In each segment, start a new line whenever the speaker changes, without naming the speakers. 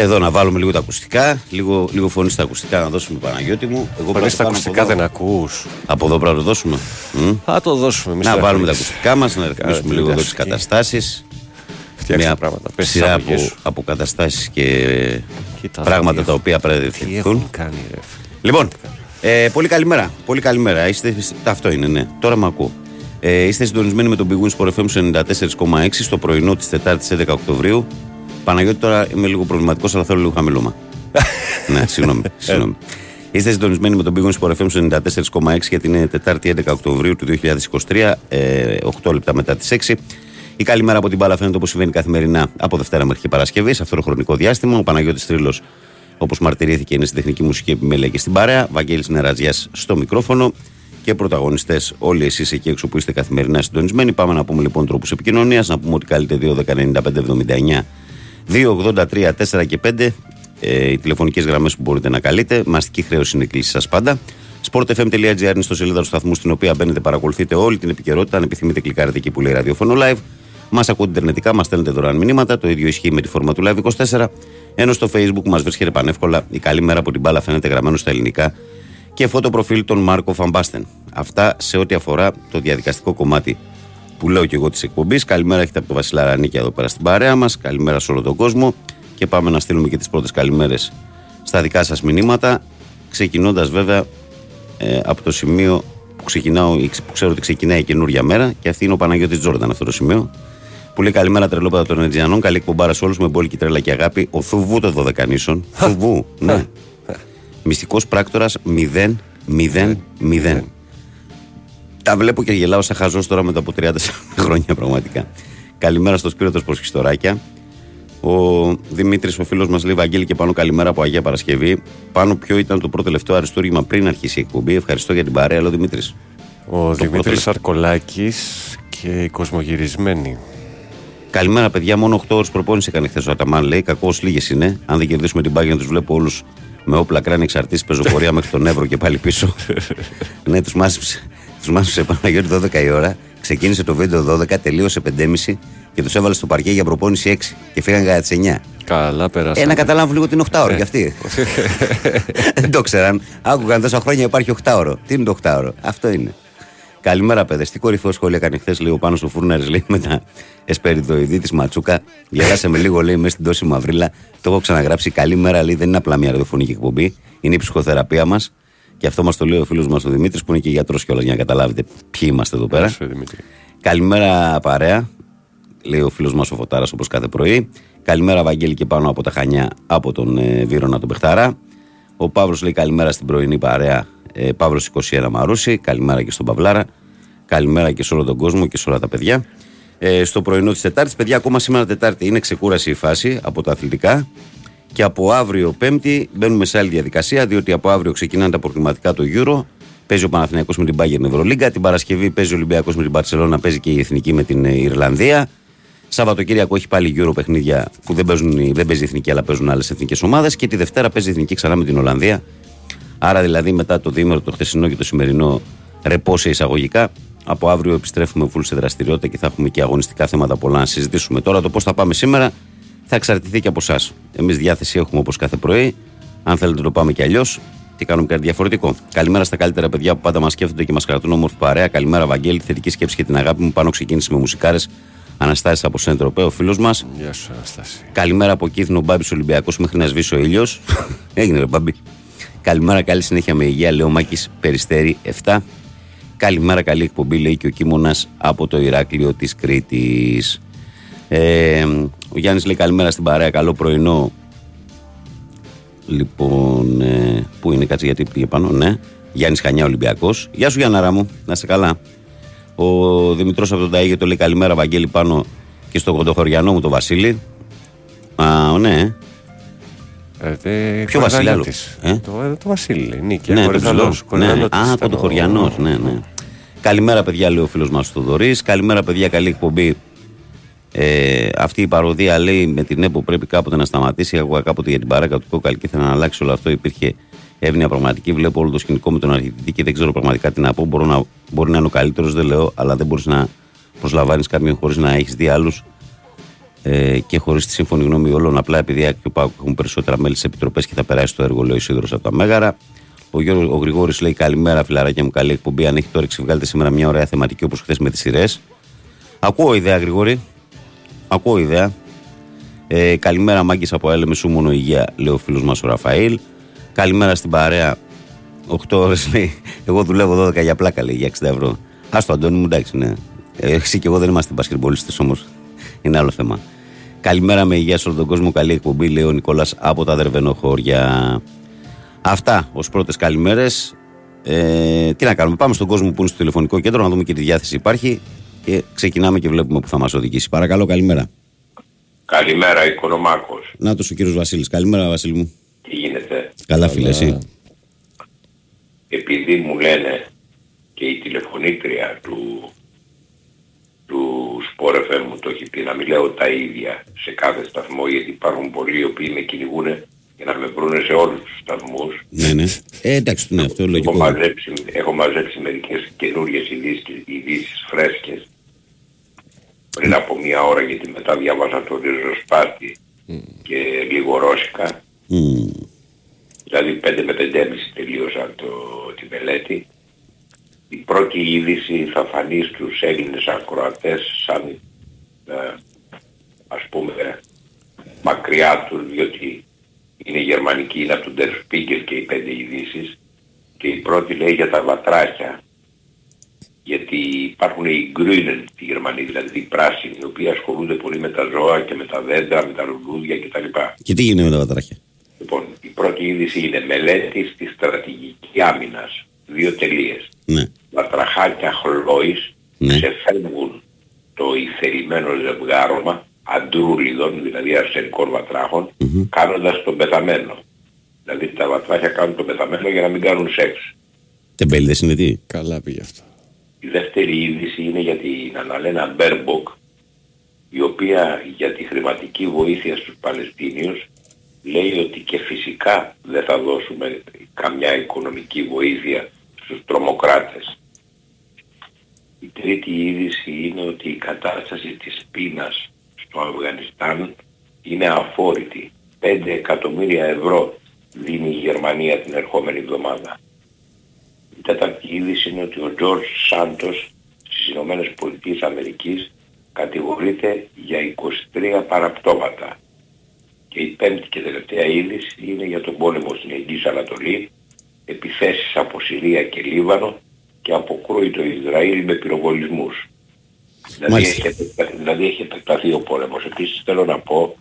Εδώ να βάλουμε λίγο τα ακουστικά, λίγο, λίγο φωνή στα ακουστικά να δώσουμε Παναγιώτη μου.
Εγώ Φωνή στα ακουστικά δεν ακούς.
Από εδώ πρέπει να το δώσουμε.
Θα το δώσουμε.
Να βάλουμε τα ακουστικά μας, να ρυθμίσουμε λίγο εδώ τις καταστάσεις.
Μια πράγματα.
σειρά από, από καταστάσει και πράγματα τα οποία πρέπει να διευθυνθούν. Λοιπόν, ε, πολύ καλημέρα. Πολύ καλημέρα. Είστε, αυτό είναι, ναι. Τώρα με ακούω. Ε, είστε συντονισμένοι με τον Big Wings FM 94,6 στο πρωινό της Τετάρτης 11 Οκτωβρίου. Παναγιώτη, τώρα είμαι λίγο προβληματικός, αλλά θέλω λίγο χαμηλώμα. ναι, συγγνώμη. συγγνώμη. Είστε συντονισμένοι με τον Big Wings FM 94,6 γιατί είναι Τετάρτη 11 Οκτωβρίου του 2023, ε, 8 λεπτά μετά τις 6. Η καλημέρα από την μπάλα φαίνεται όπως συμβαίνει καθημερινά από Δευτέρα μέχρι και Παρασκευή, σε αυτό το χρονικό διάστημα. Ο Παναγιώτης Τρίλος, όπως μαρτυρήθηκε, είναι στην τεχνική μουσική επιμέλεια και στην παρέα. Βαγγέλης Νερατζιά στο μικρόφωνο και πρωταγωνιστές όλοι εσείς εκεί έξω που είστε καθημερινά συντονισμένοι. Πάμε να πούμε λοιπόν τρόπους επικοινωνίας. Να πούμε ότι καλείτε 2.195.79 2.83, 4 και 5 ε, οι τηλεφωνικές γραμμές που μπορείτε να καλείτε. Μαστική χρέωση είναι η κλίση σας πάντα. sportfm.gr είναι στο σελίδα του σταθμού στην οποία μπαίνετε, παρακολουθείτε όλη την επικαιρότητα. Αν επιθυμείτε, κλικάρετε εκεί που λέει ραδιόφωνο live. Μας ακούτε ιντερνετικά, μας στέλνετε δωρεάν μηνύματα. Το ίδιο ισχύει με τη φόρμα του Live 24. Ενώ στο Facebook μας βρίσκεται πανεύκολα η καλή μέρα από την μπάλα φαίνεται γραμμένο στα ελληνικά και φωτοπροφίλ των Μάρκο Φαμπάστεν. Αυτά σε ό,τι αφορά το διαδικαστικό κομμάτι που λέω και εγώ της εκπομπής. Καλημέρα έχετε από το Βασιλάρα Νίκη εδώ πέρα στην παρέα μας. Καλημέρα σε όλο τον κόσμο. Και πάμε να στείλουμε και τις πρώτες καλημέρες στα δικά σας μηνύματα. Ξεκινώντας βέβαια ε, από το σημείο που, ξεκινάω, που ξέρω ότι ξεκινάει η καινούργια μέρα και αυτή είναι ο Παναγιώτης Τζόρνταν αυτό το σημείο. Που λέει καλημέρα τρελόπεδα των Ετζιανών. Καλή εκπομπάρα σε όλους με μπόλικη τρέλα και αγάπη. Ο Θουβού το Δωδεκανήσων. Θουβού, ναι. Μυστικός πράκτορας 0-0-0. Τα βλέπω και γελάω σαν χαζός τώρα μετά από 30 χρόνια πραγματικά. Καλημέρα στο Σπύρο το Προσχιστοράκια. Ο Δημήτρης, ο φίλος μας, λέει Βαγγέλη και πάνω καλημέρα από Αγία Παρασκευή. Πάνω ποιο ήταν το πρώτο τελευταίο αριστούργημα πριν αρχίσει η εκπομπή. Ευχαριστώ για την παρέα, αλλά Δημήτρης.
Ο Δημήτρης Αρκολάκη και η Κοσμογυρισμένη.
Καλημέρα, παιδιά. Μόνο 8 ώρες προπόνηση έκανε χθες ο Αταμάν. Λέει: Κακό λίγες είναι. Αν δεν κερδίσουμε την πάγια, τους βλέπω όλους με όπλα κράνη εξαρτήσεις πεζοπορία μέχρι τον Εύρο και πάλι πίσω. ναι, τους μάσηψε του μάσου Παναγιώτη 12 η ώρα. Ξεκίνησε το βίντεο 12, τελείωσε 5.30 και τους έβαλε στο παρκέ για προπόνηση 6 και φύγαν για τις 9.
Καλά, πέρασε.
Ε, να καταλάβουν λίγο την 8 ώρα κι αυτή. Δεν το ξέραν. Άκουγαν τόσα χρόνια υπάρχει 8 ώρα. Τι είναι το 8 ώρα. Αυτό είναι. Καλημέρα, παιδες. Τι κορυφαίο σχόλιο έκανε χθες λίγο πάνω στο φούρναρης λέει με τα εσπεριδοειδή της Ματσούκα. Γελάσε με λίγο λέει μέσα στην τόση μαυρίλα. Το έχω ξαναγράψει. Καλημέρα λέει δεν είναι απλά μια ραδιοφωνική εκπομπή. Είναι η ψυχοθεραπεία μας. Και αυτό μας το λέει ο φίλος μας ο Δημήτρης, που είναι και γιατρός κιόλας, για να καταλάβετε ποιοι είμαστε εδώ πέρα. Καλημέρα, παρέα. Λέει ο φίλος μας ο Φωτάρας, όπως κάθε πρωί. Καλημέρα, Βαγγέλη, και πάνω από τα Χανιά, από τον ε, Βίρονα τον Πεχταρά. Ο Παύλο λέει καλημέρα στην πρωινή παρέα. Ε, Παύλο 21 Μαρούση. Καλημέρα και στον Παυλάρα. Καλημέρα και σε όλο τον κόσμο και σε όλα τα παιδιά. Ε, στο πρωινό της Τετάρτης, παιδιά, ακόμα σήμερα Τετάρτη είναι ξεκούραση η φάση από τα αθλητικά. Και από αύριο Πέμπτη μπαίνουμε σε άλλη διαδικασία, διότι από αύριο ξεκινάνε τα προκριματικά του Euro. Παίζει ο Παναθηναϊκός με την Bayern Ευρωλίγκα. Την Παρασκευή παίζει ο Ολυμπιακός με την Παρσελόνα. Παίζει και η Εθνική με την ε, Ιρλανδία. Σαββατοκύριακο έχει πάλι Euro παιχνίδια που δεν, παίζουν, δεν παίζει η Εθνική αλλά παίζουν άλλες εθνικές ομάδες. Και τη Δευτέρα παίζει η Εθνική ξανά με την Ολλανδία. Άρα δηλαδή μετά το διήμερο, το χθεσινό και το σημερινό ρεπό σε εισαγωγικά. Από αύριο επιστρέφουμε φουλ σε δραστηριότητα και θα έχουμε και αγωνιστικά θέματα πολλά να συζητήσουμε. Τώρα το πώς θα πάμε σήμερα θα εξαρτηθεί και από εσά. Εμείς διάθεση έχουμε όπως κάθε πρωί. Αν θέλετε το πάμε και αλλιώς. Τι κάνουμε κάτι διαφορετικό. Καλημέρα στα καλύτερα παιδιά που πάντα μας σκέφτονται και μας κρατούν όμορφη παρέα. Καλημέρα, Βαγγέλη. Θετική σκέψη και την αγάπη μου. Πάνω ξεκίνησε με μουσικάρες. Αναστάσει από Σέντροπέ, ο φίλος μας.
Γεια σου, Αναστάση.
Καλημέρα από Κίθνο, Μπάμπης Ολυμπιακός μέχρι να σβήσει ο ήλιος. Έγινε, ρε Μπάμπη. Καλημέρα, καλή συνέχεια με υγεία. Λέω Μάκη Περιστέρη 7. Καλημέρα, καλή εκπομπή, λέει και ο Κίμωνας από το Ηράκλειο της Κρήτης. Ε, ο Γιάννης λέει καλημέρα στην παρέα, καλό πρωινό. Λοιπόν, ε, πού είναι, κάτσε γιατί πήγε πάνω, ναι. Γιάννης Χανιά Ολυμπιακός. Γεια σου Γιάνναρα μου, να σε καλά. Ο Δημητρός από τον Ταίγε το λέει καλημέρα, Βαγγέλη πάνω και στο κοντοχωριανό μου το Βασίλη. Α, ναι.
Ε,
Ποιο Βασίλη άλλο.
Ε; Το, ε, το Βασίλη, νίκη.
Ναι, το ναι. Α, κοντοχωριανό, ναι, ναι. Καλημέρα, παιδιά, λέει ο φίλος μας του Δωρή. Καλημέρα, παιδιά, καλή εκπομπή. Ε, αυτή η παροδία λέει με την ΕΠΟ πρέπει κάποτε να σταματήσει. Εγώ κάποτε για την παράκα του Κόκαλ και ήθελα να αλλάξει όλο αυτό. Υπήρχε εύνοια πραγματική. Βλέπω όλο το σκηνικό με τον αρχιτητή και δεν ξέρω πραγματικά τι να πω. Μπορώ να, μπορεί να είναι ο καλύτερος, δεν λέω, αλλά δεν μπορείς να προσλαμβάνεις κάποιον χωρίς να έχεις δει άλλους ε, και χωρίς τη σύμφωνη γνώμη όλων, απλά επειδή οι και έχουν περισσότερα μέλη στις επιτροπές και θα περάσει το έργο, λέει ο Σίδρο από τα Μέγαρα. Ο, Γιώργος, ο Γρηγόρης λέει καλημέρα, φιλαράκια μου, καλή εκπομπή. Αν έχει το όρεξη, βγάλετε σήμερα μια ωραία θεματική όπως χθες με τις σειρές. Ακούω ιδέα, Γρηγόρη. Ακούω ιδέα. Ε, καλημέρα, μάγκη από έλεμε σου μόνο υγεία, λέει ο φίλος μας ο Ραφαήλ. Καλημέρα στην παρέα. 8 ώρες λέει. Εγώ δουλεύω 12 για πλάκα λέει για 60 ευρώ. Α το Αντώνη μου, εντάξει, ναι. Ε, εσύ και εγώ δεν είμαστε μπασκετμπολίστες όμως. Είναι άλλο θέμα. Καλημέρα με υγεία σε όλο τον κόσμο. Καλή εκπομπή, λέει ο Νικόλας από τα Δερβενοχώρια. Αυτά ως πρώτες καλημέρες. Ε, τι να κάνουμε, πάμε στον κόσμο που είναι στο τηλεφωνικό κέντρο να δούμε και τι διάθεση υπάρχει και ξεκινάμε και βλέπουμε που θα μας οδηγήσει. Παρακαλώ, καλημέρα.
Καλημέρα, Οικονομάκος.
Να το ο κύριος Βασίλης. Καλημέρα, Βασίλη μου.
Τι γίνεται;
Καλά, φίλε, εσύ;
Επειδή μου λένε και η τηλεφωνήτρια του, του Sport FM μου το έχει πει να μην λέω τα ίδια σε κάθε σταθμό γιατί υπάρχουν πολλοί οι οποίοι με κυνηγούν για να με βρουν σε όλους τους σταθμούς.
Ναι, ναι. Ε, εντάξει, ναι, αυτό λογικό.
Έχω μαζέψει, έχω μαζέψει μερικές καινούριες ειδήσεις, ειδήσεις φρέσκες πριν από μία ώρα γιατί μετά διάβασα το ριζοσπάτι mm. και λίγο ρώσικα. Mm. Δηλαδή 5 με 5,5 τελείωσα το, τη μελέτη. Η πρώτη είδηση θα φανεί στους Έλληνες ακροατές σαν ε, ας πούμε μακριά τους διότι είναι γερμανική, είναι από τον Der Spiegel και οι πέντε ειδήσεις και η πρώτη λέει για τα βατράχια γιατί υπάρχουν οι Grünen στη Γερμανία, δηλαδή οι πράσινοι, οι οποίοι ασχολούνται πολύ με τα ζώα και με τα δέντρα, με τα λουλούδια κτλ.
Και τι γίνεται με τα βατράχια.
Λοιπόν, η πρώτη είδηση είναι μελέτης στη στρατηγικής άμυνας. Δύο τελείες.
Ναι.
Βατραχάκια χλόης ναι. ξεφεύγουν το ηθερημένο ζευγάρωμα αντρούλιδων, δηλαδή αρσενικών βατράχων, mm-hmm. κάνοντας τον πεθαμένο. Δηλαδή τα βατράχια κάνουν τον πεθαμένο για να μην κάνουν σεξ.
Τεμπέληδες είναι τι.
Καλά πήγε αυτό.
Η δεύτερη είδηση είναι για την Αναλένα Μπέρμποκ, η οποία για τη χρηματική βοήθεια στους Παλαιστίνιους λέει ότι και φυσικά δεν θα δώσουμε καμιά οικονομική βοήθεια στους τρομοκράτες. Η τρίτη είδηση είναι ότι η κατάσταση της πείνας στο Αφγανιστάν είναι αφόρητη. 5 εκατομμύρια ευρώ δίνει η Γερμανία την ερχόμενη εβδομάδα. Η τέταρτη είδηση είναι ότι ο Τζορτ Σάντος στις Ηνωμένες Πολιτείες Αμερικής κατηγορείται για 23 παραπτώματα. Και η πέμπτη και τελευταία είδηση είναι για τον πόλεμο στην Εγγύης Ανατολή, επιθέσεις από Συρία και Λίβανο και αποκρούει το Ισραήλ με πυροβολισμούς. Δηλαδή έχει, δηλαδή έχει επεκταθεί ο πόλεμος. Επίσης θέλω να πω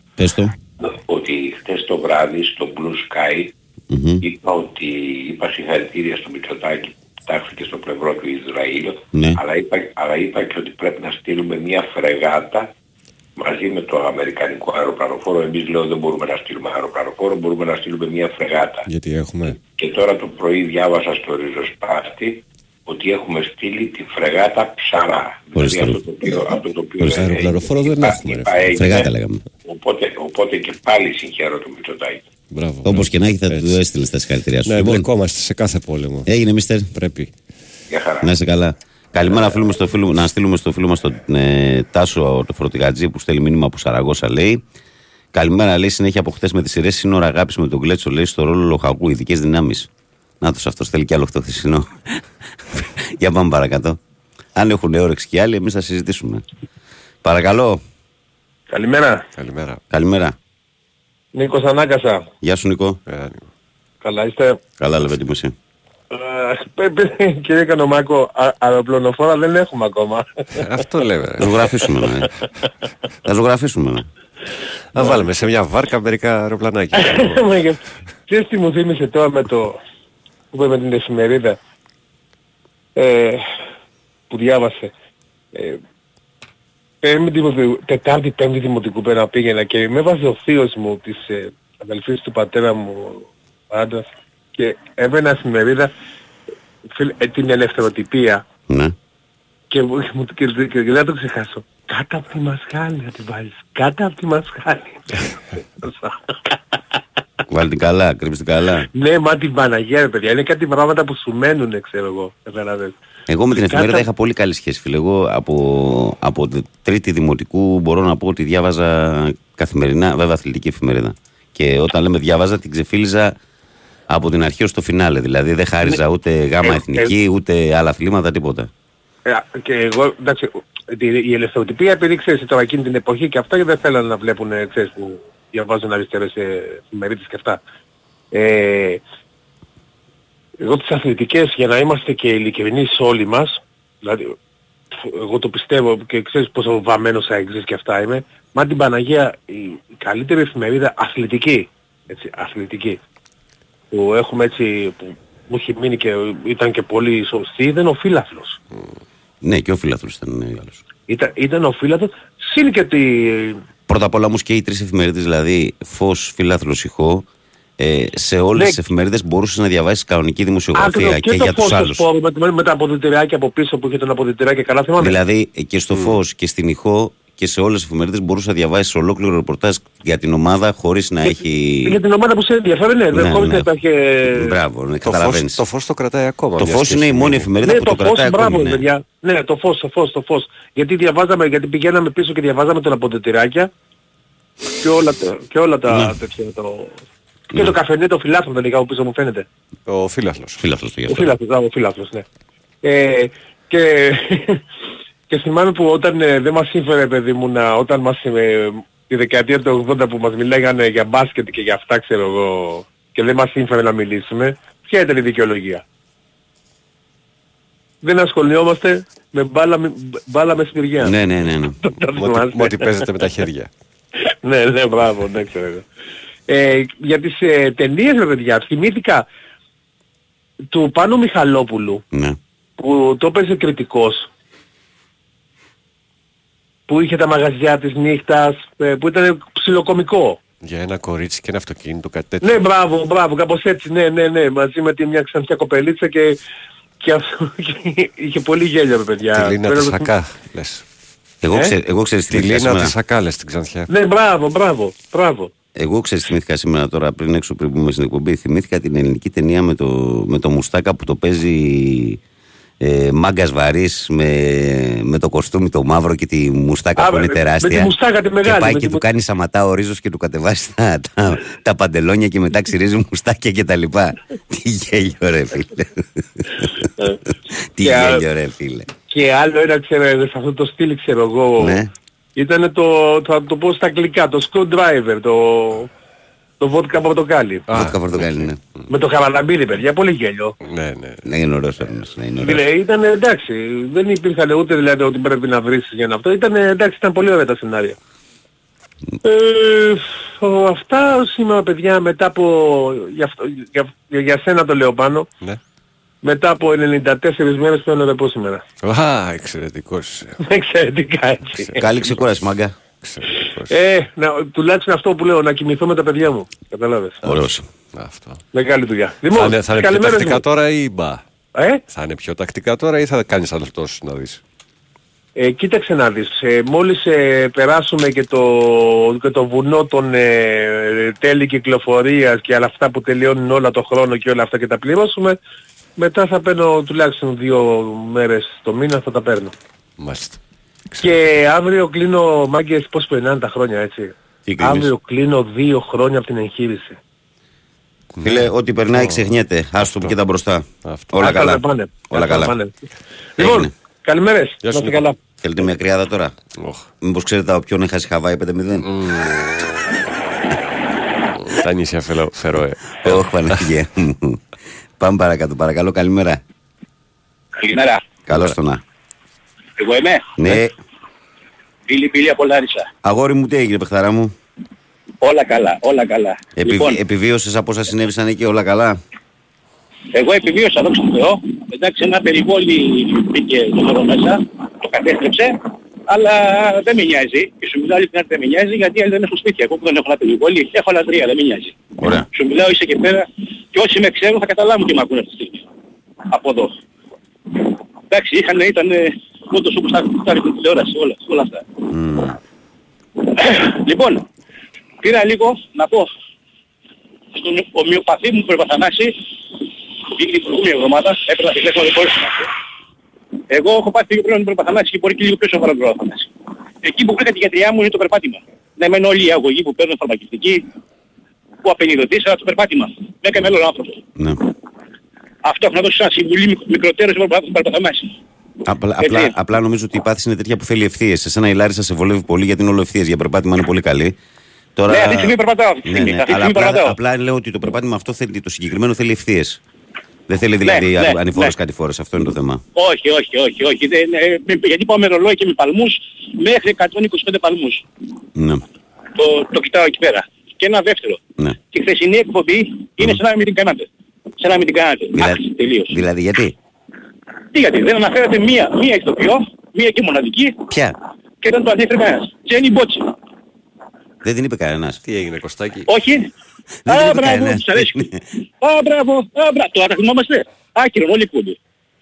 ότι χθες το βράδυ στο Blue Sky mm-hmm. είπα ότι είπα συγχαρητήρια στο Μητσοτάκη που τάχθηκε στο πλευρό του Ισραήλ
ναι.
αλλά, είπα, αλλά είπα και ότι πρέπει να στείλουμε μια φρεγάτα μαζί με το Αμερικανικό αεροπλανοφόρο. Εμείς λέω δεν μπορούμε να στείλουμε αεροπλανοφόρο, μπορούμε να στείλουμε μια φρεγάτα.
Γιατί έχουμε.
Και τώρα το πρωί διάβασα στο ριζοσπάστη ότι έχουμε στείλει τη φρεγάτα ψαρά.
Δηλαδή
αυτό το οποίο, αυτό το οποίο
αεροπλανοφόρο δεν έχουμε.
Φρεγάτα λέγαμε.
Οπότε, οπότε και πάλι συγχαίρω το Μητσοτάκη.
Μπράβο.
Όπως και να έχει θα του έστειλε τα συγχαρητήρια σου.
Ναι, λοιπόν, μπλεκόμαστε σε κάθε πόλεμο.
Έγινε, μίστερ.
Πρέπει.
Για χαρά.
Να είσαι καλά. Καλημέρα φίλουμε στο φίλο, να στείλουμε στο φίλο μας τον ε, Τάσο το Φροντιγατζή που στέλνει μήνυμα από Σαραγώσα λέει. Καλημέρα λέει συνέχεια από χτε με τις σειρές σύνορα αγάπης με τον Κλέτσο λέει στο ρόλο λοχαγού, ειδικές δυνάμεις. Να τους αυτός θέλει κι άλλο αυτό χθεσινό. Για πάμε παρακάτω. Αν έχουν όρεξη κι άλλοι, εμείς θα συζητήσουμε. Παρακαλώ.
Καλημέρα.
Καλημέρα.
Καλημέρα.
Νίκος Ανάγκασα.
Γεια σου Νικό.
Ε,
Καλά είστε;
Καλά λεβέντη μου εσύ.
Ε, Κύριε Κανομάκο, α- αεροπλονοφόρα δεν έχουμε ακόμα.
ε, αυτό λέμε.
Θα ζωγραφίσουμε, ναι. Θα ζωγραφίσουμε, ναι.
Θα βάλουμε σε μια βάρκα μερικά αεροπλανάκια.
Μα και- Ξέρεις τι μου θύμισε τώρα με το που είπε με την εφημερίδα; Ε, που διάβασε. Ε, πέμπτη, δημοτικού- Τετάρτη, πέμπτη δημοτικού πέρα πήγαινα και με έβαζε ο θείος μου της ε, αδελφής του πατέρα μου άντρας και έβαινα εφημερίδα φίλε, ε, την ελευθεροτυπία
ναι.
και, μου- μου- και, και, και δεν θα το ξεχάσω. Κάτω από τη μασχάλη να την βάλεις. Κάτω από τη μασχάλη.
Βάλει την καλά, κρύψει την καλά.
ναι, μα την Παναγία ρε παιδιά. Είναι κάτι πράγματα που σου μένουνε ξέρω εγώ. Καταλαβες.
Εγώ με την εφημερίδα
Κάτα-
είχα πολύ καλή σχέση, φίλε. Εγώ από, από τη τρίτη δημοτικού μπορώ να πω ότι διάβαζα καθημερινά, βέβαια αθλητική εφημερίδα. Και όταν λέμε διάβαζα, την ξεφύλιζα από την αρχή ως το φινάλε. Δηλαδή δεν χάριζα ούτε γάμα
Ε,
εθνική, ούτε άλλα αθλήματα, τίποτα.
Ε, και εγώ, εντάξει, η η ελευθεροτυπία επειδή ξέρεις τώρα εκείνη την εποχή και αυτά δεν θέλανε να βλέπουν, ε, ξέρεις, που διαβάζουν αριστερές ε, εφημερίδες και αυτά. Ε, εγώ τις αθλητικές, για να είμαστε και ειλικρινείς όλοι μας, δηλαδή, εγώ το πιστεύω και ξέρεις πόσο βαμμένος αεξής και αυτά είμαι, μα την Παναγία η, η καλύτερη εφημερίδα αθλητική, έτσι, αθλητική, που έχουμε έτσι, που μου έχει μείνει και ήταν και πολύ σωστή, ήταν ο Φύλαθλος.
Ναι, και ο φίλαθλος ήταν ναι, Γάλλος.
Ήταν, ήταν ο Φύλαθλος, συν και τη...
Πρώτα απ' όλα όμως και οι τρεις εφημερίδες, δηλαδή Φως, Φίλαθλος, Ηχό, ε, σε όλες
Ναι.
τις εφημερίδες μπορούσες να διαβάσεις κανονική δημοσιογραφία
Άκρος
και,
και,
για
το
τους
φως
άλλους.
στο σπόρο με, με, με τα αποδητηράκια από πίσω που είχε τον αποδητηράκια καλά θυμάμαι.
Δηλαδή ε, και στο Φως και στην Ηχό και σε όλες τις εφημερίδες μπορούσες να διαβάσεις ολόκληρο ρεπορτάζ για την ομάδα χωρίς να έχει...
Για την ομάδα που σε ενδιαφέρει, ναι, δεν
Ναι,
χωρίς
ναι.
να υπάρχει...
Μπράβο, ναι,
Το φως,
καταλαβαίνεις.
το φως το κρατάει ακόμα.
Το
μια
Φως
και
είναι η
στιγμή.
μόνη εφημερίδα
Ναι,
που το,
το
κρατάει
φως, μπράβο,
ακόμη. Ναι.
παιδιά. Ναι, το φως, το φως, το φως. Γιατί διαβάζαμε, γιατί πηγαίναμε πίσω και διαβάζαμε τον αποδητηράκια και όλα, τα- και όλα τα
Ναι.
τέτοια. Το... Και το καφενέ το φιλάθρο τελικά από πίσω μου φαίνεται.
Ο φίλαθλος.
Φίλαθλος το γι'
Ο
αυτό.
φίλαθλος, α, ο φίλαθλος, ναι. Ε, και, και θυμάμαι που όταν ε, δεν μας σύμφερε παιδί μου να, όταν μας ε, τη δεκαετία του 80 που μας μιλάγανε για μπάσκετ και για αυτά ξέρω εγώ και δεν μας σύμφερε να μιλήσουμε, ποια ήταν η δικαιολογία; Δεν ασχολιόμαστε με μπάλα, με- μπάλα με σπηριά.
Ναι, ναι, ναι. ναι.
Τα
Με ότι-
θυμάστε.
με ότι παίζετε με τα χέρια.
ναι, ναι, μπράβο, ναι, ξέρω εγώ. Ε, για τις ε, ταινίες, ρε παιδιά, θυμήθηκα του Πάνου Μιχαλόπουλου
ναι.
που το έπαιζε κριτικός που είχε τα μαγαζιά της νύχτας ε, που ήταν ψιλοκομικό.
Για ένα κορίτσι και ένα αυτοκίνητο, κάτι τέτοιο.
Ναι, μπράβο, μπράβο, κάπως έτσι, ναι, ναι, ναι, μαζί με τη μια ξανθιά κοπελίτσα και, και αυτό και είχε πολύ γέλιο, ρε παιδιά.
Τη Λίνα
Πέρα
της
το-
Σακά, λες.
Εγώ,
Ε;
ξέ, εγώ ξέρεις τι
Τη
θυμήθηκα
Λίνα
σήμερα.
της Σακά, λες, την Ξανθιά.
Ναι, μπράβο, μπράβο, μπράβο.
Εγώ ξέρεις θυμήθηκα σήμερα τώρα πριν έξω πριν πούμε στην εκπομπή. Θυμήθηκα την ελληνική ταινία με το, με το Μουστάκα που το παίζει ε, μάγκας βαρύς με, με το κοστούμι το μαύρο και τη Μουστάκα
Α,
που είναι
με- με
τεράστια.
τη μουστάκα τη μεγάλη,
Και πάει
με
και
τη
του
μου-
κάνει σαματά ο ρίζος και του κατεβάσει τα, τα, τα παντελόνια και μετά ξυρίζει μουστάκια και τα λοιπά. Τι γέλιο ρε φίλε. Τι
Και α-
γέλιο ρε φίλε.
Και άλλο ένα, ξέρω, σε αυτό το στυλ, ξέρω εγώ,
Ναι.
ήταν το, θα το πω στα αγγλικά, το screwdriver, το, το vodka πορτοκάλι.
Βότκα πορτοκάλι, ναι.
Με το χαραλαμπίδι, παιδιά, πολύ γέλιο.
Ναι, ναι.
Ναι, είναι ωραίος όρνος, ναι, είναι ωραίος.
Δηλαδή ήταν εντάξει, δεν υπήρχαν ούτε δηλαδή ότι πρέπει να βρεις για να αυτό. Ήταν εντάξει, ήταν πολύ ωραία τα σενάρια. Ε, ο- αυτά σήμερα παιδιά μετά από, για, αυτό, για, για, για σένα το λέω πάνω,
ναι.
μετά από 94 μέρες πρέπει να πω σήμερα;
Α, εξαιρετικός είσαι.
Εξαιρετικά έτσι.
Καλή ξεκούραση μάγκα.
Εξαιρετικός.
Ε, να, τουλάχιστον αυτό που λέω, να κοιμηθώ με τα παιδιά μου. Καταλάβες.
Ωραίος.
Αυτό.
Μεγάλη δουλειά.
Θα
Λοιπόν,
είναι, θα είναι πιο
καλημέρες
τακτικά
μου.
τώρα ή μπα;
Ε,
Θα είναι πιο τακτικά τώρα ή θα κάνεις άλλο τόσο να δεις;
Ε, κοίταξε να δεις, ε, μόλις ε, περάσουμε και το, και το βουνό των ε, τέλη κυκλοφορίας και όλα αυτά που τελειώνουν όλα το χρόνο και όλα αυτά και τα πληρώσουμε, μετά θα παίρνω τουλάχιστον δύο μέρες το μήνα θα τα παίρνω.
Μάλιστα.
Και αύριο κλείνω, μάγκες, πώς περνάνε τα χρόνια έτσι;
Τι κλείνεις;
Αύριο κλείνω δύο χρόνια από την εγχείρηση.
Φίλε, ό,τι περνάει ξεχνιέται. Άστο που και τα μπροστά.
Αυτό.
Όλα
Άστα
καλά.
να πάνε.
Όλα
Άστα να
καλά.
πάνε. Λοιπόν,
Έγινε.
καλημέρες.
Γεια
Να
σου,
είστε
Νίκο.
καλά.
Θέλετε μια κρυάδα τώρα;
Οχ.
Μήπως ξέρετε από ποιον έχασε Χαβάη 5-0.
Τα νησιά Φελο- Φερόε.
Όχι Παναγία μου. Πάμε παρακάτω. Παρακαλώ, καλημέρα.
Καλημέρα.
Καλώς το να.
Εγώ είμαι;
Ναι,
Πύλη πύλη από Λάρισα.
αγόρι μου τι έγινε παιχταρά μου;
Όλα καλά, όλα καλά.
Επι...
Λοιπόν,
Επιβίωσες από όσα συνέβησαν εκεί όλα καλά;
εγώ επιβίωσα, δόξα τω Θεώ. Εντάξει, ένα περιβόλι μπήκε το νερό μέσα, το κατέστρεψε, αλλά δεν με νοιάζει. Και σου μιλάω ειλικρινά ότι δεν με νοιάζει γιατί άλλοι δεν έχω σπίτια. Εγώ που δεν έχω ένα περιβόλι, έχω άλλα τρία, δεν με νοιάζει.
Ωραία.
Σου μιλάω είσαι εκεί πέρα και όσοι με ξέρουν θα καταλάβουν τι με ακούνε αυτή τη στιγμή. Από εδώ. Εντάξει, είχαν, ήταν όντως όπως τα τα ρίχνουν τηλεόραση, όλα, όλα αυτά.
Μμμ.
Λοιπόν, πήρα λίγο να πω στον ομοιοπαθή μου Περπαθανάση που βγήκε την προηγούμενη εβδομάδα, έπαιρνα τηλέφωνο δεν μπορούσα να πω.
Εγώ έχω πάθει λίγο πρόβλημα με τον Παθανάση και μπορεί και λίγο πιο σοβαρό τον Παθανάση. Εκεί που βρήκα τη γιατριά μου είναι το περπάτημα. Να είμαι όλοι οι αγωγοί που παίρνουν φαρμακευτική, που απενιδοτήσα το περπάτημα. Με έκανε άλλο άνθρωπο.
Ναι.
Αυτό έχω να δώσω σαν συμβουλή μικ- μικροτέρως στον Παθανάση.
Απλά,
Έτσι.
απλά, απλά νομίζω ότι η πάθηση είναι τέτοια που θέλει ευθείε. Σε ένα η Λάρισα σε βολεύει πολύ γιατί είναι όλο ευθείε. Για περπάτημα είναι πολύ καλή. Τώρα...
Ναι, αυτή τη στιγμή περπατάω. Αυτή τη
Ναι,
στιγμή,
ναι,
αυτή τη
αλλά
στιγμή
απλά,
περπατάω.
απλά λέω ότι το περπάτημα αυτό θέλει, το συγκεκριμένο θέλει ευθείε. Δεν θέλει δηλαδή
ναι,
ναι,
ναι.
ανηφόρες κάτι φορές. Αυτό είναι το θέμα.
Όχι, όχι, όχι, όχι. Δεν, ε, με- γιατί πάω με ρολόι και με παλμούς μέχρι 125 παλμούς.
Ναι,
Το, το κοιτάω εκεί πέρα. Και ένα δεύτερο.
ναι.
Και η χθεσινή εκπομπή είναι σαν να μην την κάνατε. Σαν να μην την κάνατε.
Δηλαδή,
Άξι, τελείως.
δηλαδή γιατί;
Τι γιατί, δεν αναφέρατε μία, μία ηθοποιό, μία και μοναδική
Ποια;
και δεν το αντίθετο κανένας. Τζένι Μπότσι.
Δεν την είπε κανένας.
Τι έγινε Κωστάκη;
Όχι.
Δεν
Α,
είπε
μπράβο,
κανένας.
τους αρέσει. Α, μπράβο, α, μπράβο. Τώρα τα θυμόμαστε. Άκυρο, όλοι εκπομπή.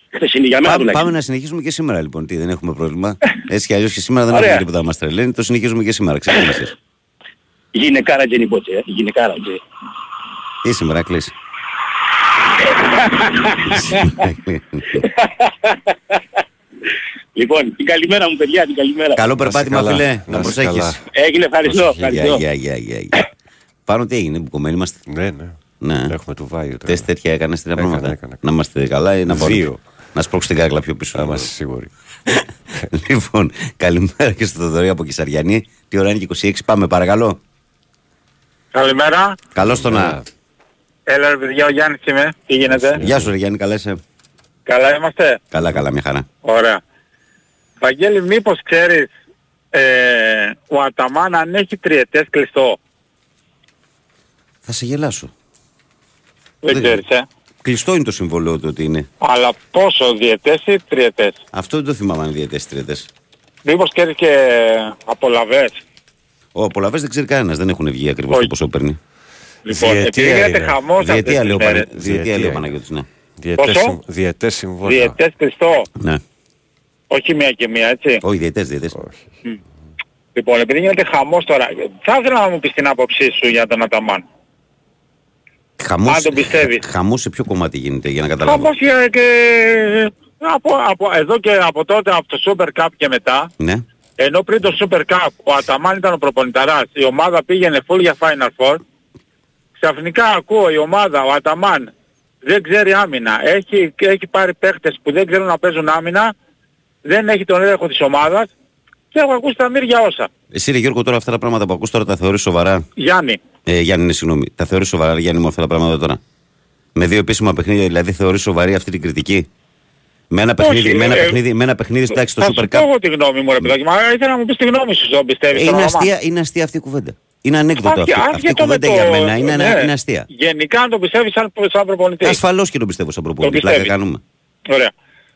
Χθεσινή για μένα
Πάμε,
τουλάχιστον.
πάμε να συνεχίσουμε και σήμερα λοιπόν. Τι, δεν έχουμε πρόβλημα. Έτσι κι αλλιώς και σήμερα δεν
Ωραία.
έχουμε τίποτα να μας τρελαίνει. Το συνεχίζουμε και σήμερα. Ξεκίνησε.
Γυναικάρα Τζένι Μπότσι, ε. Γυναικάρα. Τζένι.
Τι σήμερα, κλείσει.
Λοιπόν, την καλημέρα μου παιδιά, την καλημέρα.
Καλό
Να είσαι
περπάτημα,
καλά,
φίλε.
να
Να
είσαι
προσέχεις.
καλά.
Έγινε, ευχαριστώ.
Προσοχή,
ευχαριστώ.
Γεια, γεια, γεια, γεια. Πάνω τι έγινε, μπουκωμένοι είμαστε;
Ναι, ναι.
Ναι.
Έχουμε του Βάιου τώρα.
Τεστ τέτοια έκανε στην
Έκανα,
πράγματα.
έκανα.
Να είμαστε καλά ή να πάρω-
Δύο.
Να σπρώξει την κάκλα πιο πίσω.
Να είμαστε σίγουροι.
λοιπόν, καλημέρα και στο Θοδωρή από Κυσαριανή. Τι ώρα είναι και 26, πάμε παρακαλώ.
Καλημέρα.
Καλώς το
Ναι.
να.
Έλα ρε παιδιά, ο Γιάννης είμαι. Τι γίνεται;
Γεια σου, ρε Γιάννη, καλά είσαι;
Καλά είμαστε;
Καλά, καλά, μια χαρά.
Ωραία. Βαγγέλη, μήπως ξέρεις ε, ο Αταμάν αν έχει τριετές κλειστό;
Θα σε γελάσω.
Δεν
Δεν-
ξέρεις, ε.
Κλειστό είναι το συμβολέο του ότι είναι.
Αλλά πόσο, διετές ή τριετές;
Αυτό δεν το θυμάμαι αν είναι διαιτές τριετές.
Μήπως ξέρεις και απολαβές;
Ο απολαβές δεν ξέρει κανένας, δεν έχουν βγει ακριβώς
Όχι.
το πόσο παίρνει.
Λοιπόν,
Διετία
επειδή γίνεται
είναι.
χαμός αυτές
Διετία
τις
λέει ο
μέρες.
Πανα- Διετία
Διετία
λέει ο
είναι.
Παναγιώτης, ναι.
Διετές,
Πόσο;
συμ- διετές συμβόλαια.
Διετές κλειστό.
Ναι.
Όχι μία και μία, έτσι.
Όχι, διαιτές, διαιτές.
Όχι.
Λοιπόν, επειδή γίνεται χαμός τώρα, θα ήθελα να μου πεις την άποψή σου για τον Αταμάν.
Χαμός,
Αν τον πιστεύεις.
χαμός σε ποιο κομμάτι γίνεται, για να καταλάβω.
Χαμός και, και από, από, εδώ και από τότε, από το Super Cup και μετά,
Ναι.
ενώ πριν το Super Cup ο Αταμάν ήταν ο προπονηταράς, η ομάδα πήγαινε full για Final Four, ξαφνικά ακούω η ομάδα, ο Αταμάν, δεν ξέρει άμυνα, έχει, έχει πάρει παίχτες που δεν ξέρουν να παίζουν άμυνα, δεν έχει τον έλεγχο της ομάδας και έχω ακούσει τα μύρια όσα.
Εσύ ρε Γιώργο τώρα αυτά τα πράγματα που ακούς τώρα τα θεωρείς σοβαρά;
Γιάννη,
Ε, Γιάννη, ναι, συγγνώμη. Τα θεωρείς σοβαρά, ρε Γιάννη μου, αυτά τα πράγματα τώρα; Με δύο επίσημα παιχνίδια, δηλαδή θεωρείς σοβαρή αυτή την κριτική; Με ένα παιχνίδι, με ένα
ε,
παιχνίδι, με ένα παιχνίδι εντάξει στο
θα
Super
σου πω
Cup.
εγώ τη γνώμη μου ρε παιδάκι, μα ήθελα να μου πεις τη γνώμη σου, δεν πιστεύεις στον
Είναι
Αταμάν.
αστεία, είναι αστεία αυτή η κουβέντα. Είναι ανέκδοτο
Άσχε-
αυτή. Αυτή η
άσχετο με
κουβέντα
το-
για μένα είναι,
ναι.
είναι αστεία.
Γενικά αν το πιστεύεις σαν, σαν προπονητή.
Ασφαλώς και τον πιστεύω σαν προπονητή. Πλάκα
πιστεύεις.
κάνουμε.
Ωραία.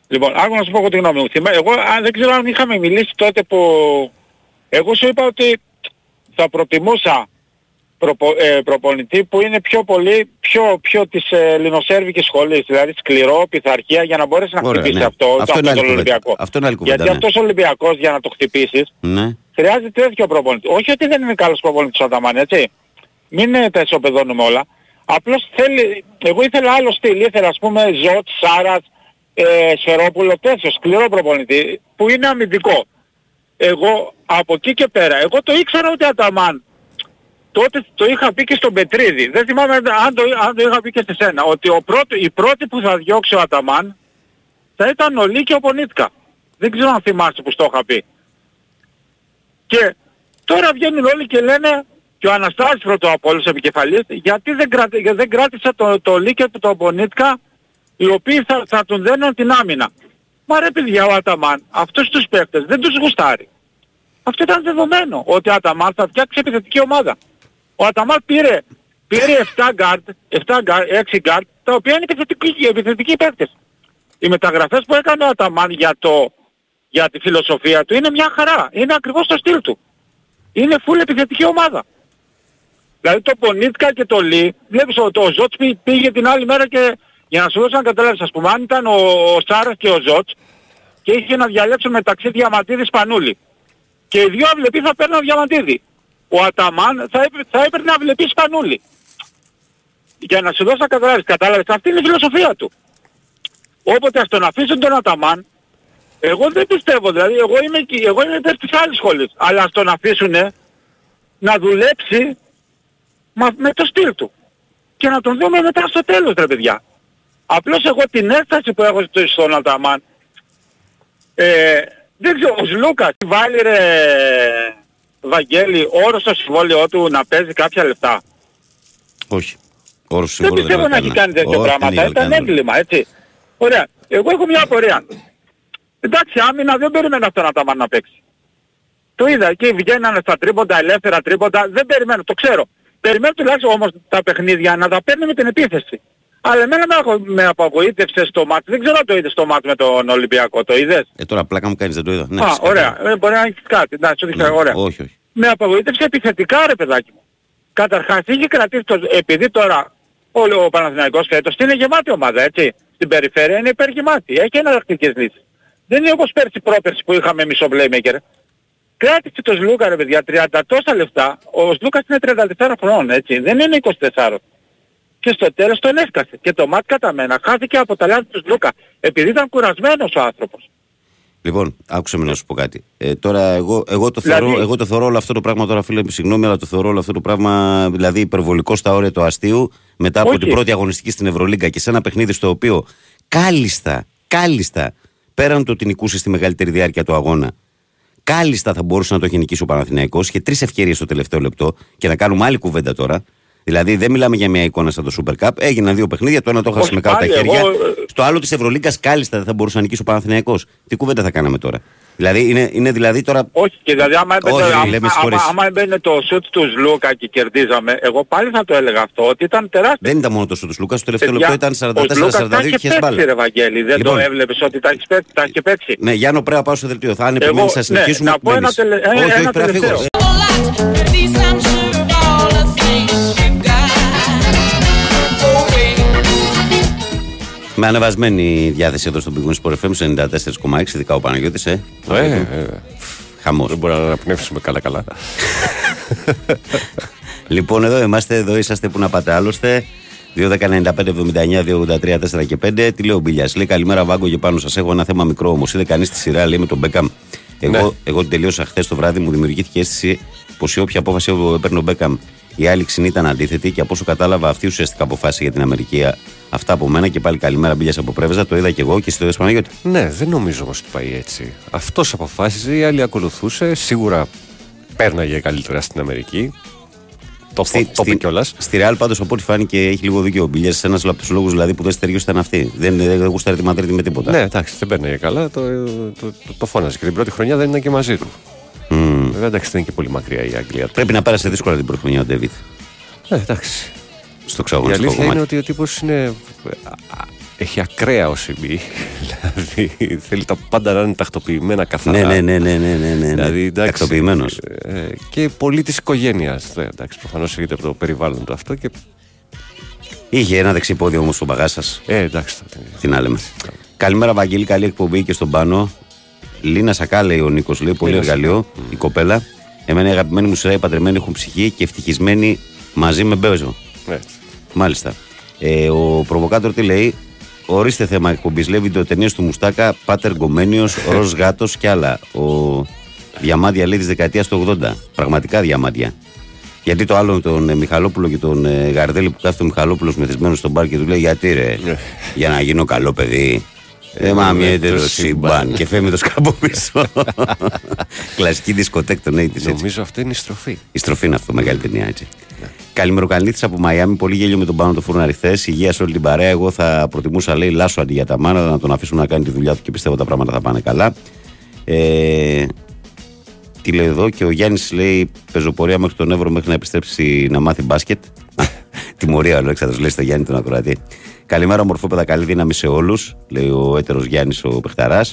Λοιπόν, άκου να σου πω εγώ τη γνώμη μου. Θυμά- Εγώ α, δεν ξέρω αν είχαμε μιλήσει τότε που... Εγώ σου είπα ότι θα προτιμούσα προπο, ε, προπονητή που είναι πιο πολύ, πιο, πιο της ε, λινοσέρβικης σχολής, δηλαδή σκληρό, πειθαρχία για να μπορέσει να
Ωραία,
χτυπήσει
ναι.
αυτό,
Αυτό
αυτό,
είναι άλλη
τον
κουβέντα.
Ολυμπιακό.
Αυτό είναι άλλη κουβέντα,
Γιατί
ναι.
αυτός ο Ολυμπιακός για να το χτυπήσεις
Ναι.
χρειάζεται τέτοιο προπονητή. Όχι ότι δεν είναι καλός προπονητής ο Αταμάν, έτσι. Μην ε, τα ισοπεδώνουμε όλα. Απλώς θέλει, εγώ ήθελα άλλο στυλ, ήθελα ας πούμε Ζωτ, Σάρας, ε, Σφερόπουλο, τέτοιο σκληρό προπονητή που είναι αμυντικό. Εγώ από εκεί και πέρα, εγώ το ήξερα ότι Αταμάν, τότε το είχα πει και στον Πετρίδη, δεν θυμάμαι αν το, αν το είχα πει και σε σένα, ότι ο πρώτο, η πρώτη που θα διώξει ο Αταμάν θα ήταν ο Λί και ο Πονίτκα. Δεν ξέρω αν θυμάσαι που στο είχα πει. Και τώρα βγαίνουν όλοι και λένε και ο Αναστάσης πρώτο από όλους επικεφαλής γιατί δεν, κράτη, γιατί δεν κράτησε το, το Λί και το Πονίτκα οι οποίοι θα, θα τον δένουν την άμυνα. Μα ρε παιδιά ο Αταμάν αυτούς τους παίκτες δεν τους γουστάρει. Αυτό ήταν δεδομένο ότι ο Αταμάν θα φτιάξει επιθετική ομάδα. Ο Αταμάν πήρε, πήρε 7 guard, 7 guard, 6 guard τα οποία είναι επιθετικοί, επιθετικοί παίκτες. Οι μεταγραφές που έκανε ο Αταμάν για, το, για τη φιλοσοφία του είναι μια χαρά. Είναι ακριβώς το στυλ του. Είναι full επιθετική ομάδα. Δηλαδή το Πονίτκα και το Λί, βλέπεις ότι ο Ζότς πή- πήγε την άλλη μέρα και για να σου δώσω να καταλάβεις, ας πούμε, αν ήταν ο, ο Σάρας και ο Ζότς και είχε να διαλέξουν μεταξύ Διαμαντίδης Σπανούλη. Και οι δύο αυλεποί θα παίρνουν Διαμαντίδη. Ο Αταμάν θα, έπαι- θα έπαιρνε αυλεπή Σπανούλη. Για να σου δώσω να καταλάβεις, κατάλαβες, αυτή είναι η φιλοσοφία του. Όποτε ας τον αφήσουν τον Αταμάν Εγώ δεν πιστεύω, δηλαδή εγώ είμαι, εκεί- εγώ είμαι υπέρ της άλλης σχολής. Αλλά στον αφήσουνε να δουλέψει μα, με το στυλ του. Και να τον δούμε μετά στο τέλος ρε παιδιά. Απλώς εγώ την έσταση που έχω στο- στον Αταμάν ε, δεν ξέρω, ο Σλούκας βάλει ρε Βαγγέλη όρο στο συμβόλαιό του να παίζει κάποια λεφτά.
Όχι. Όρος
Δεν
σίγουρα
πιστεύω να έχει
έκανε.
κάνει τέτοια
Όχι, δεν
πράγματα.
είχε
Ήταν
κάνει.
έγκλημα, έτσι. Ωραία. Εγώ έχω μια απορία. Εντάξει, άμυνα δεν περίμενα αυτόν να τα να παίξει. Το είδα εκεί βγαίνανε στα τρίποντα, ελεύθερα τρίποντα. Δεν περιμένω, το ξέρω. Περιμένω τουλάχιστον όμως τα παιχνίδια να τα παίρνει με την επίθεση. Αλλά εμένα με, απο- με απογοήτευσε στο μάτι. Δεν ξέρω αν το είδες στο μάτι με τον Ολυμπιακό. Το είδες;
Ε, τώρα πλάκα μου κάνεις, δεν το είδα. Ναι,
Α,
φυσικά.
ωραία. Ε, μπορεί να έχεις κάτι. Εντάξει, όχι,
Ναι,
ωραία.
Όχι, όχι.
Με απογοήτευσε επιθετικά ρε παιδάκι μου. Καταρχάς είχε κρατήσει το... Επειδή τώρα όλο ο Παναθηναϊκός φέτος είναι γεμάτη ομάδα έτσι. Στην περιφέρεια είναι υπεργεμάτη. Έχει εναλλακτικές λύσεις. Δεν είναι όπως πέρσι πρόπερσι που είχαμε μισό playmaker. Κράτησε το Σλούκα ρε παιδιά 30 τόσα λεφτά. Ο Σλούκας είναι 34 χρόνων έτσι. Δεν είναι 24. Και στο τέλος τον έσκασε. Και το μάτς κατά μένα χάθηκε από τα λάθη του Σλούκα. Επειδή ήταν κουρασμένος ο άνθρωπος.
Λοιπόν, άκουσε με να σου πω κάτι. Ε, τώρα, εγώ, εγώ, το
Δηλαδή-
θεωρώ, εγώ το θεωρώ όλο αυτό το πράγμα τώρα, φίλε, συγγνώμη, αλλά το θεωρώ όλο αυτό το πράγμα δηλαδή υπερβολικό στα όρια του αστείου μετά από
Όχι.
την πρώτη αγωνιστική στην Ευρωλίγκα και σε ένα παιχνίδι στο οποίο κάλλιστα, κάλλιστα, πέραν το ότι νικούσε στη μεγαλύτερη διάρκεια του αγώνα, κάλλιστα θα μπορούσε να το έχει νικήσει ο Παναθηναϊκός και τρεις ευκαιρίες στο τελευταίο λεπτό και να κάνουμε άλλη κουβέντα τώρα. Δηλαδή δεν μιλάμε για μια εικόνα σαν το Super Cup. Έγιναν δύο παιχνίδια, το ένα το έχασε
Όχι,
με κάτω τα
πάλι,
χέρια.
εγώ, ε,
Στο άλλο της Ευρωλίγκας κάλλιστα δεν θα μπορούσε να νικήσει ο Παναθηναϊκός. Τι κουβέντα θα κάναμε τώρα. Δηλαδή είναι, είναι δηλαδή τώρα.
Όχι, και δηλαδή άμα έμπαινε,
Όχι,
άμα,
λέμε,
άμα,
συγχωρείς.
άμα έμπαινε το σουτ του Σλούκα και κερδίζαμε, εγώ πάλι θα το έλεγα αυτό, ότι ήταν τεράστιο.
Δεν ήταν μόνο το σου του Λούκα, στο τελευταίο
Παιδιά,
λεπτό ήταν
ο Σλούκας τα
44-42
είχε
και είχε
παίξει,
μπάλα.
ρε Βαγγέλη, δεν
Λοιπόν.
το έβλεπες ότι τα έχεις παίξει, τα είχε παίξει.
Ναι, Γιάννο, πρέπει να πάω στο δελτίο. Θα αν
Εγώ,
επιμένει, θα
ναι,
συνεχίσουμε.
να πω ένα
μένεις. Με ανεβασμένη διάθεση εδώ στον Πηγούνι Sport FM σε 94,6, ειδικά ο Παναγιώτης, ε.
Ε, ε,
Χαμός.
δεν μπορούμε να αναπνεύσουμε καλά-καλά.
Λοιπόν, εδώ είμαστε, εδώ είσαστε που να πάτε άλλωστε. 2.195.79.283.4 και 5. Τι λέει ο Μπίλιας; Λέει καλημέρα, Βάγκο και πάνω σας. Έχω ένα θέμα μικρό όμως. Είδε κανείς τη σειρά, λέει με τον Μπέκαμ. Εγώ,
Ναι.
εγώ την τελείωσα χθες το βράδυ, μου δημιουργήθηκε αίσθηση πως η όποια απόφαση έπαιρνε ο Μπέκαμ η άλλη ξυνή ήταν αντίθετη και από όσο κατάλαβα αυτή ουσιαστικά αποφάσισε για την Αμερική. Αυτά από μένα και πάλι καλημέρα, Μπίλια από Πρέβεζα. Το είδα και εγώ και εσύ το είδες, Παναγιώτη.
Ναι, δεν νομίζω όμως ότι πάει έτσι. Αυτός αποφάσιζε, η άλλη ακολουθούσε. Σίγουρα πέρναγε καλύτερα στην Αμερική. Το,
Στη-
το είπε
στη-
κιόλας.
Στη Ρεάλ πάντως, από ό,τι φάνηκε, έχει λίγο δίκιο ο Μπίλιας. Ένας από τους λόγους δηλαδή, που δεν στεριούσε ήταν αυτή. Δεν, δεν γούσταρε τη Μαδρίτη με τίποτα.
Ναι, εντάξει, δεν πέρναγε καλά. Το, το, το, το φώναζε. Και την πρώτη χρονιά δεν ήταν και μαζί του.
Μμμ.
Βέβαια, εντάξει, δεν είναι και πολύ μακριά η Αγγλία.
Πρέπει να πέρασε δύσκολα την πρώτη χρονιά ο Ντέβιτ
Ναι, εντάξει.
στο
Η
ξαγωνιστικό
αλήθεια
κομμάτι.
είναι ότι ο τύπος είναι. α, Έχει ακραία OCB. δηλαδή θέλει τα πάντα να είναι τακτοποιημένα καθαρά.
Ναι, ναι, ναι, ναι, ναι, ναι, ναι.
Δηλαδή, εντάξει,
Τακτοποιημένος.
ε, και πολύ της οικογένειας. Εντάξει, προφανώς έχετε από το περιβάλλον του αυτό. Και,
Είχε ένα δεξί πόδι όμως ο μπαγάς σας.
ε, εντάξει. θα την-
Τι να λέμε. Καλημέρα, Βαγγέλη. Καλή εκπομπή και στον πάνω. Λίνα Σακά, λέει ο Νίκος. Λέει πολύ
Λίνα
εργαλείο η κοπέλα. Εμένα η αγαπημένη μου σειρά, οι παντρεμένοι έχουν ψυχή και ευτυχισμένοι μαζί με Μπέζο.
Ναι.
Μάλιστα. Ε, ο προβοκάτορ τι λέει. Ορίστε θέμα εκπομπής. Λέει βιντεοτενίες του Μουστάκα, Πάτερ Γκομένιος, Ροζ Γάτος και άλλα. Ο διαμάντια λέει της δεκαετίας του 80. Πραγματικά διαμάντια. Γιατί το άλλο με τον ε, Μιχαλόπουλο και τον ε, Γαρδέλη που κάθεται ο Μιχαλόπουλος μεθυσμένος στον μπαρ και του λέει Γιατί ρε,
Ναι.
για να γίνω καλό παιδί. Ε, μα μια
το
το
σύμπαν.
σύμπαν. Και φεύγει με το σκάμπο πίσω. Κλασική δισκοτέκ των 80's έτσι.
Νομίζω αυτή είναι η στροφή.
Η στροφή είναι αυτό, μεγάλη ταινία έτσι. Καλημεροκαλνήθη από Μαϊάμι, πολύ γέλιο με τον πάνω του φούρναρι χθε. Υγεία σε όλη την παρέα. Εγώ θα προτιμούσα, λέει, Λάσο αντί για τα μάνα, να τον αφήσουμε να κάνει τη δουλειά του και πιστεύω τα πράγματα θα πάνε καλά. Ε, τι λέει εδώ και ο Γιάννης λέει πεζοπορία μέχρι τον Εύρο μέχρι να επιστρέψει να μάθει μπάσκετ. Τιμωρία ο Αλέξανδρος λέει στο Γιάννη τον Ακροατή. Καλημέρα, μορφόπεδα, καλή δύναμη σε όλους, λέει ο έτερος Γιάννης ο Πεχταρά.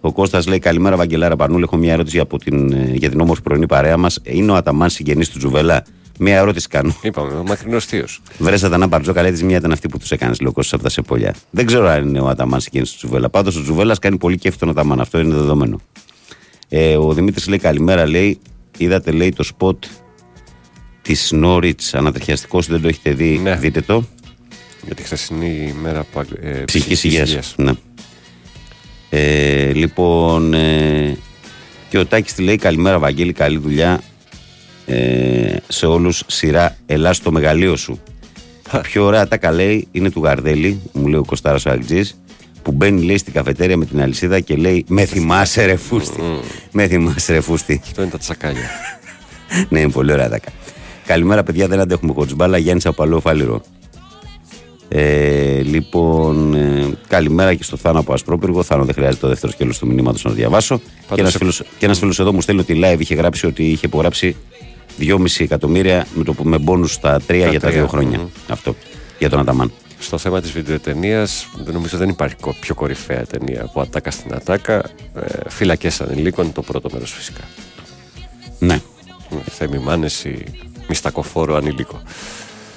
Ο Κώστας λέει καλημέρα, Βαγγελάρα Πανούλη. Έχω μια ερώτηση από την, ε, για την όμορφη πρωινή παρέα μας. Είναι ο Αταμάν συγγενής του Τζουβέλα; Μια ερώτηση κάνω.
Είπαμε, ο μακρινός θείος.
Βρες Σατανά Μπαρτζόκα, της μία ήταν αυτή που τους έκανες λέω Κώστας από τα σεπόλια. Δεν ξέρω αν είναι ο Αταμάν συγγενής του Τζουβέλα. Πάντως ο Τζουβέλας κάνει πολύ κέφι τον Αταμάν. Αυτό είναι δεδομένο. Ε, ο Δημήτρης λέει καλημέρα, λέει. Είδατε, λέει, το σποτ της Νόριτ ανατριχιαστικό. Δεν το έχετε δει,
Ναι.
δείτε το.
Για τη χθεσινή ημέρα πα- ε,
Ψυχικής υγείας.
υγείας.
Ναι. Ε, λοιπόν, ε, και ο Τάκης τη λέει καλημέρα Βαγγέλη, καλή δουλειά ε, σε όλους σειρά Ελλά στο μεγαλείο σου. Τα πιο ωραία τα λέει είναι του Γαρδέλη, μου λέει ο Κωστάρας ο Αγτζής, που μπαίνει λέει στην καφετέρια με την αλυσίδα και λέει Με θυμάσαι ρε φούστη. Με θυμάσαι ρε φούστη.
Αυτό είναι τα τσακάλια.
ναι, είναι πολύ ωραία τάκα. Καλημέρα, παιδιά. Δεν αντέχουμε κοτσμπάλα. Γιάννης από Παλαιό Φάληρο. Ε, λοιπόν, ε, καλημέρα και στο Θάνο από Ασπρόπυργο. Θάνο δεν χρειάζεται το δεύτερο σκέλος του μηνύματος να το διαβάσω. Και ένας
σε-
φίλο ένας φίλος εδώ μου στέλνει ότι live είχε γράψει ότι είχε υπογράψει 2,5 εκατομμύρια με, το, με μπόνους στα 3 για τα
τρία.
δύο χρόνια.
Μμμ.
Αυτό. Για τον Αταμάν.
Στο θέμα της βιντεοτενίας νομίζω δεν υπάρχει κο- πιο κορυφαία ταινία από Ατάκα στην Ατάκα. Ε, φυλακές ανηλίκων, το πρώτο μέρος φυσικά.
Ναι.
Θέμη Μάνεση, μιστακοφόρο ανηλίκο.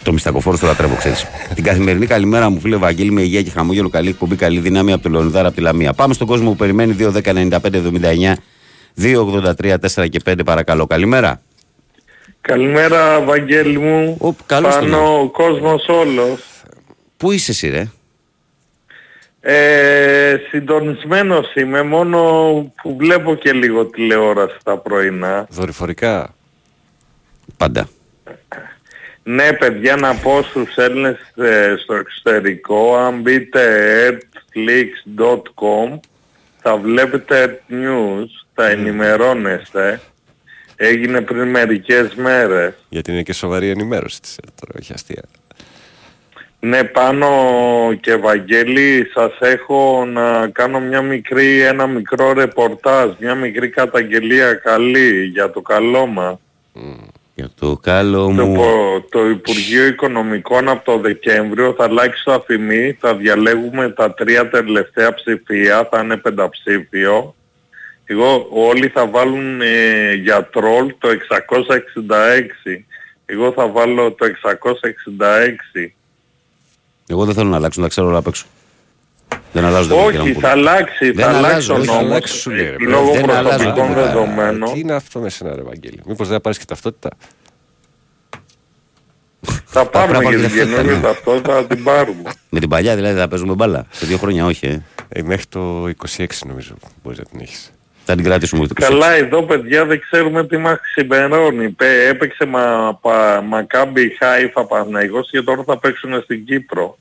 Το μυστακοφόρο του λατρεύω, ξέρεις. Την καθημερινή καλημέρα μου, φίλε Βαγγέλη, με υγεία και χαμόγελο. Καλή εκπομπή, καλή δύναμη από το Λεωνιδάρα από τη Λαμία. Πάμε στον κόσμο που περιμένει 2.10.95.79, 2.83, 4 και 5, παρακαλώ. Καλημέρα.
Καλημέρα Βαγγέλη μου.
Οπ, καλώς τον
Πάνω ο κόσμος όλος.
Πού είσαι εσύ, ρε;
Ε, συντονισμένος είμαι, μόνο που βλέπω και λίγο τηλεόραση τα πρωινά.
Δορυφορικά.
Πάντα.
Ναι παιδιά να πω στους Έλληνες ε, στο εξωτερικό, αν μπείτε earthflix.com θα βλέπετε news, θα ενημερώνεστε. Έγινε πριν μερικές μέρες.
Γιατί είναι και σοβαρή ενημέρωση της ΕΡΤ, τώρα, όχι αστεία.
Ναι, πάνω και Βαγγέλη, σας έχω να κάνω μια μικρή, ένα μικρό ρεπορτάζ, μια μικρή καταγγελία καλή για το καλό μας.
Για το καλό
Το,
μου.
πο- το Υπουργείο Οικονομικών από το Δεκέμβριο θα αλλάξει το αφημί, θα διαλέγουμε τα τρία τελευταία ψηφία, θα είναι πενταψήφιο. Εγώ, όλοι θα βάλουν ε, για τρόλ το 666. Εγώ θα βάλω το 666.
Εγώ δεν θέλω να αλλάξω, να τα ξέρω όλα απ' έξω. Δεν αλλάζω δεν
Όχι, θα αλλάξει,
Δεν
θα αλλάξει
αλλάζω,
ο
όχι, θα
νόμος
αλλάξει, σου λέει, ρε,
ε,
παιδί.
λόγω
Δεν αλλάζω
προσωπικών
τίποτα.
δεδομένων.
Τι είναι αυτό με σένα ρε Βαγγέλη; Μήπως δεν θα πάρεις και ταυτότητα;
Θα πάρουμε
πρέπει
και
να
την
πάρει
καινούργια
ταυτότητα,
ταυτότητα, θα την πάρουμε.
Με την παλιά δηλαδή θα παίζουμε μπάλα. Σε δύο χρόνια όχι, ε.
Ε, μέχρι το 26 νομίζω μπορείς να την έχεις.
Θα την κρατήσουμε μέχρι το 26.
Καλά, εδώ παιδιά δεν ξέρουμε τι μας ξημερώνει. Πέ- Έπαιξε μα, πα, Μακάμπι Χάιφα Παναγικός και τώρα θα παίξουν στην Κύπρο.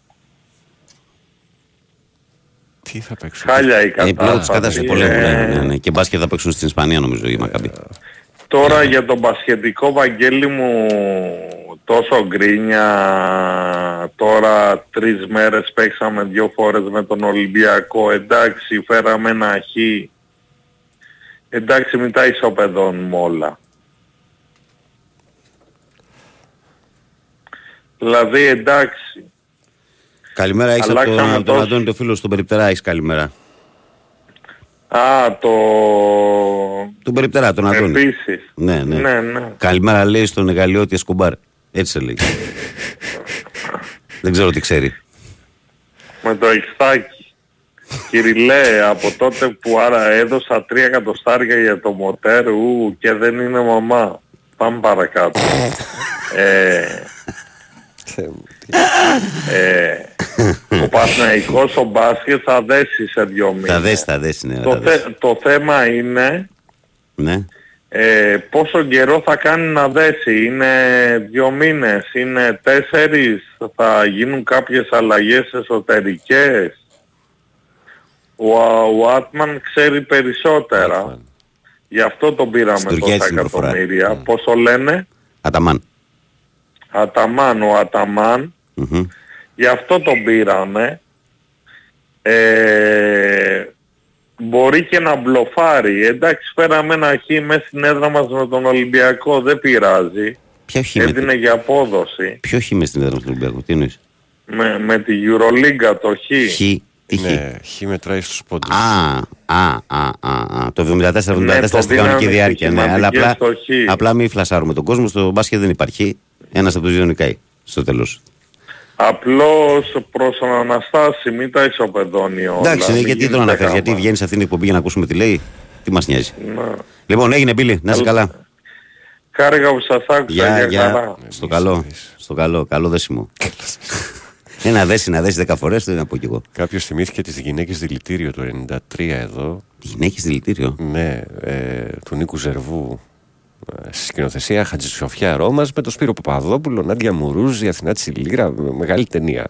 Τι θα παίξω.
Χάλια η
Ε, πλέον
κατάσταση.
της κατάστασης
Ε,
πολέμου. Ναι, ναι, ναι. Και μπάσκετ θα παίξουν στην Ισπανία νομίζω οι Μακαμπή.
Τώρα για τον πασχετικό Βαγγέλη μου τόσο γκρίνια τώρα τρεις μέρες παίξαμε δύο φορές με τον Ολυμπιακό εντάξει φέραμε ένα χ εντάξει μην τα ισοπεδώνουμε όλα δηλαδή εντάξει
Καλημέρα, έχεις από τον,
Αλλάξαμε
από τον
τόσο.
Αντώνη το φίλο στον Περιπτερά, έχεις καλημέρα.
α το
Τον Περιπτερά, τον Αντώνη.
επίσης
Ναι, ναι.
ναι, ναι.
Καλημέρα λέει στον Εγαλιώτη Εσκομπάρ. Έτσι σε λέει. Δεν ξέρω τι ξέρει.
με το εξτάκι. Κυριλέ, από τότε που άρα έδωσα τρία εκατοστάρια για το μοτέρ, ου, και δεν είναι μαμά. Πάμε παρακάτω. ε,
Θεέ μου, τι-
ε, ο Παναθηναϊκός ο μπάσκετ θα δέσει σε δυο μήνες.
Θα δέσει, θα δέσει, ναι.
το,
θα δέσει.
θε- το θέμα είναι
Ναι.
ε, πόσο καιρό θα κάνει να δέσει; Είναι δύο μήνες, είναι τέσσερις, θα γίνουν κάποιες αλλαγές εσωτερικές; Ο, ο Άτμαν ξέρει περισσότερα.
Άτμαν.
Γι' αυτό τον πήραμε
Στην Τουρκία
τόσα
έτσι είναι η προφορά.
εκατομμύρια. Πόσο λένε,
Αταμάν.
Αταμάν, ο Αταμάν.
Μμμ.
Γι' αυτό τον πήραμε. Ε, μπορεί και να μπλοφάρει. Εντάξει, φέραμε ένα χ μέσα στην έδρα μας με τον Ολυμπιακό. Δεν πειράζει.
Ποιο χ με,
Έδινε για απόδοση.
ποιο χ με στην έδρα του Ολυμπιακού, τι εννοείς;
Με, με τη Euroliga το χ.
Χ, τι χ.
Ναι, χ μετράει στους πόντους.
Α, α, α, α, α. Το 74-74
Ναι, το
στην
δίνανε
κανονική διάρκεια. Ναι, αλλά
σημαντικές
απλά,
στο χ.
απλά μην φλασάρουμε τον κόσμο. Στο μπάσκετ δεν υπάρχει. Ένας από τους δύο νικάει στο τέλος.
Απλώς προς τον Αναστάση μην τα ισοπεδώνει όλα.
Εντάξει, ναι,
μην
γιατί τον
γίνεται
αναφέρεις. Γιατί
γάμα.
βγαίνεις σε αυτήν την εκπομπή για να ακούσουμε τι λέει. Τι μας νοιάζει.
Να.
Λοιπόν, έγινε πύλη. Να είσαι καλά.
Χάρηκα που σας άκουσα
Γεια,
για
γεια.
χαρά.
Στο καλό. Στο καλό. Καλό δέσιμο. Ένα δέσει να δέσεις 10 φορές, δεν να πω κι εγώ.
Κάποιος θυμήθηκε τις γυναίκες δηλητήριο το 93 εδώ.
Τι γυναίκες δηλητήριο;
Ναι, ε, του Νίκου Ζερβού. Ε, Στη σκηνοθεσία Χατζησοφιά Ρώμας με τον Σπύρο Παπαδόπουλο, Νάντια Μουρούζη, Αθηνά Τσιλίρα. με- Μεγάλη ταινία.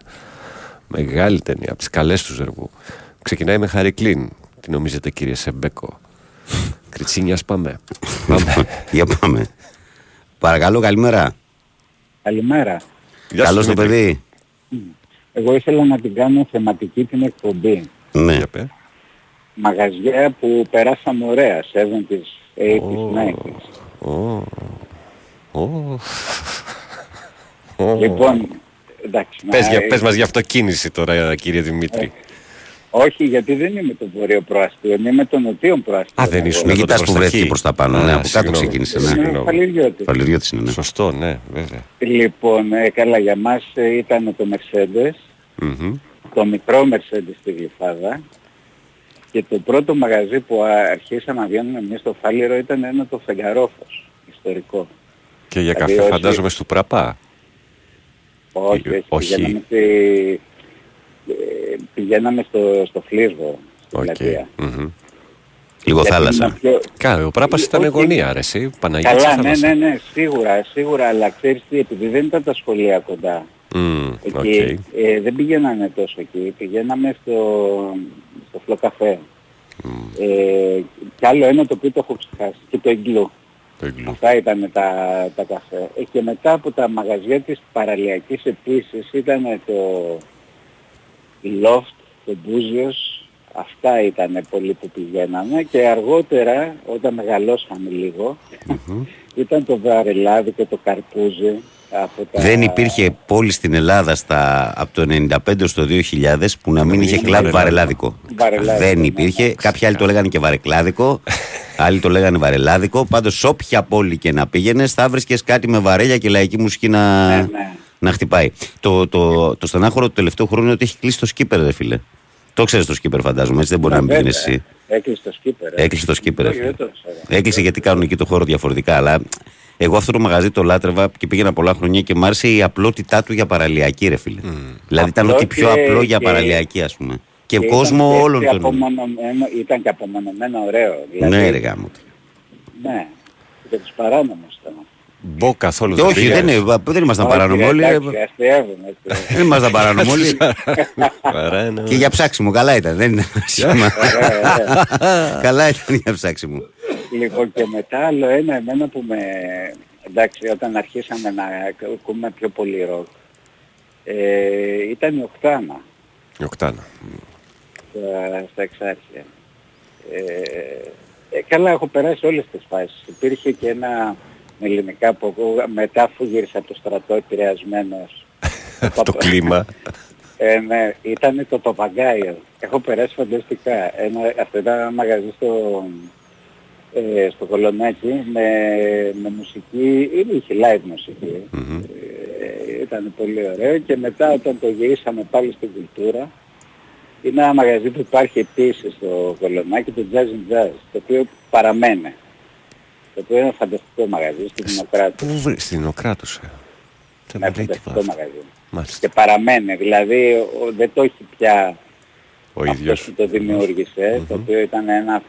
Μεγάλη ταινία, από τις καλές τους Ζερβού. Ξεκινάει με Χαρικλίν. Τι νομίζετε, κύριε Σεμπέκο. Κριτσίνια πάμε. πάμε.
Για πάμε. Παρακαλώ, καλημέρα.
Καλημέρα.
Γεια σου,
Καλό το
Δημήτρη.
παιδί.
Εγώ ήθελα να την κάνω θεματική την εκπομπή.
Ναι.
Για πέ.
Μαγαζιά που περάσαμε ωραία, 70s, 80s,
Ω.
90s.
Ω. Ω. Ω.
Λοιπόν, εντάξει.
Πες,
να-
για, πες μας για αυτοκίνηση τώρα κύριε Δημήτρη.
Όχι, γιατί δεν είμαι το βορείο προαστίο, είμαι το νοτίο προαστίο.
Α, δεν ήσουν
Μην
εδώ
κοιτάς
προς
που
τα
βρέθηκε
εκεί.
προς τα πάνω,
Α,
ναι, από κάτω
συγγνώμη.
ξεκίνησε, ναι.
Είμαι
Συγγνώμη.
Παλαιριώτης.
Παλαιριώτης είναι, ναι.
Σωστό, ναι, βέβαια.
Λοιπόν, ε, καλά, για μας ε, ήταν το Mercedes,
Μμμ.
το μικρό Mercedes στη Γλυφάδα και το πρώτο μαγαζί που α- αρχίσαμε να βγαίνουμε εμείς στο Φάληρο ήταν ένα το Φεγγαρόφως, ιστορικό.
Και για
Δηλαδή,
καφέ
όχι-
φαντάζομαι στου Πραπά.
Όχι, όχι,
όχι.
πηγαίναμε, στη, ε, πηγαίναμε στο, στο Φλίσβο, στην
Οκ.
πλατεία.
Μμμ.
Λίγο
Γιατί
θάλασσα.
ήμουν πιο-
Καλά, ο Πράπας ήταν
Όχι.
γωνία, ρε εσύ. Παναγία της
Καλά, ναι,
θάλασσα.
ναι, ναι, σίγουρα, σίγουρα, αλλά ξέρεις τι, επειδή δεν ήταν τα σχολεία κοντά,
Μμ,
εκεί,
οκ.
ε, δεν πηγαίναμε τόσο εκεί, πηγαίναμε στο, στο Flocafé. Ε, κι άλλο ένα το οποίο το έχω ξεχάσει, και το Igloo.
Το Igloo.
Αυτά ήταν τα, τα καφέ. Ε, και μετά από τα μαγαζιά της παραλιακής επίσης ήταν το Loft, το Búzios, αυτά ήταν πολλοί που πηγαίναμε και αργότερα όταν μεγαλώσαμε λίγο ήταν το Βαρελάδικο, το Καρπούζι. Από τα...
Δεν υπήρχε πόλη στην Ελλάδα στα, από το 95 στο 2000 που να μην είχε
είχε
κλαμπ
βαρελάδικο.
βαρελάδικο.
Βαρελάδικο,
Δεν
ναι,
υπήρχε.
ναι.
Κάποιοι άλλοι το λέγανε και βαρεκλάδικο. άλλοι το λέγανε βαρελάδικο. Πάντως σε όποια πόλη και να πήγαινες, θα βρίσκες κάτι με βαρέλια και λαϊκή μουσική να,
Ναι, ναι.
να χτυπάει. Το, το, το στενάχωρο του τελευταίου χρόνου είναι ότι έχει κλείσει το σκύπερ, ρε φίλε. Το ξέρεις το σκύπερ, φαντάζομαι. Έτσι δεν μπορεί να μην
Βέβαια,
πήγαινε εσύ.
Έκλεισε το σκύπερ. ε.
Έκλεισε το σκύπερ, ρε
Όχι,
φίλε.
δεν το ξέρω.
Έκλεισε γιατί κάνουν εκεί το χώρο διαφορετικά. Αλλά εγώ αυτό το μαγαζί το λάτρευα και πήγαινα πολλά χρόνια και μου άρεσε η απλότητά του για παραλιακή, ρε φίλε. Δηλαδή ήταν
Απλό
ό,τι πιο
και-
απλό για
και-
παραλιακή, ας πούμε. Και,
Και
κόσμο
ήταν
όλων
και
των.
απομονωμένο- Ήταν και απομονωμένο ωραίο. Δηλαδή,
Ναι, ρε γάμο.
Ναι. Και τους παράνομους ήταν.
Μπο καθόλου
Και όχι,
πήγες.
δεν, είναι, δεν ήμασταν
Όχι,
παράνομοι
ρε,
όλοι.
εντάξει, αστείευομαι, αστείευομαι.
Δεν ήμασταν παράνομοι όλοι.
Παράνομα.
και για ψάξιμο, καλά ήταν. Δεν ήταν σήμα.
Ωραία, ωραία.
καλά ήταν για ψάξιμο.
Λοιπόν και μετά άλλο ένα εμένα που με... Εντάξει, όταν αρχίσαμε να ακούμε πιο πολύ ροκ, ε, ήταν η Οκτάνα
Η Οκτάνα.
στα, στα εξάρχεια. Ε, ε, καλά, έχω περάσει όλες τις φάσεις. Υπήρχε και ένα με ελληνικά που ακούγα, μετά αφού γύρισα από το στρατό επηρεασμένος.
Το κλίμα.
Ε, ναι, ήταν το Παπαγκάιο. Έχω περάσει φανταστικά. Ένα, αυτό ήταν ένα μαγαζί στο, ε, στο Κολονάκι με, με μουσική, ή είχε live μουσική. Ε, ήταν πολύ ωραίο και μετά όταν το γυρίσαμε πάλι στην κουλτούρα είναι ένα μαγαζί που υπάρχει επίσης στο Κολονάκι, το Jazz and Jazz, το οποίο παραμένει. Το οποίο είναι ένα φανταστικό μαγαζί στην Δημοκράτη.
Πού βρει, στην Οκράτουσα. Δεν
Ένα
μου λέει
φανταστικό
τίποτα.
μαγαζί.
Μάλιστα.
Και παραμένει, δηλαδή ο- δεν το έχει πια
Ο
αυτός
ίδιος.
που το δημιούργησε, το οποίο ήταν ένα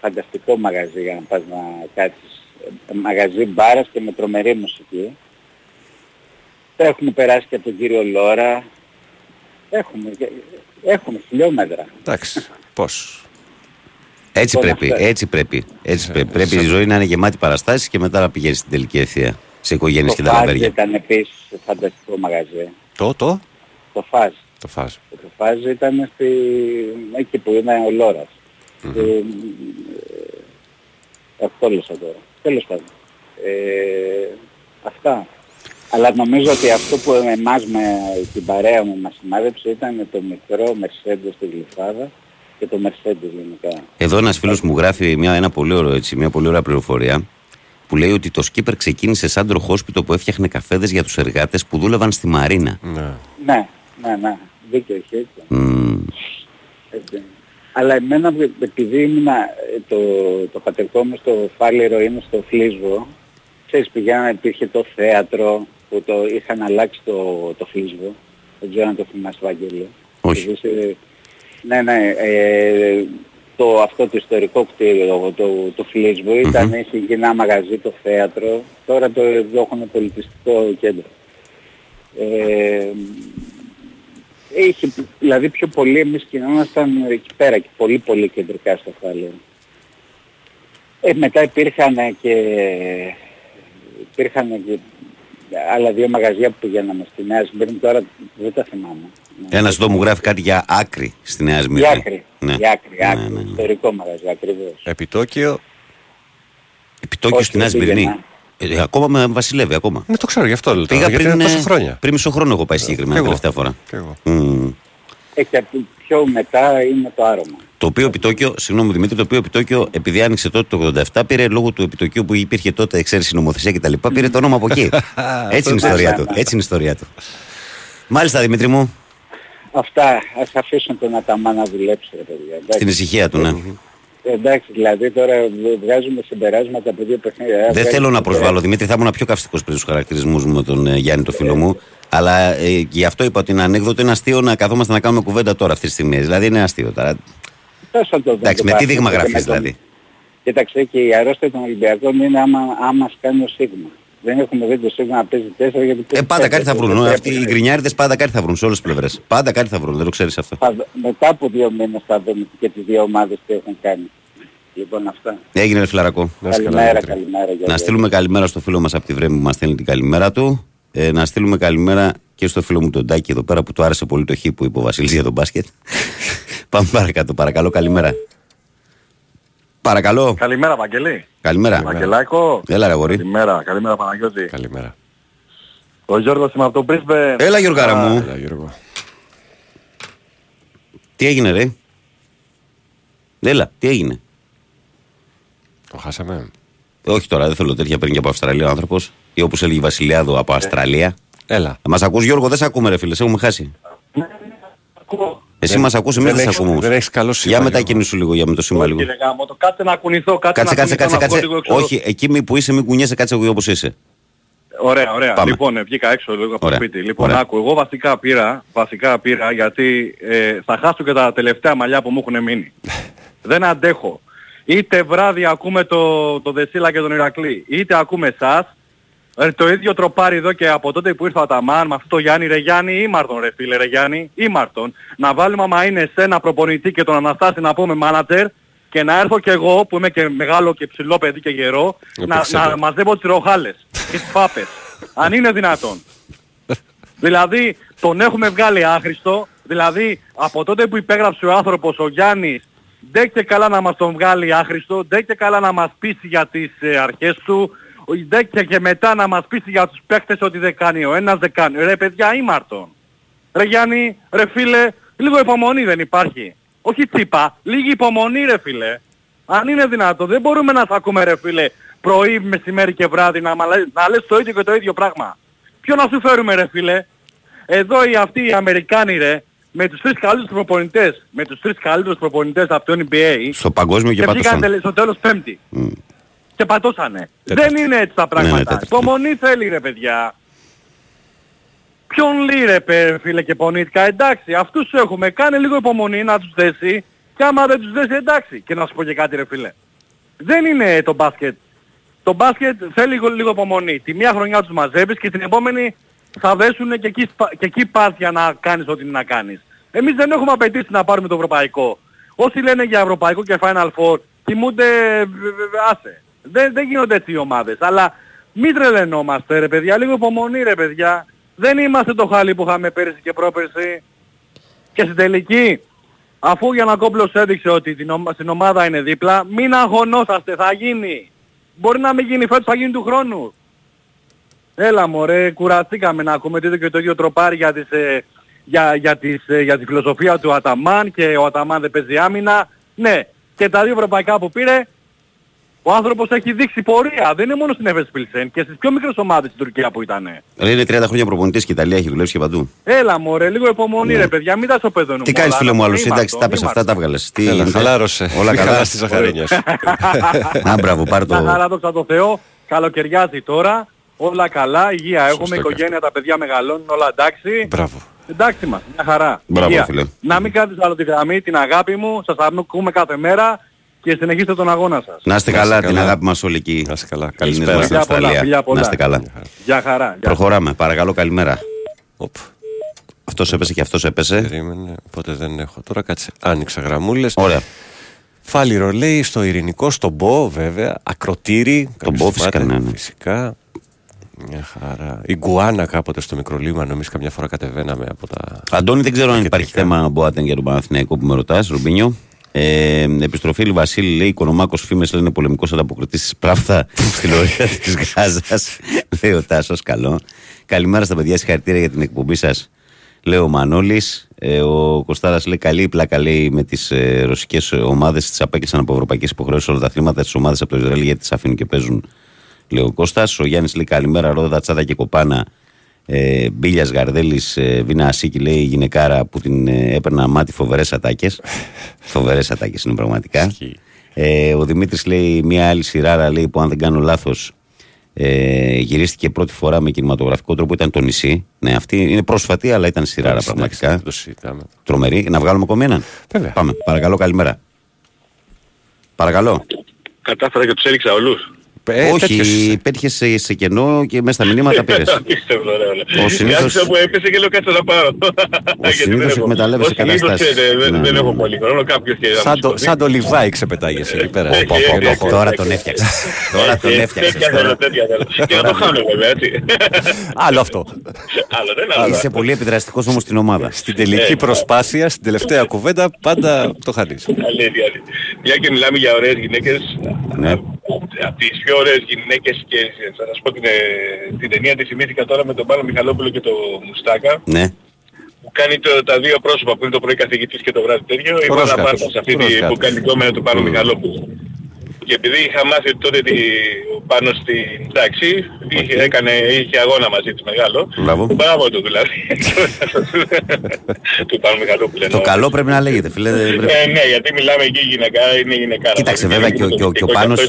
φανταστικό μαγαζί για να πας να κάτσεις. Ε, Μαγαζί μπάρας και με τρομερή μουσική. Έχουμε περάσει και από τον κύριο Λόρα. Έχουμε, έχουμε χιλιόμετρα.
Εντάξει. Πώς.
Έτσι
Όλα
πρέπει,
αυτά.
έτσι πρέπει. Έτσι πρέπει. Πρέπει
σε-
η ζωή να είναι γεμάτη παραστάσεις και μετά να πηγαίνεις στην τελική ευθεία. Σε οικογένειες και
Το
τα
Φάζ
λαβέρια.
ήταν επίσης φανταστικό μαγαζί.
Το, το.
Το Φάζ.
Το φάζ.
Το Φάζ ήταν στη... εκεί που είναι ο Λόρας. Ε, Αυτό λες τώρα. Τέλος πάντων. Ε, αυτά. Αλλά νομίζω ότι αυτό που εμάς με την παρέα μου μας σημάδεψε ήταν το μικρό Mercedes στη Γλυφάδα και το Mercedes γενικά.
Εδώ ένας φίλος μου γράφει μια, ένα πολύ ωραίο, έτσι, μια πολύ ωραία πληροφορία που λέει ότι το σκύπερ ξεκίνησε σαν τροχόσπιτο που έφτιαχνε καφέδες για τους εργάτες που δούλευαν στη Μαρίνα.
Ναι.
Ναι, ναι, ναι. Δίκιο έχει έτσι.
Μμμ.
Έτσι. Αλλά εμένα επειδή ήμουνα ε, το, το πατερικό μου στο Φάληρο είναι στο Φλίσβο, ξέρεις πηγαίναμε, υπήρχε το θέατρο που το είχαν αλλάξει το, το Φλίσβο Δεν ξέρω αν το θυμάσαι Βαγγέλη.
Όχι.
Είσαι- Ναι, ναι. Ε, το, αυτό το ιστορικό κτίριο, το, το Φλίσβο, ήταν είχε κοινά μαγαζί, το θέατρο. Τώρα το εδώ έχουν πολιτιστικό κέντρο. Ε, είχε, δηλαδή πιο πολύ εμείς κινούμασταν εκεί πέρα και πολύ πολύ κεντρικά στα φάλαια. Ε, μετά υπήρχαν και, υπήρχαν και άλλα δύο μαγαζιά που πηγαίναμε στη Νέα Σμύρνη, τώρα δεν τα θυμάμαι.
Ένας εδώ μου γράφει κάτι για άκρη στη Νέα Σμύρνη.
Για άκρη,
Ναι.
για άκρη,
Ναι,
άκρη,
ναι, ναι.
ιστορικό μαγαζί ακριβώς.
Επιτόκιο.
Επιτόκιο
Όχι,
στη Νέα
δεν
Σμύρνη.
Πήγαινα.
Ε, ακόμα με βασιλεύει ακόμα.
Ναι, το ξέρω γι' αυτό λέω.
Πήγα
τώρα, γιατί
πριν,
είναι τόσα
ε,
χρόνια.
πριν μισό χρόνο έχω πάει συγκεκριμένα
Κι εγώ.
τελευταία φορά.
Κι εγώ.
Μμμ.
Έχει από πιο μετά είναι το άρωμα.
Το οποίο επιτόκιο, συγγνώμη Δημήτρη, το οποίο επιτόκιο επειδή άνοιξε τότε το 87 πήρε λόγω του επιτοκίου που υπήρχε τότε εξαίρεση νομοθεσία κτλ. Πήρε το όνομα από εκεί. Έτσι είναι η ιστορία του. Έτσι είναι η ιστορία του. Μάλιστα Δημήτρη μου,
Αυτά, ας αφήσουν τον Αταμά να δουλέψει ρε παιδιά. εντάξει.
στην ησυχία του, ναι.
Ε, Εντάξει, δηλαδή τώρα βγάζουμε συμπεράσματα από δύο παιχνίδια.
Δεν
Βγάζουμε
θέλω να
συμπεράσματα.
προσβάλλω, Δημήτρη, θα ήμουν πιο καυστικός πριν τους χαρακτηρισμούς μου με τον ε, Γιάννη, το φίλο μου. Αλλά ε, γι' αυτό είπα ότι είναι ανέκδοτο, είναι αστείο να καθόμαστε να κάνουμε κουβέντα τώρα αυτή τη στιγμή. Δηλαδή είναι αστείο τώρα.
Πώς θα το δούμε
Εντάξει,
το
με τι
μπάσκετ
δείγμα
και
γραφή
με τον-
δηλαδή;
Κοίταξε και η αρρώστια των Ολυμπιακών είναι άμα, άμα κάνει ο Σίγμα. Δεν έχουμε δει το Σίγμα να παίζει τέσσερα γιατί
Ε,
παίζει
πάντα κάτι θα
τέσσερα.
βρουν.
Δεν
Αυτοί οι
πρέπει.
γκρινιάριδες πάντα κάτι θα βρουν σε όλες τις πλευρές. Πάντα κάτι θα βρουν, δεν το ξέρεις αυτό.
Θα δω- Μετά από δύο μήνες θα δούμε και τις δύο ομάδες τι έχουν κάνει. Λοιπόν αυτά.
Έγινε ρε φιλαρακό.
Να είσαι καλά,
Καλημέρα,
Δημήτρη.
καλημέρα. για
Να
όλους.
στείλουμε καλημέρα στο φίλο μας από τη Βρέμη που μας στέλνει την καλημέρα του. Ε, να στείλουμε καλημέρα και στο φίλο μου τον Τάκη εδώ πέρα που του άρεσε πολύ το χ που είπε ο Βασίλης για τον μπάσκετ. Πάμε παρακάτω, παρακαλώ, καλημέρα. Παρακαλώ,
Καλημέρα, Βαγγελή.
καλημέρα.
Βαγγελάκο.
Έλα, ρε γορί.
Καλημέρα, καλημέρα Παναγιώτη.
Καλημέρα.
Ο Γιώργος είμαι από τον Πρίσβε.
Έλα, Γιωργάρα μου.
Έλα, Γιώργο.
Τι έγινε, ρε; Έλα, τι έγινε;
Το χάσαμε.
Όχι τώρα, δεν θέλω τέτοια παίρνει και από Αυστραλία ο άνθρωπος. Ή όπως έλεγε η Βασιλιάδο από Αυστραλία.
Έλα.
Μα ακούς, Γιώργο, δεν σε ακούμε, ρε φίλε, σε έχουμε χάσει. Εσύ
Δεν-
μας ακούς, εμείς
δεν
δεν σε
έχεις-
ακούμε. όμως.
δεν έχεις καλό σήμα,
Για
Γιώργο.
μετακινήσου λίγο, για με το σήμα λίγο.
Κύριε Γάμο, το κάτσε να κουνηθώ, κάτσε,
Κάτσε,
να
κάτσε,
κουνηθώ,
κάτσε,
να
κάτσε.
βγω λίγο έξω.
Όχι, εκεί μη που είσαι, μην κουνιέσαι, κάτσε εγώ όπως είσαι.
Ωραία, ωραία.
Πάμε.
Λοιπόν, ε, βγήκα έξω λίγο από
Ωραία.
το σπίτι. Λοιπόν,
Ωραία.
άκου, εγώ βασικά πήρα, βασικά πήρα γιατί ε, θα χάσω και τα τελευταία μαλλιά που μου έχουν μείνει. Δεν αντέχω. Είτε βράδυ ακούμε το, το Δεσίλα και τον Ηρακλή, είτε ακούμε εσάς. Ε, το ίδιο τροπάρι εδώ και από τότε που ήρθε ο Αταμάν με αυτό το Γιάννη ρε Γιάννη ήμαρτον ρε φίλε ρε Γιάννη ήμαρτον να βάλουμε άμα είναι σε ένα προπονητή και τον Αναστάση να πούμε μάνατζερ και να έρθω κι εγώ που είμαι και μεγάλο και ψηλό παιδί και γερό να,
Έπαιξε
να
το.
μαζεύω τις ροχάλες και τις φάπες αν είναι δυνατόν δηλαδή τον έχουμε βγάλει άχρηστο δηλαδή από τότε που υπέγραψε ο άνθρωπος ο Γιάννης δεν και καλά να μας τον βγάλει άχρηστο, δεν και καλά να μας πείσει για τις ε, αρχές του, δεν και, και μετά να μας πείσει για τους παίκτες ότι δεν κάνει ο ένας, δεν κάνει. Ρε παιδιά, ήμαρτον. Ρε Γιάννη, ρε φίλε, λίγο υπομονή δεν υπάρχει. Όχι τσίπα, λίγη υπομονή ρε φίλε. Αν είναι δυνατό, δεν μπορούμε να σ' ακούμε ρε φίλε πρωί, μεσημέρι και βράδυ να, μα λες- να λες το ίδιο και το ίδιο πράγμα. Ποιο να σου φέρουμε ρε φίλε. Εδώ οι αυτοί οι Αμερικάνοι ρε, με τους τρεις καλύτερους προπονητές, με τους τρεις καλύτερους προπονητές από το NBA
Στο παγκόσμιο και
και βγήκαν
πάτωσαν.
τελε- στο τέλος πέμπτη.
Μμ.
Και πατώσανε.
Τέταρτη.
Δεν είναι έτσι τα
Ναι,
πράγματα.
τέταρτη.
Υπομονή θέλει ρε παιδιά. Ποιον λέει ρε παι, φίλε και πονίτικα, εντάξει, αυτούς έχουμε, κάνε λίγο υπομονή να τους δέσει και άμα δεν τους δέσει εντάξει. Και να σου πω και κάτι ρε φίλε. Δεν είναι το μπάσκετ. Το μπάσκετ θέλει λίγο, λίγο υπομονή. Τη μία χρονιά τους μαζεύεις και την επόμενη θα δέσουν και εκεί, σπα- και εκεί πας για να κάνεις ό,τι είναι να κάνεις. Εμείς δεν έχουμε απαιτήσει να πάρουμε το ευρωπαϊκό. Όσοι λένε για ευρωπαϊκό και Final Four κοιμούνται β- β- β- άσε. Δεν, δεν γίνονται έτσι οι ομάδες. Αλλά μην τρελαινόμαστε ρε παιδιά. Λίγο υπομονή ρε παιδιά. Δεν είμαστε το χάλι που είχαμε πέρυσι και πρόπερσι. Και στην τελική, αφού για να κόμπλος έδειξε ότι την ομα- στην ομάδα είναι δίπλα, μην αγωνόσαστε, θα γίνει. Μπορεί να μην γίνει φέτος, θα γίνει του χρόνου. Έλα μωρέ, κουραστήκαμε να ακούμε το ίδιο και το ίδιο τροπάρι για, τις, ε, για, για, τις, ε, για τη φιλοσοφία του Αταμάν και ο Αταμάν δεν παίζει άμυνα. Ναι, και τα δύο ευρωπαϊκά που πήρε, ο άνθρωπος έχει δείξει πορεία. Δεν είναι μόνο στην Εφes Pilsen και στις πιο μικρές ομάδες στην Τουρκία που ήταν.
Ρε, είναι 30 χρόνια προπονητής και η Ιταλία έχει δουλέψει και παντού.
Έλα μωρέ, λίγο υπομονή
Ναι.
ρε παιδιά, μην τα σοπεδώνουμε.
Τι κάνεις,
όλα,
φίλε μου,
να
άλλος.
πούμε,
Εντάξει, τα
ήμαρτον,
πες αυτά, τα
ήμαρτον.
βγάλες. Τι
Έλα,
γίνεται;
χαλάρωσε.
Όλα
Μη
καλά.
χαλάς τη ζαχαρίνια σου.
Α, μπράβο, πάρε
Μια
το.
χαρά δόξα τω Θεώ, καλοκαιριάζει τώρα, όλα καλά, υγεία έχουμε,
και
οικογένεια, τα παιδιά μεγαλώνουν, όλα εντάξει.
Μπράβο.
Εντάξει μας, μια χαρά.
Μπράβο,
Υγεία.
φίλε.
Να μην κάνετε άλλο τη γραμμή, την αγάπη μου, σας ακούμε κάθε μέρα και συνεχίστε τον αγώνα σας.
Να είστε
Να είστε
καλά,
καλά.
την αγάπη μας όλοι εκεί.
Να είστε καλά.
Ελληνίδες
Καλησπέρα.
μας στην
Φιλιά πολλά,
Αυστραλία.
φιλιά πολλά.
Να είστε καλά.
Γεια χαρά. Γεια.
Προχωράμε. Παρακαλώ, καλημέρα.
Οπ,
Αυτός έπεσε και αυτός έπεσε.
περίμενε, οπότε δεν έχω. Τώρα κάτσε, άνοιξα γραμμούλες.
Ωραία.
Φάλιρο λέει στο ειρηνικό, στον Μπο βέβαια, ακροτήρι.
Τον
Καλώς
Μπο, φυσικά,
θυμάται,
ναι, ναι.
Φυσικά. Μια χαρά. Η Γκουάνα κάποτε στο μικρολίμανο, εμείς καμιά φορά κατεβαίναμε από τα.
Αντώνη, δεν ξέρω αν
Και
υπάρχει
τελικά.
θέμα Μποάτεν για τον Παναθηναϊκό που με ρωτάς, Ρουμπίνιο. Ε, επιστροφή Βασίλη λέει: Οικονομάκος φήμες λένε πολεμικός ανταποκριτής της Πράφθα στην ορία της Γάζας. λέει ο Τάσος, καλό. Καλημέρα στα παιδιά, συγχαρητήρια για την εκπομπή σας. Λέει ο Μανώλης. Ε, ο Κοστάρα λέει: Καλή η πλάκα λέει με τις ε, ρωσικές ομάδες. Τις απέκλεισαν από ευρωπαϊκές υποχρεώσεις όλα τα αθλήματα. Τι ομάδε από το Ισραήλ γιατί τις αφήνουν και παίζουν. Λέει ο Κώστας. Ο Γιάννης λέει: Καλημέρα, Ρόδα, Τσάδα και Κοπάνα. Ε, Μπίλιας Γαρδέλης, ε, Βίνα Ασίκη, λέει η γυναικάρα που την ε, έπαιρνα μάτι φοβερές ατάκες. φοβερές ατάκες είναι πραγματικά.
Ισχύει.
Ε, ο Δημήτρης λέει μια άλλη σειράρα λέει, που αν δεν κάνω λάθος ε, γυρίστηκε πρώτη φορά με κινηματογραφικό τρόπο ήταν το νησί. Ναι, αυτή είναι πρόσφατη, αλλά ήταν σειράρα
Εντάξει,
πραγματικά.
δεν το συζητάμε.
Τρομερή. Να βγάλουμε ακόμη έναν.
Βέβαια.
Πάμε. Παρακαλώ, καλημέρα. Παρακαλώ.
Κατάφερα και τους έριξα όλους.
Ε,
Όχι,
τέτοιος είσαι.
πέτυχες σε, σε κενό και μέσα στα μηνύματα πήρες.
Απίστευτο, ρε, όλα.
Ο συνήθως-
Άκουσα που έπεσε και λέω κάτσε να πάρω. Γιατί
συνήθως
δεν έχω-
εκμεταλλεύεσαι
ο συνήθως,
καταστάσεις.
ε, δεν-
Ναι,
Δεν
ναι,
έχω
ναι.
πολύ χρόνο. Κάποιος και να
Σαν
μου
το,
σηκωθεί.
σαν το Λιβάη ξεπετάγεσαι εκεί πέρα.
Ε,
Πω, πω,
ε,
πω,
ε,
πω.
Τώρα τον έφτιαξες. Τώρα τον
Ε,
έφτιαξες.
Τέτοια θέλω, τέτοια θέλω. Και να το χάνω βέβαια, έτσι.
Άλλο αυτό.
Άλλο δεν άλλο.
Είσαι πολύ επιδραστικός όμως στην ομάδα.
Στην τελική προσπάθεια, στην τελευταία κουβέντα, πάντα το χάνεις.
Αλήθεια, αλήθεια. Μια και μιλάμε για ωραίες γυναίκες,
Ναι.
Από τις πιο ωραίες γυναίκες και θα σας πω την, ε, την ταινία τη θυμήθηκα τώρα με τον Πάνο Μιχαλόπουλο και τον Μουστάκα
Ναι.
που κάνει το, τα δύο πρόσωπα που είναι το πρωί καθηγητής και το βράδυ τέτοιο η
Ρος
Μάνα
κάτω.
Πάρτας αυτή
Ρος
τη-
κάτω.
που κάνει κόμμενα του Πάνο Μιχαλόπουλου. Και επειδή είχα μάθει τότε τη, πάνω στην τάξη, είχε, έκανε, είχε αγώνα μαζί της μεγάλο.
Μπράβο.
Μπράβο του δηλαδή. του Πάνο Μιχαλόπουλου.
Το
εννοώ.
καλό πρέπει να λέγεται, φίλε. δεν πρέπει-
Ε, ναι, γιατί μιλάμε εκεί γυναικά, είναι γυναικά.
Κοίταξε, βέβαια, και ο- και ο- και ο Πάνος-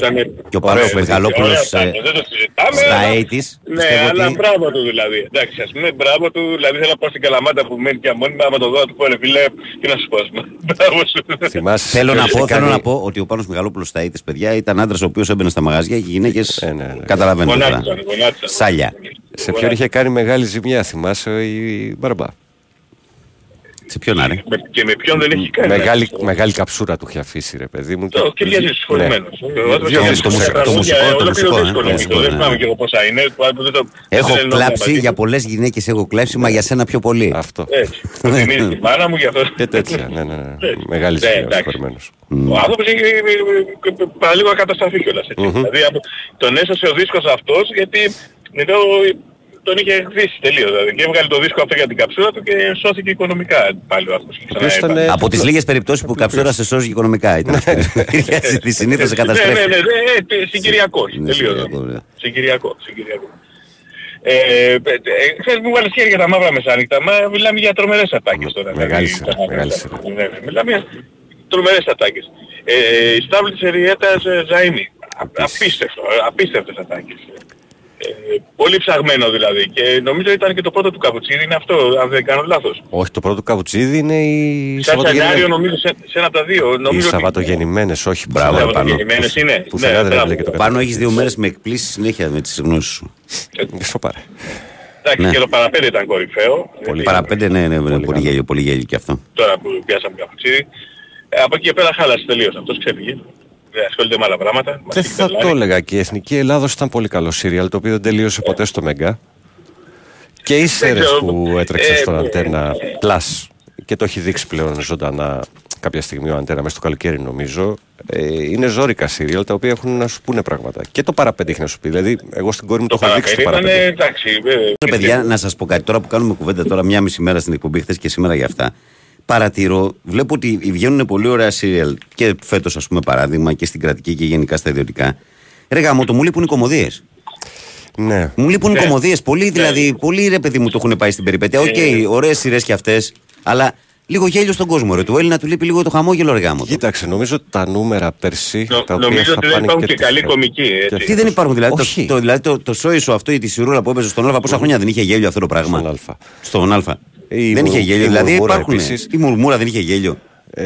και ο Πάνος Μιχαλόπουλος, ε,
δεν το συζητάμε.
Στα
αλλά-
80s,
Ναι,
πιστεύω
αλλά
ότι-
μπράβο του δηλαδή. Εντάξει, ας πούμε, μπράβο του, δηλαδή θέλω να πω στην Καλαμάτα που μένει και μόνιμα, άμα το δω, να του πω, ρε φίλε, τι να σου πω, ας πούμε. Μπράβο σου.
Θυμάσαι.
Θέλω να,
ποιος
πω,
είχε
θέλω
κάνει-
να πω ότι ο Πάνος Μεγαλόπουλος στα ήττες, παιδιά, ήταν άντρας ο οποίος έμπαινε στα μαγαζιά και οι γυναίκες
Ε, ναι, ναι.
καταλαβαίνουν τώρα.
Γονάτισαν, γονάτισαν.
Σάλια.
Σε ποιον είχε κάνει μεγάλη ζημιά, θυμάσαι η Μπαρμπά;
Σε ποιον άρε;
Με- Και με ποιον δεν έχει κάνει.
Μεγάλη,
αυτό.
μεγάλη καψούρα του είχε αφήσει, ρε παιδί μου.
Το Κυριαζής, συγχωρημένος.
Ναι.
Ο άνθρωπος
Δύο
είναι
δίσκους
δύσκολο.
έκανε.
το μουσικό, το
Ολόκληρο
μουσικό, ε,
δύσκολο
το
είναι.
μουσικό,
Δεν
ναι.
θυμάμαι και εγώ πόσα είναι. που δεν το-
Έχω
δεν εννοώ
κλάψει
μαζί
για
του.
πολλές γυναίκες, έχω κλάψει, μα για σένα πιο πολύ.
Αυτό.
Έτσι. Μου θυμίζει την μάνα μου γι' αυτό.
Και τέτοια, ναι, ναι. ναι.
Έτσι.
Μεγάλη
Ναι,
ζημιά,
εντάξει.
συγχωρημένος.
Ο άνθρωπος έχει ε, ε, ε, παραλίγο ακατασταθεί κιόλας. έτσι. Δηλαδή από- τον έσωσε ο δίσκος αυτός γιατί εδώ τον είχε εκδίσει τελείως. Δηλαδή και έβγαλε το δίσκο αυτό για την καψούρα του και σώθηκε οικονομικά πάλι ο άνθρωπος. Και ξανά
Ποιος ήταν,
έπαθε.
ε,
Από τις λίγες περιπτώσεις που καψούρα σε σώζει οικονομικά ήταν. Τη συνήθως σε
Ναι, ναι,
καταστρέφει.
ναι, ναι, ε, συγκυριακό.
Ναι,
Τελείως.
συγκυριακό, ναι.
Συγκυριακό, συγκυριακό. Ε, ε, ε, χθες μου βάλες χέρια για τα μαύρα μεσάνυχτα, μα μιλάμε για τρομερές ατάκες τώρα.
Μεγάλη
δηλαδή,
σειρά,
τα-
μεγάλης
τα-
σειράς.
ναι, ναι, Μιλάμε για τρομερές ατάκες. Ε, η στάβλη της Εριέτας ε, Ζαΐμι. Α- Απίστευτο, ε, απίστευτες ατάκες. Ε, πολύ ψαγμένο δηλαδή και νομίζω ήταν και το πρώτο του Καπουτσίδη είναι αυτό, αν δεν κάνω λάθος.
Όχι, το πρώτο καβουτσίδι είναι οι
Σαν σενάριο
Σαββατογεννημένες.
νομίζω σε, σε ένα από τα δύο.
Οι
Νομίζω ότι-
Σαββατογεννημένες, όχι.
Μπράβο,
πουθενά.
Πάνω.
Σαββατογεννημένες είναι.
Πουθενά
Ναι,
δεν
μπράβο.
έβλεπε και το
Πάνω έχεις δύο μέρες με εκπλήσεις συνέχεια με τις γνώσεις σου.
Σοπάρε.
Εντάξει,
Ναι.
και το παραπέντε ήταν κορυφαίο. γιατί
Παραπέντε, ναι, ναι, ναι, πολύ γέλιο, πολύ γέλιο και αυτό.
Τώρα που πιάσαμε καπουτσίδι. Ε, από εκεί και πέρα χάλασε τελείως. Αυτός ξέφυγε. Δεν ασχολείται με άλλα πράγματα. Μας
Δεν
έχει
θα
τρελάνει.
το έλεγα και η Εθνική Ελλάδος ήταν πολύ καλό σύριαλ, το οποίο δεν τελείωσε ποτέ στο Μέγκα. Και οι Σέρες
ξέρω.
που έτρεξε
Ε,
στον
ε,
Αντένα Plus και το έχει δείξει πλέον ζωντανά κάποια στιγμή ο Αντένα μέσα στο καλοκαίρι νομίζω. Ε, είναι ζόρικα σύριαλ τα οποία έχουν να σου πούνε πράγματα. Και το παραπέντε έχει να σου πει. Δηλαδή, εγώ στην κόρη μου το,
Το
έχω δείξει το
παραπέντε ήταν
παραπέντε.
εντάξει. ε,
Ρε παιδιά, να σας πω κάτι τώρα που κάνουμε κουβέντα τώρα μια μισή μέρα στην εκπομπή χθες και σήμερα για αυτά. Παρατηρώ, βλέπω ότι βγαίνουν πολύ ωραία σίριαλ και φέτος ας πούμε παράδειγμα και στην κρατική και γενικά στα ιδιωτικά. Ρε γαμώτο, μου λείπουν οι κωμωδίες.
Ναι.
Μου λείπουν οι
Ναι.
κωμωδίες. Πολύ δηλαδή, πολύ ρε παιδί μου το έχουν πάει στην περιπέτεια. Οκ, ωραίες σειρές και αυτές, αλλά λίγο γέλιο στον κόσμο ρε. Του Έλληνα του λείπει λίγο το χαμόγελο ρε γαμώτο.
Κοίταξε, νομίζω ότι τα νούμερα πέρσι.
Νο-
τα οποία
νομίζω
θα
ότι δεν
πάνε
υπάρχουν και
τη
καλή
φέτος.
κωμική, έτσι.
Και
Τι δεν υπάρχουν δηλαδή.
Όχι.
Το, το, δηλαδή το, το Σόι σου αυτό ή τη σειρούλα που έπαιζε στον Α, πόσα χρόνια δεν είχε γέλιο αυτό το πράγμα;
Στον Α.
Στον Α.
Η
δεν
Μουρ-
είχε γέλιο.
η
Δηλαδή
Μουρμούρα
υπάρχουν.
επίσης.
Η μουρμούρα δεν είχε γέλιο.
Ε,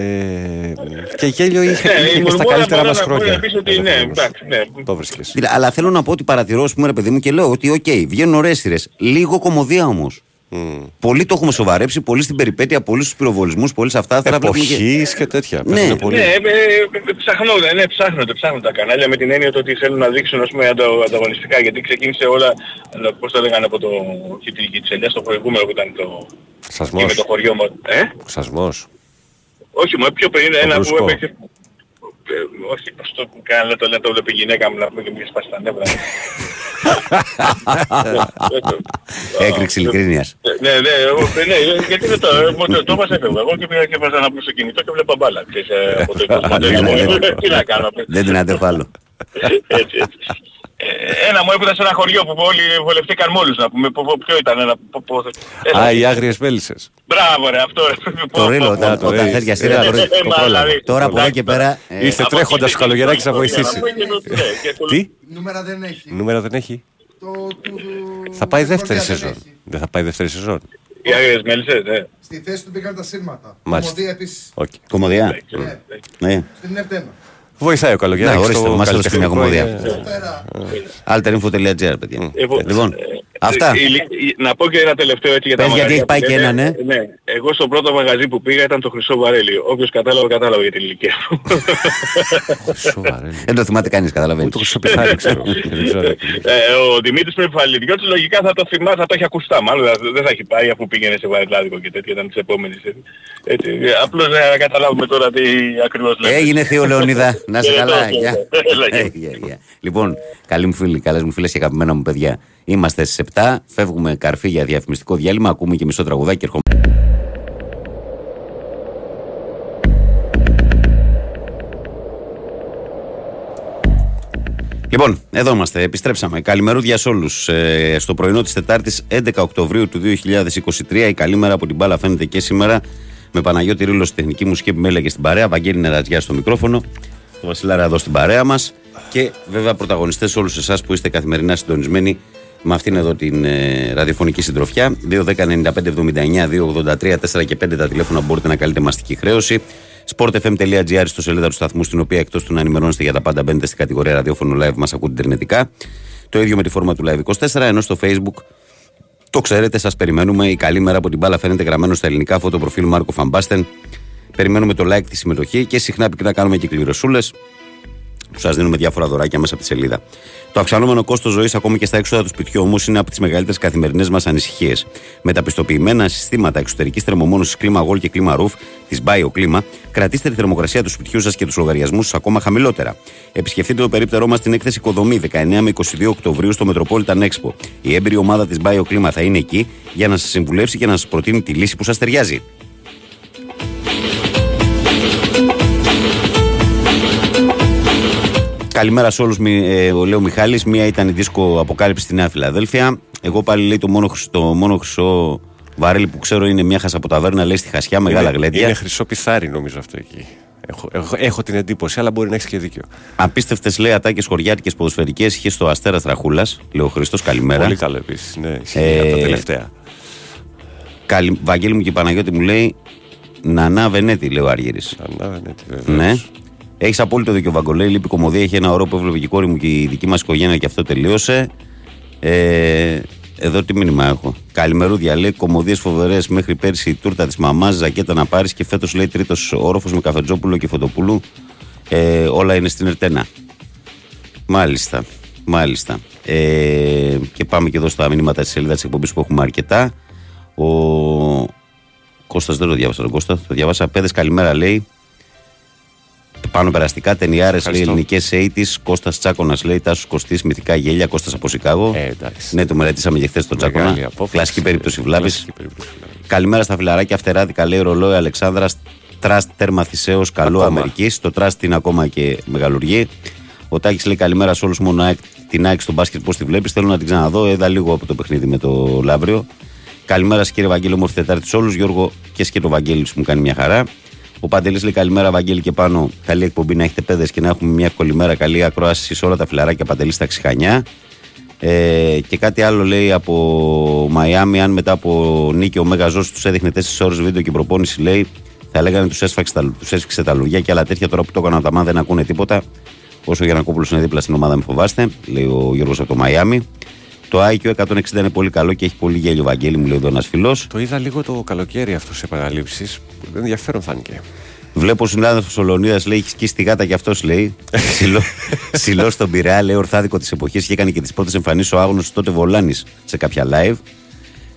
και γέλιο είχε,
Ναι, η
είχε και στα
Μουρμούρα
καλύτερα
μπορεί
μας
να- μπορεί
χρόνια.
να πεις ότι ναι,
ενδεχομένως.
εντάξει, ναι.
Το βρίσκες.
Δηλαδή, αλλά θέλω να πω ότι παρατηρώ, ας πούμε, ρε παιδί μου, και λέω ότι, οκ, βγαίνουν ωραίες σειρές. Λίγο κωμωδία όμως.
Μμ.
Πολύ το έχουμε σοβαρέψει, πολύ στην περιπέτεια, πολύ στους πυροβολισμούς, πολύ σε αυτά. Θέλω να βλέπουμε και-
Εποχής και τέτοια.
Ναι.
παίζουνε πολύ.
Ναι, ε, ε, ψάχνονται, ναι, ψάχνονται, ψάχνονται τα κανάλια με την έννοια το ότι θέλουν να δείξουν ας πούμε αντα- ανταγωνιστικά γιατί ξεκίνησε όλα, ε, πώς το λέγανε από το χιτρική της Ελιάς, το προηγούμενο που ήταν το... και με
Σασμός.
το χωριό μου. Ε;
Σασμός.
Όχι, μου πιο πριν ένα που
Μπρουσκό.
έπαιξε... Ε, όχι, πώς το κάνω, το, το, το βλέπει η γυναίκα μου να πούμε και μου είχε σπάσει τα νεύρα.
Έκρηξη ειλικρίνειας.
Ναι, ναι, εγώ, ναι, γιατί δεν το, εγώ το, το έβαζα έφευγα. Εγώ και πήγα και έβαζα να πούμε στο κινητό και βλέπα μπάλα. Ξέρεις, ε, από το 20
Ναι, ναι, ναι.
Τι να κάνω. απ'
Δεν την αντέχω άλλο.
Έτσι, έτσι. Ε, ένα μου έπαιρνε σε ένα χωριό που όλοι βολευτήκαν μόλις να πούμε. Πο- πο- Ποιο ήταν ένα... πο- πο- Έλα.
Α, οι άγριες μέλισσες.
Μπράβο ρε, αυτό ρε.
Το ρίλο,
Πο-
όταν,
το
όταν
ρίλο.
θέλει για σειρά,
Ε,
το ρίλο.
ε,
Το
μα,
πρόλαβα.
δηλαδή,
Τώρα από εδώ
εντάξει,
και πέρα. ε,
Ήρθε
Από
τρέχοντας
εκεί
ο Καλογεράκης να
και-
βοηθήσεις.
να πούμε και το- ναι, και ακολου-
Τι,
Νούμερα δεν έχει.
νούμερα δεν έχει.
Το, του,
Θα πάει
του
δεύτερη
Κορδιά δεν
σεζόν.
έχει.
Δεν θα πάει δεύτερη σεζόν.
Οι άγριες μέλισσες, ναι.
Στη θέση του πήγαν τα σύρματα.
Μάλιστα.
Κομμωδία επίσης.
Οκ.
Κομμωδία.
Ναι.
Ναι.
Στην Επτένα.
Βοηθάει ο Καλογεράκης.
Ναι, ορίστε,
στο
μας έδωσε και μια
καλλιτεχνικό,
κομμωδία.
είναι-
Πέρα.
Alterinfo.gr, παιδιά.
Εγώ-
Λοιπόν,
ε,
αυτά.
ε, η- η- Να πω και ένα τελευταίο έτσι για τα
Πες, γιατί
μαγαζιά
έχει πάει
που
και
λένε.
ένα, ναι.
Ναι. Εγώ στο πρώτο μαγαζί που πήγα ήταν το Χρυσό Βαρέλι. Όποιος κατάλαβε, κατάλαβε για την ηλικία μου.
Σοβαρά. είναι.
Δεν το θυμάται κανείς, καταλαβαίνεις.
Ούτε το χρυσοπιθάρι ξέρω. Δεν ξέρω.
Ε, ο Δημήτρης Πεφαλιδιώτης λογικά θα το θυμά, θα το έχει ακουστά. Μάλλον δεν- δεν θα έχει πάει αφού πήγαινε σε Βαρελάδικο και τέτοια, ήταν της επόμενης. έτσι. Έτσι, ε, απλώς για να καταλάβουμε τώρα τι ακριβώς λέμε.
Έγινε θείο Λεωνίδα. Να σε
Ε,
καλά.
ε,
Γεια.
έλα, γεια.
Ε, γεια, γεια. Λοιπόν, καλοί μου φίλοι, καλές μου φίλες και αγαπημένα μου παιδιά. Είμαστε στις 7, φεύγουμε καρφί για διαφημιστικό διάλειμμα, ακούμε και μισό τραγουδάκι και ερχόμαστε. Λοιπόν, εδώ είμαστε. Επιστρέψαμε. Καλημερούδια σε όλους. Ε, στο πρωινό της Τετάρτης 11 Οκτωβρίου του 2023. Η καλή μέρα από την μπάλα φαίνεται και σήμερα. Με Παναγιώτη Ρήλο στη τεχνική μουσική επιμέλεια και στην παρέα. Βαγγέλη Νερατζιά στο μικρόφωνο. Το Βασιλάρα εδώ στην παρέα μας. Και βέβαια πρωταγωνιστές όλους εσάς που είστε καθημερινά συντονισμένοι με αυτήν εδώ την ε, ραδιοφωνική συντροφιά. 2, 10, 95, 79, 2, 83, 4 και 5 τα τηλέφωνα που μπορείτε να καλείτε μαστική χρέωση. sportfm.gr στο σελίδα του σταθμού, στην οποία εκτός του να ενημερώνεστε για τα πάντα μπαίνετε στην κατηγορία ραδιόφωνο live, μας ακούτε ιντερνετικά. Το ίδιο με τη φόρμα του Live 24, ενώ στο Facebook το ξέρετε, σας περιμένουμε. Η καλή μέρα από την μπάλα φαίνεται γραμμένο στα ελληνικά φωτοπροφίλ Μάρκο Φαμπάστεν. Περιμένουμε το like, τη συμμετοχή και συχνά πυκνά κάνουμε και κληροσούλες που σας δίνουμε διάφορα δωράκια μέσα από τη σελίδα. Το αυξανόμενο κόστος ζωής, ακόμη και στα έξοδα του σπιτιού, όμως, είναι από τις μεγαλύτερες καθημερινές μας ανησυχίες. Με τα πιστοποιημένα συστήματα εξωτερικής θερμομόνωσης κλίμα Gold και κλίμα Roof της BioClima, κρατήστε τη θερμοκρασία του σπιτιού σας και τους λογαριασμούς σας ακόμα χαμηλότερα. Επισκεφτείτε το περίπτερό μας στην έκθεση Οικοδομή 19 με 22 Οκτωβρίου στο Metropolitan Expo. Η έμπειρη ομάδα της BioClima θα είναι εκεί για να σας συμβουλεύσει και να σας προτείνει τη λύση που σας ταιριάζει. Καλημέρα σε όλους. Ε, ο Λέω Μιχάλης. Μία ήταν η δίσκο αποκάλυψη στη Νέα Φιλαδέλφια. Εγώ πάλι λέει το μόνο, χρυσ- το μόνο χρυσό βαρέλι που ξέρω είναι μια χασαποταβέρνα, λέει στη Χασιά, μεγάλα
Είναι-
γλέντια.
Είναι χρυσό πιθάρι νομίζω αυτό εκεί. Έχω, έχω, έχω την εντύπωση, αλλά μπορεί να έχεις και δίκιο.
Απίστευτες λέει ατάκες χωριάτικες ποδοσφαιρικές είχε στο Αστέρα Τραχούλα. Λέει ο Χριστός, καλημέρα.
Πολύ καλό επίσης. Ναι, ισχύει
Ε,
από τα τελευταία.
Καλη... Βαγγέλη μου και η Παναγιώτη μου λέει Νανά Βενέτη, λέει ο Άργυρη.
Ανά, ναι, τι βεβαίως.
Ναι. Έχεις απόλυτο δίκιο, Βαγκολέ. Λείπει κομμωδία. Είχε ένα ωραίο που έβλεπε και η κόρη μου και η δική μας οικογένεια και αυτό τελείωσε. Ε, εδώ τι μήνυμα έχω. Καλημερούδια λέει: Κομμωδίες φοβερές μέχρι πέρσι η τούρτα της μαμάς, ζακέτα να πάρεις και φέτος λέει τρίτος όροφος με καφετζόπουλο και φωτοπούλου. Ε, όλα είναι στην Ερτένα. Μάλιστα. Μάλιστα. Ε, και πάμε και εδώ στα μηνύματα της σελίδας της εκπομπής που έχουμε αρκετά. Ο Κώστας δεν το διάβασα τον Κώστα, το διάβασα. Πέδες καλημέρα λέει. Πάνω περαστικά, ταινιάρες λέει
Ευχαριστώ.
ελληνικές 80s. Κώστας Τσάκονα λέει Τάσο Κωστή, μυθικά γέλια. Κώστας από Σικάγο.
Ε, εντάξει.
ναι, το μελετήσαμε και χθες τον
Μεγάλη
Τσάκονα.
απόφαση.
Κλασική περίπτωση βλάβης.
Κλασική περίπτωση βλάβης.
Καλημέρα στα φιλαράκια Φτεράδικα λέει ρολόι Αλεξάνδρας. Τραστ τέρμα Θησέω, καλό
Ακόμα.
Αμερική. Το τραστ είναι ακόμα και μεγαλουργή. Ο Τάκης λέει καλημέρα σε όλους. Μόνο ΑΕΚ, την ΑΕΚ στο μπάσκετ, πώς τη βλέπεις. Θέλω να την ξαναδώ. Είδα λίγο από το παιχνίδι με το Λαύριο. Καλημέρα σε κύριε Βαγγέλη, όμορφη Τετάρτη σε όλους. Γιώργο και σκέτο Βαγγέλης που μου κάνει μια χαρά. Ο Παντελής λέει καλημέρα, Βαγγέλη και πάνω. Καλή εκπομπή να έχετε παιδες και να έχουμε μια εύκολη μέρα. Καλή ακρόαση σε όλα τα φιλαράκια Παντελής στα Ξυχανιά. Ε, και κάτι άλλο λέει από Μαϊάμι, αν μετά από νίκη ο Μέγα Ζώσης τους έδειχνε 4 ώρες βίντεο και προπόνηση, λέει, θα λέγανε τους έσφαξε, τα- τους έσφιξε τα λουλιά και άλλα τέτοια. Τώρα που το έκαναν τα μάτια δεν ακούνε τίποτα. Όσο ο Γιανακόπουλος είναι δίπλα στην ομάδα, μην φοβάστε, λέει ο Γιώργος από το Μαϊάμι. Το IQ 160 είναι πολύ καλό και έχει πολύ γέλιο, Βαγγέλη, μου λέει εδώ ένα φίλο.
Το είδα λίγο το καλοκαίρι αυτό σε επαναλήψεις. Ενδιαφέρον φάνηκε.
Βλέπω ο συνάδελφος ο Λεωνίδα λέει: Έχεις σκίσει τη γάτα και αυτός λέει. Σιλό στον Πειραιά, λέει ορθάδικο της εποχής και έκανε και τις πρώτες εμφανίσεις ο άγνωστος τότε Βολάνης σε κάποια live.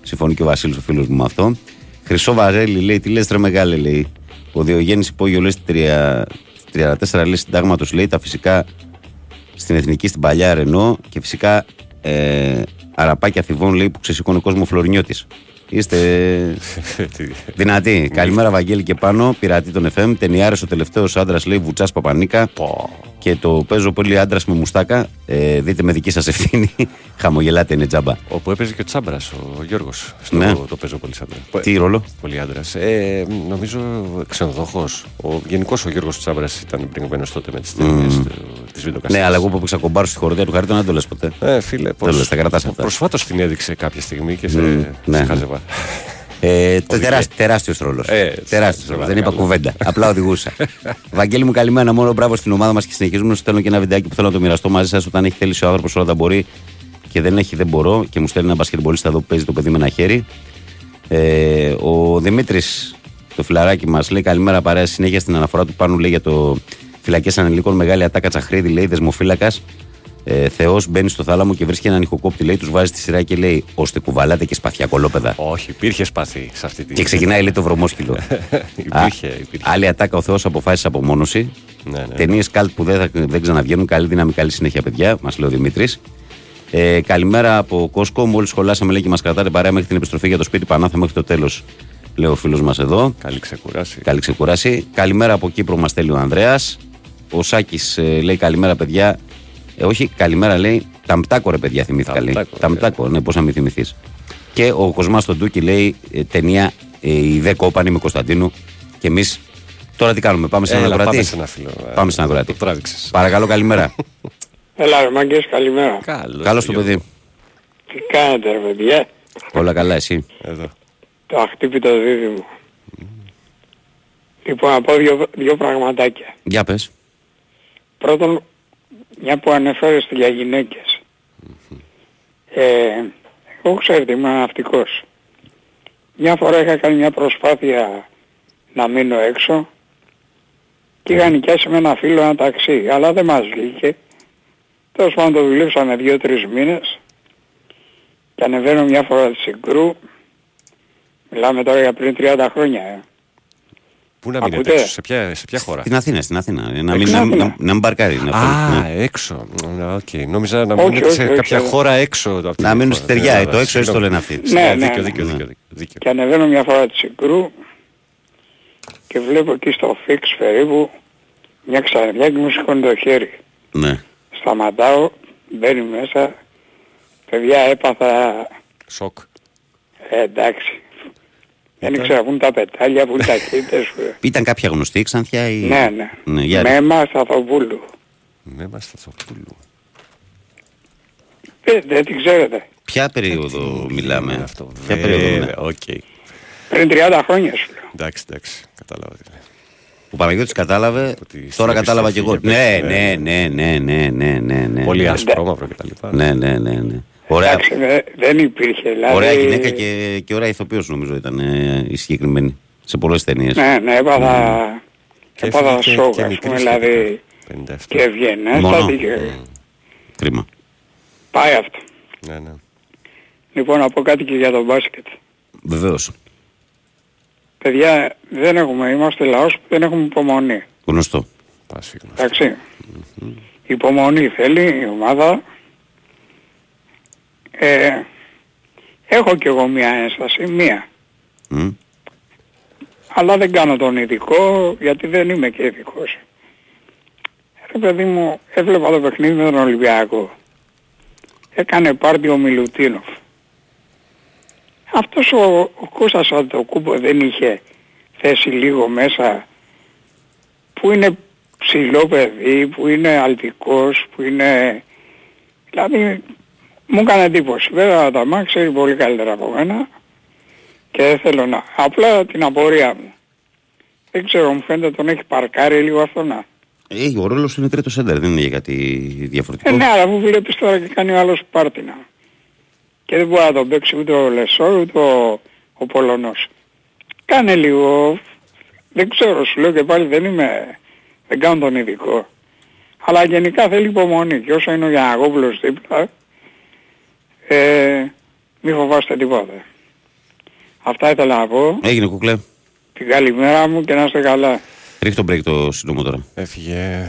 Συμφωνεί και ο Βασίλης, ο φίλος μου με αυτό. Χρυσό Βαρέλη λέει: Τι λες, τρε μεγάλε, λέει. Ο Διογέννης Υπόγειο λέει: Στη 34 λέει συντάγματος λέει τα φυσικά στην εθνική στην παλιά Ρενό και φυσικά ε, αραπάκια θυβών λέει που ξεσηκώνει ο κόσμος Φλωρινιώτης. Είστε δυνατοί. Καλημέρα, Βαγγέλη και πάνω. Πειρατή των FM. Ταινιάρες ο τελευταίος άντρας λέει Βουτσάς Παπανίκα. Και το παίζω πολύ άντρας με μουστάκα. Ε, δείτε με δική σας ευθύνη. Χαμογελάτε, είναι τζάμπα.
Όπου έπαιζε και ο Τσάμπρας, ο Γιώργος. Στο
Ναι.
το παίζω πολύ σαν
Τι ρόλο;
Πολύ άντρας. Ε, νομίζω ξενοδοχός. Ο, Γενικώ ο Γιώργος Τσάμπρας ήταν πνιγμένο τότε με τις ταινίες
Μμμ.
της βιντεοκασέτη.
Ναι, αλλά εγώ που έπαιξα κομπάρο στη χορδία του Χαρίτου δεν το λε ποτέ.
Ε, φίλε,
Δεν το λες, τα κρατάς αυτά.
Προσφάτως την έδειξε κάποια στιγμή και σε,
Μμ,
σε
ναι.
χάζευα.
Ε, Τεράστιος ρόλος.
Ε,
Τεράστιος
σε
ρόλο. Δεν είπα
παρακαλώ.
κουβέντα. Απλά οδηγούσα. Βαγγέλη μου, καλημέρα. Μόνο μπράβο στην ομάδα μας και συνεχίζουμε να σου στέλνω και ένα βιντεάκι που θέλω να το μοιραστώ μαζί σας όταν έχει θέληση ο άνθρωπος όλα τα μπορεί και δεν έχει, δεν μπορώ. Και μου στέλνει ένα μπασκετμπολίστα εδώ που παίζει το παιδί με ένα χέρι. Ε, ο Δημήτρης, το φιλαράκι μας, λέει καλημέρα παρέα. Συνέχεια στην αναφορά του πάνω λέει για το φυλακές ανηλίκων. Μεγάλη ατάκα τσαχρίδι, λέει δεσμοφύλακας. Ε, Θεός μπαίνει στο θάλαμο και βρίσκει έναν ηχοκόπτη, λέει, τους βάζει στη σειρά και λέει ώστε κουβαλάτε και σπαθιά κολόπεδα.
Όχι, υπήρχε σπαθί σε αυτή τη.
Και ξεκινάει λέει το βρωμόσκυλο.
Υπήρχε,
Α,
υπήρχε.
Άλλη ατάκα, ο Θεός αποφάσισε απομόνωση.
Ναι, ναι.
Ταινίες καλτ που δεν, θα, δεν ξαναβγαίνουν. Καλή δύναμη, καλή συνέχεια, παιδιά, μας λέει ο Δημήτρης. Ε, καλημέρα από COSCO. Μόλις σχολάσαμε λέει και μας κρατάτε παρέα μέχρι την επιστροφή για το σπίτι Πανάθα μέχρι το τέλος. Λέει ο φίλος μας εδώ.
Καλή ξεκουράση.
Καλή ξεκουράση. Καλημέρα από Κύπρο μας στέλνει ο Ανδρέας. Ο Σάκης λέει καλημέρα, παιδιά. Ε, όχι, καλημέρα λέει. Ταμπτάκο ρε παιδιά, θυμήθηκα λέει.
Ταμπτάκο,
Ταμπτάκο, ναι, πώς να μην θυμηθείς. Και ο Κοσμάς τον Τούκι λέει ε, ταινία ε, Η Δε Κόπανη με Κωνσταντίνου. Και εμείς τώρα τι κάνουμε, πάμε σε έναν
Έλα,
ακροατή.
πάμε σε ένα φίλο. Ε,
Πάμε σε έναν ακροατή.
Το τράβηξες.
Παρακαλώ, καλημέρα.
Έλα ρε μάγκες, καλημέρα.
Καλώς,
Καλώς το
Γιώργο.
παιδί.
Τι κάνετε ρε παιδιά;
Όλα καλά, εσύ;
Εδώ.
Το αχτύπητο δίδυμο. Λοιπόν, να πω δύο, δύο πραγματάκια.
Για πες.
Πρώτον, μια που ανέφερες για γυναίκες. Ε, εγώ ξέρετε, είμαι ναυτικός. Μια φορά είχα κάνει μια προσπάθεια να μείνω έξω και είχα νοικιάσει με ένα φίλο ένα ταξί, αλλά δεν μας βγήκε. Τέλος πάντων το δουλέψαμε δύο-τρεις μήνες και ανεβαίνω μια φορά τη Συγγρού. Μιλάμε τώρα για πριν 30 χρόνια. Ε.
Πού να μείνετε
Ακούτε;
έξω, σε ποια, σε ποια χώρα;
Στην Αθήνα, στην Αθήνα. Ε, Να
Στην
μην, να,
Αθήνα.
να, να μην μπαρκάρει. Να,
Α,
ναι.
έξω. Ναι, οκ. Νόμιζα να
Όχι,
μείνετε
όχι,
σε
όχι,
κάποια
όχι.
χώρα έξω. από αυτή
Να
τη
μείνουν
χώρα.
στη ταιριά,
Ναι,
ε, το έξω έτσι το
συγγνώμη.
λένε αυτοί.
Ναι,
δίκιο,
ναι,
δίκιο,
ναι.
δίκιο, δίκιο.
Και ανεβαίνω μια φορά τη Συγγρού και βλέπω εκεί στο φίξ περίπου μια ξαναδιά και μου σηκώνει το χέρι.
ναι.
Σταματάω, μπαίνει μέσα, παιδιά έπαθα,
Σοκ.
ε, εντάξει. Δεν
Ήταν-
ήξερα πού είναι τα πετάλια, πού είναι τα κοίτες.
Ήταν κάποια γνωστή ξανθιά ή.
ναι, ναι.
ναι για
Με αίμα Σταθοπούλου.
Με μας θα τσοπούλου.
Ε, δεν την ξέρετε.
Ποια περίοδο
Είναι
μιλάμε;
αυτό.
Ποια περίοδο
Βέβαια,
είναι.
Οκ.
Πριν 30 χρόνια σου λέω.
Εντάξει, εντάξει. Κατάλαβα. τι λέει.
Ο Παναγιώτης κατάλαβε,
Ότι στην
τώρα κατάλαβα και εγώ.
επιστροφή
Ναι,
για
ναι, ναι, ναι, ναι, ναι, ναι, ναι.
Πολύ
ναι.
άσπρο, μαύρο κτλ.
Ναι, ναι, ναι, ναι. Ωραία,
Εντάξει, δε- δεν υπήρχε. Δηλαδή,
ωραία γυναίκα και, και ωραία ηθοποιός νομίζω ήταν ε, η συγκεκριμένη. Σε πολλές ταινίες.
Ναι, ναι, έπαθα,
Και
έπαθα
έφυγε και-
σοκ,
και
ας
μικρή
πούμε,
σχετικά.
δηλαδή,
57.
και έβγαινε,
Μόνο.
έστατη και
Κρίμα.
πάει αυτό.
Ναι, ναι.
Λοιπόν, να πω κάτι και για το μπάσκετ.
Βεβαίως.
Παιδιά, δεν έχουμε, είμαστε λαός που δεν έχουμε υπομονή.
Γνωστό.
Πάση γνωστό.
Εντάξει. Υπομονή θέλει η ομάδα. Ε, έχω κι εγώ μια ένσταση, μία.
Μμ.
Αλλά δεν κάνω τον ειδικό, γιατί δεν είμαι και ειδικός. Ρε παιδί μου, έβλεπα το παιχνίδι με τον Ολυμπιακό. Έκανε πάρτι ο Μιλουτίνοφ. Αυτός ο, ο Κώστας Αντοκούμπο δεν είχε θέσει λίγο μέσα που είναι ψηλό παιδί, που είναι αλτικός, που είναι... Δηλαδή Μου έκανε εντύπωση. Βέβαια τα Μάξ ξέρει πολύ καλύτερα από μένα και δεν θέλω να... Απλά την απορία μου. Δεν ξέρω, μου φαίνεται τον έχει παρκάρει λίγο αυτό να.
Ε, ο ρόλος του είναι τρίτο σέντερ, δεν είναι για κάτι διαφορετικό.
Ε, ναι, αλλά μου βλέπεις τώρα και κάνει ο άλλος πάρτινα. Και δεν μπορεί να τον παίξει ούτε ο Λεσόρ ούτε ο, ο Πολωνός. Κάνε λίγο, δεν ξέρω, σου λέω και πάλι δεν είμαι, δεν κάνω τον ειδικό. Αλλά γενικά θέλει υπομονή και όσο είναι ο Γιανναγόπουλος δίπλα, ε, μη φοβάστε τίποτα. Αυτά ήθελα να πω.
Έγινε κουκλέ.
Την καλημέρα μου και να είστε καλά.
Ρίχτε τον break το σύντομο τώρα.
Έφυγε.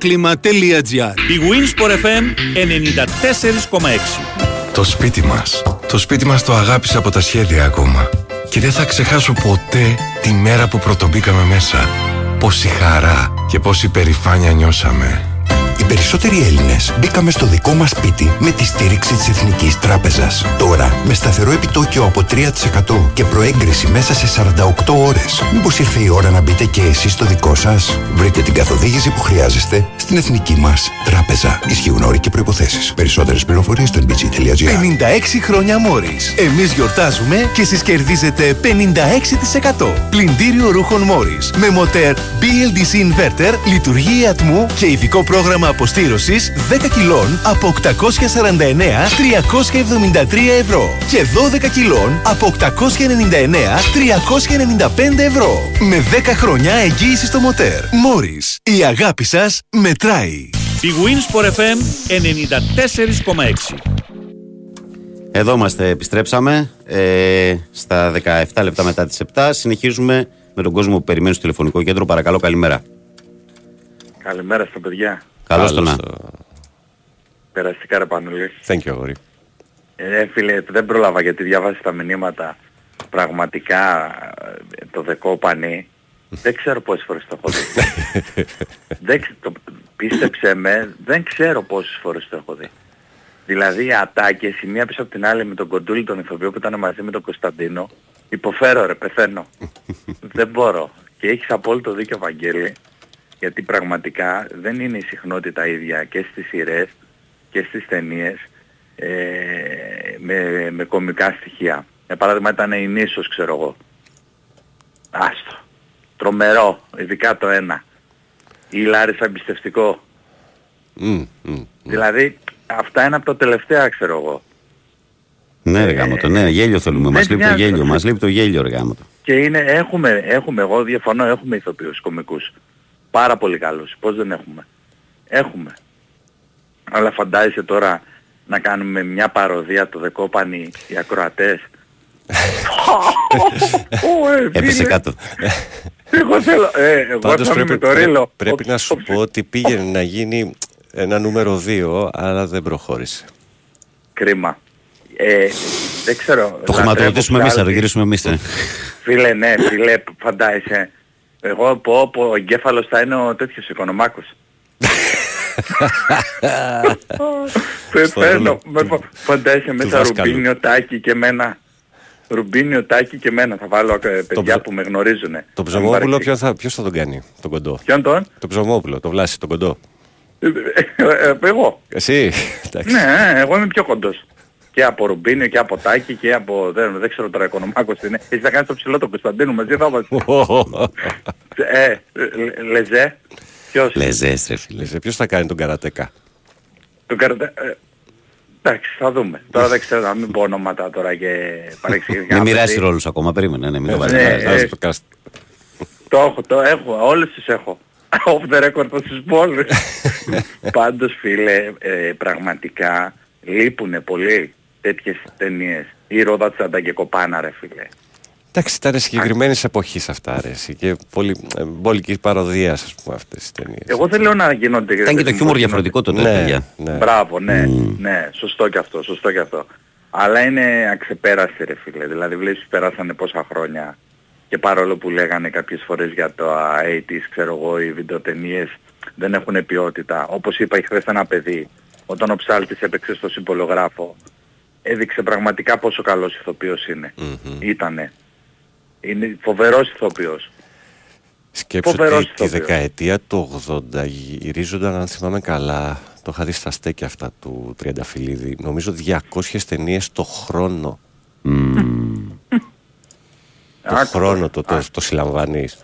bioklima.gr
Η Winsport FM 94,6
Το σπίτι μας. Το σπίτι μας το αγάπησα από τα σχέδια ακόμα. Και δεν θα ξεχάσω ποτέ τη μέρα που πρωτομπήκαμε μέσα. Πόση χαρά και πόση περηφάνεια νιώσαμε.
Οι περισσότεροι Έλληνες μπήκαμε στο δικό μας σπίτι με τη στήριξη της Εθνικής Τράπεζας. Τώρα, με σταθερό επιτόκιο από 3% και προέγκριση μέσα σε 48 ώρες. Μήπως ήρθε η ώρα να μπείτε και εσείς στο δικό σας; Βρείτε την καθοδήγηση που χρειάζεστε στην Εθνική μας Τράπεζα. Ισχύουν όροι και προποθέσει. Περισσότερες πληροφορίες στο nbg.gr.
56 χρόνια Μόρις. Εμείς γιορτάζουμε και εσείς κερδίζετε 56%. Πλυντήριο ρούχων Μόρις. Με μοτέρ BLDC Inverter, λειτουργία ατμού και ειδικό πρόγραμμα αποστήρωσης 10 κιλών από 849-373 ευρώ. Και 12 κιλών από 899-395 ευρώ. Με 10 χρόνια εγγύησης στο μοτέρ. Μόρις. Η αγάπη σας μετράει.
Η Winsport FM 94,6
Εδώ είμαστε, επιστρέψαμε ε, στα 17 λεπτά μετά τις 7. Συνεχίζουμε με τον κόσμο που περιμένει στο τηλεφωνικό κέντρο. Παρακαλώ, καλημέρα.
Καλημέρα στα παιδιά.
Καλώς το να.
Περαστικά ρε Πανουλή.
Thank you, αγόρι.
Ε, φίλε, δεν πρόλαβα γιατί διάβασα τα μηνύματα. Πραγματικά ε, το δεκόπανι δεν ξέρω πόσες φορές το έχω δει. δεν, ξε- το, πίστεψε με, δεν ξέρω πόσες φορές το έχω δει. Δηλαδή οι ατάκες η μία πίσω από την άλλη με τον Κοντούλη τον ηθοποιό που ήταν μαζί με τον Κωνσταντίνο υποφέρω ρε, πεθαίνω. δεν μπορώ. Και έχεις απόλυτο δίκιο Βαγγέλη γιατί πραγματικά δεν είναι η συχνότητα ίδια και στις σειρές και στις ταινίες ε, με, με κομικά στοιχεία. Για παράδειγμα ήταν η Νήσος ξέρω εγώ. Άστο. Τρομερό, ειδικά το ένα. Η Λάρισα εμπιστευτικό.
Μμ, μμ.
Δηλαδή αυτά είναι από το τελευταία ξέρω εγώ.
Ναι, ρε γάμο το, ναι, γέλιο θέλουμε. Μας
δεν
λείπει το
μοιάζει,
γέλιο,
ρε.
μας λείπει το γέλιο, ρε γάμο το.
Και είναι, έχουμε, έχουμε, εγώ διαφωνώ, έχουμε ηθοποιούς κομικούς. Πάρα πολύ καλούς. Πώς δεν έχουμε. Έχουμε. Αλλά φαντάζεσαι τώρα να κάνουμε μια παροδία το δεκόπανι οι ακροατές. Ω, ε,
Έπεσε
φίλε,
κάτω.
Εγώ θέλω, ε, εγώ
Πάντως
θα είμαι
πρέπει,
με το ρίλο.
πρέπει να σου πω ότι πήγαινε να γίνει ένα νούμερο 2, αλλά δεν προχώρησε.
Κρίμα. Ε, δεν ξέρω.
Το
λατρεύω
χρηματοδοτήσουμε εμείς, θα το
ψάλτη.
γυρίσουμε εμείς. ε.
Φίλε, ναι, φίλε, φαντάζεσαι. Εγώ πω, πω, ο εγκέφαλος θα είναι ο τέτοιος οικονομάκος. Πεθαίνω. Με φο- Φαντάζεσαι μέσα
δάσκαλου.
Ρουμπίνιο, Τάκη και μένα. Ρουμπίνιο, Τάκη και μένα. Θα βάλω ε, παιδιά
ψ-
που με γνωρίζουν.
Το ψωμόπουλο ποιος θα, ποιος θα τον κάνει, τον κοντό;
Ποιον τον;
Το ψωμόπουλο, το βλάσει, τον κοντό.
Ε, ε, Εγώ.
Εσύ, εντάξει.
Ναι, εγώ είμαι πιο κοντός. Και από Ρουμπίνιο και από Τάκη και από... Δεν, δεν ξέρω τώρα οικονομάκος τι είναι. Εσύ θα κάνεις το ψηλό τον Κωνσταντίνο μαζί θα βάζεις. ε, λε- Λεζέ. Ποιος;
Λεζές, ρε φίλε.
Λες, ποιος θα κάνει τον καρατέκα;
Τον καρατε... ε, Εντάξει, θα δούμε. Τώρα δεν ξέρω να μην πω ονόματα τώρα και παρεξηγήσεις.
Μην μοιράσει ρόλους ακόμα, περίμενε, ναι, μην το βάζεις.
Ναι,
βάζεις,
ε,
βάζεις.
το cast.
Το έχω, το έχω, όλες τις έχω. Off the record θα τις πω όλες. Πάντως φίλε, ε, πραγματικά λείπουνε πολύ τέτοιες ταινίες. Η Ρόδα Τσάντα και Κοπάνα ρε φίλε.
Εντάξει, ήταν συγκεκριμένης εποχής αυτά αρέσει και πολύ ε, μπολική παροδίας, ας πούμε, αυτές τι ταινίες.
Εγώ δεν λέω να γίνονται...
Ήταν και το χιούμορ διαφορετικό τότε,
Ναι,
παιδιά.
ναι.
Μπράβο, ναι, ναι, σωστό και αυτό, σωστό και αυτό. Αλλά είναι αξεπέραστη ρε φίλε, δηλαδή βλέπεις περάσανε πόσα χρόνια και παρόλο που λέγανε κάποιες φορές για το 80's, ξέρω εγώ, οι βιντεοτενίες δεν έχουν ποιότητα. Όπως είπα χθες ένα παιδί, όταν ο ψάλτης έπαιξε στο συμπολογράφο, έδειξε πραγματικά πόσο καλός ηθοποιός είναι. Ήτανε. Είναι φοβερός ηθοποιός.
Σκέψω
Φοβερός
ότι τη
ηθοποιός.
δεκαετία του 80 γυρίζονταν, αν θυμάμαι καλά, το είχα δει στα στέκια αυτά του Τριανταφυλλίδη, νομίζω 200 ταινίες το χρόνο. το χρόνο το, το, το συλλαμβάνεις.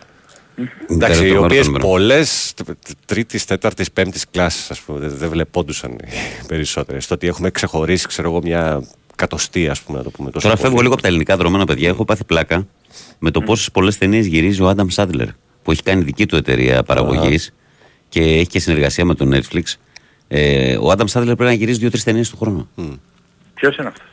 Εντάξει,
Τέλος
οι
το
οποίες
μάρατον, μπράβο.
πολλέ τρίτης, τέταρτη, πέμπτης κλάση, ας πούμε, δεν, δεν βλεπόντουσαν οι περισσότερες. Το ότι έχουμε ξεχωρίσει, ξέρω εγώ, μια κατοστή, ας πούμε, να το πούμε τόσο.
Τώρα
πολύ.
φεύγω λίγο από τα ελληνικά δρόμενα, παιδιά. Έχω πάθει πλάκα με το πόσες πολλές ταινίες γυρίζει ο Άνταμ Σάντλερ. Που έχει κάνει δική του εταιρεία παραγωγής και έχει και συνεργασία με το Netflix. Ε, ο Άνταμ Σάντλερ πρέπει να γυρίζει δύο-τρεις ταινίες του χρόνου.
Ποιος είναι αυτός;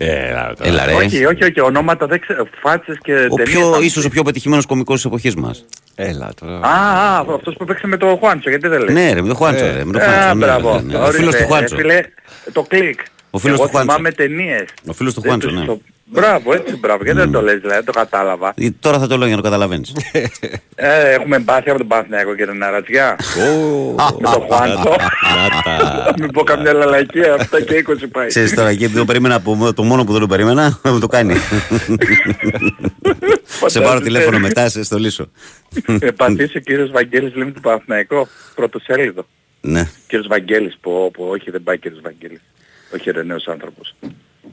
Έλα,
Έλα, ρε.
Όχι, όχι, όχι, ονόματα δεν ξέρω, φάτσες και
Ο
ταινίες.
πιο,
θα-
ίσως ο πιο πετυχημένος κωμικός της εποχής μας.
Έλα τώρα.
Α, α, αυτός που παίξε με το Χουάντσο, γιατί δεν λέει.
Ναι, ρε, με τον Χουάντσο, ρε, με τον Χουάντσο,
Α,
ναι,
μπράβο.
ναι, ναι. Ο
Ορίστε,
φίλος του
ε,
Χουάντσο.
φίλε, το κλικ.
Ο φίλος
Εγώ
του Χουάντσο.
θυμάμαι ταινίες.
Ο φίλος του
Δεν
Χουάντσο,
τους
ναι.
Το- Μπράβο, έτσι, μπράβο. Γιατί δεν το λες, δηλαδή, το κατάλαβα.
Ε, Τώρα θα το λέω για να το καταλαβαίνεις.
Ε, έχουμε μπάθει από τον Παναθηναϊκό και την Αρατζιά. Με τον Χουάντσο. Μην πω καμιά λαλακία, αυτά και 20 πάει.
Ξέρεις τώρα, και το περίμενα από το μόνο που δεν το περίμενα, μου το κάνει. σε πάρω τηλέφωνο μετά, σε στολίσω.
Επαθείς ο κύριος Βαγγέλης, λέμε του Παναθηναϊκό, πρωτοσέλιδο.
Ναι.
Κύριος Βαγγέλης, πω, πω, όχι δεν πάει κύριος Βαγγέλης. Όχι ρε νέος άνθρωπος.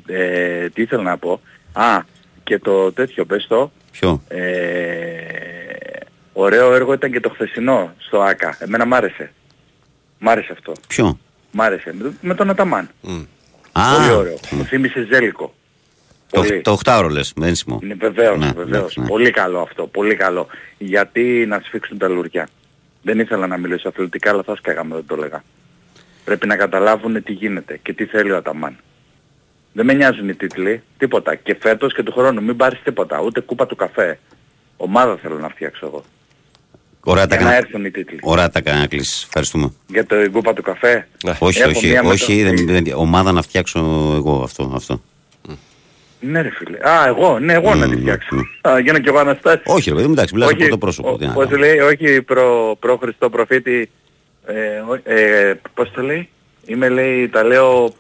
Ε, τι ήθελα να πω; Α, και το τέτοιο, πες το.
Ποιο;
Ε, ωραίο έργο ήταν και το χθεσινό στο ΆΚΑ. Εμένα μ' άρεσε. Μ' άρεσε αυτό.
Ποιο;
Μ' άρεσε. Με, με τον Αταμάν.
Α,
Πολύ ωραίο. Μου θύμισε Ζέλικο.
το,
Πολύ.
το οχτάωρο λες, με ένσημο.
Είναι βεβαίως,
Ναι,
βεβαίως.
ναι, ναι.
Πολύ καλό αυτό, πολύ καλό. Γιατί να σφίξουν τα λουριά. Δεν ήθελα να μιλήσω αθλητικά, αλλά θα σκάγαμε, δεν το έλεγα. Πρέπει να καταλάβουν τι γίνεται και τι θέλει ο Αταμάν. Δεν με νοιάζουν οι τίτλοι, τίποτα. Και φέτος και του χρόνου μην πάρεις τίποτα, ούτε κούπα του καφέ. Ομάδα θέλω να φτιάξω εγώ.
Ωραία τα
Για να
έκανα.
έρθουν οι τίτλοι.
Ωραία τα έκανα να κλείσεις. Ευχαριστούμε.
Για το κούπα του καφέ.
Όχι,
Έχω
όχι,
μία με
όχι,
το-
δεν, δεν- ομάδα να φτιάξω εγώ αυτό. αυτό.
Ναι ρε φίλε. Α, εγώ, ναι, εγώ να τη φτιάξω. Α, γίνω κι εγώ Αναστάσης.
Όχι ρε παιδί μου, εντάξει, μιλάς από
Όχι,
το πρόσωπο.
ο-
τι να
Πώς
κάνω.
λέει, όχι προ, προ Χριστό προφήτη, ε, ο- ε, πώς το λέει, είμαι λέει, τα λέω,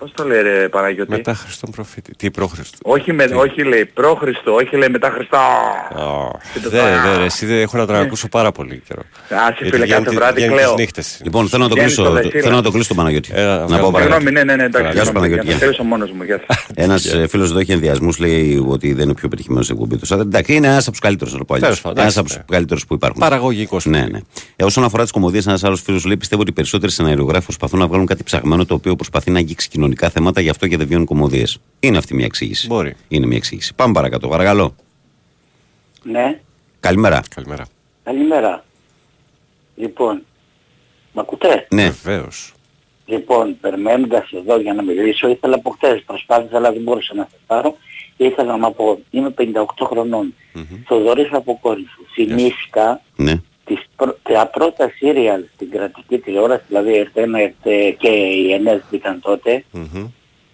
πώς το λέει ρε Παναγιώτη;
Μετά Χριστόν προφήτη. Τι πρόχριστο.
Όχι, με, όχι λέει προ Χριστό, όχι λέει μετά Χριστό. Και το
Δεν,
τώρα-
δεν, ρε, εσύ δεν έχω να τον
Ναι.
ακούσω πάρα πολύ καιρό.
Άσε
Γιατί
φίλε,
βγαίνει
κάθε
τη-
βράδυ
βγαίνει
κλαίω.
τις νύχτες.
Λοιπόν, θέλω να το
Βγαίνει
κλείσω,
στο Δεσίλα.
θέλω να το κλείσω τον Παναγιώτη.
Έλα,
να
βγάλω.
πω Παναγιώτη.
Συγγνώμη, ναι, ναι, ναι, εντάξει.
Γεια σου
συγγνώμη,
Παναγιώτη.
για να Τέλειωσα μόνος μου, γεια σας.
Ένας φίλος εδώ έχει ενδιασμούς, λέει ότι δεν είναι ο πιο πετυχημένος εκπομπής του Σάδερ. Εντάξει, είναι ένας από τους καλύτερους, να το πω αλλιώς.
Τέλος πάντων,
Ένας
εντάξει,
από τους καλύτερους που υπάρχουν.
Παραγωγικός.
Ναι, ναι. Ε, όσον αφορά τις κομμωδίες, ένας άλλος φίλος λέει: Πιστεύω ότι οι περισσότεροι σεναριογράφοι προσπαθούν να βγάλουν κάτι ψαγμένο το οποίο προσπαθεί να αγγίξει κοινωνικά θέματα, γι' αυτό και δεν βγαίνουν κομμωδίες. Είναι αυτή μια εξήγηση.
Μπορεί.
Είναι μια εξήγηση. Πάμε παρακάτω, παρακαλώ.
Ναι,
Καλημέρα.
Καλημέρα.
καλημέρα. Λοιπόν, μ' ακούτε;
Ναι.
Βεβαίως.
Λοιπόν, περιμένοντας εδώ για να μιλήσω, ήθελα από χτες, προσπάθησα αλλά δεν μπορούσα να σας πάρω και ήθελα να πω, είμαι 58 χρονων Θοδωρής από Κόρυφου. Θυμήθηκα
Ναι.
Τις πρω... τα πρώτα σύριαλ στην κρατική τηλεόραση, δηλαδή RT1 RT και οι ΕΝΕΣ μπήκαν τότε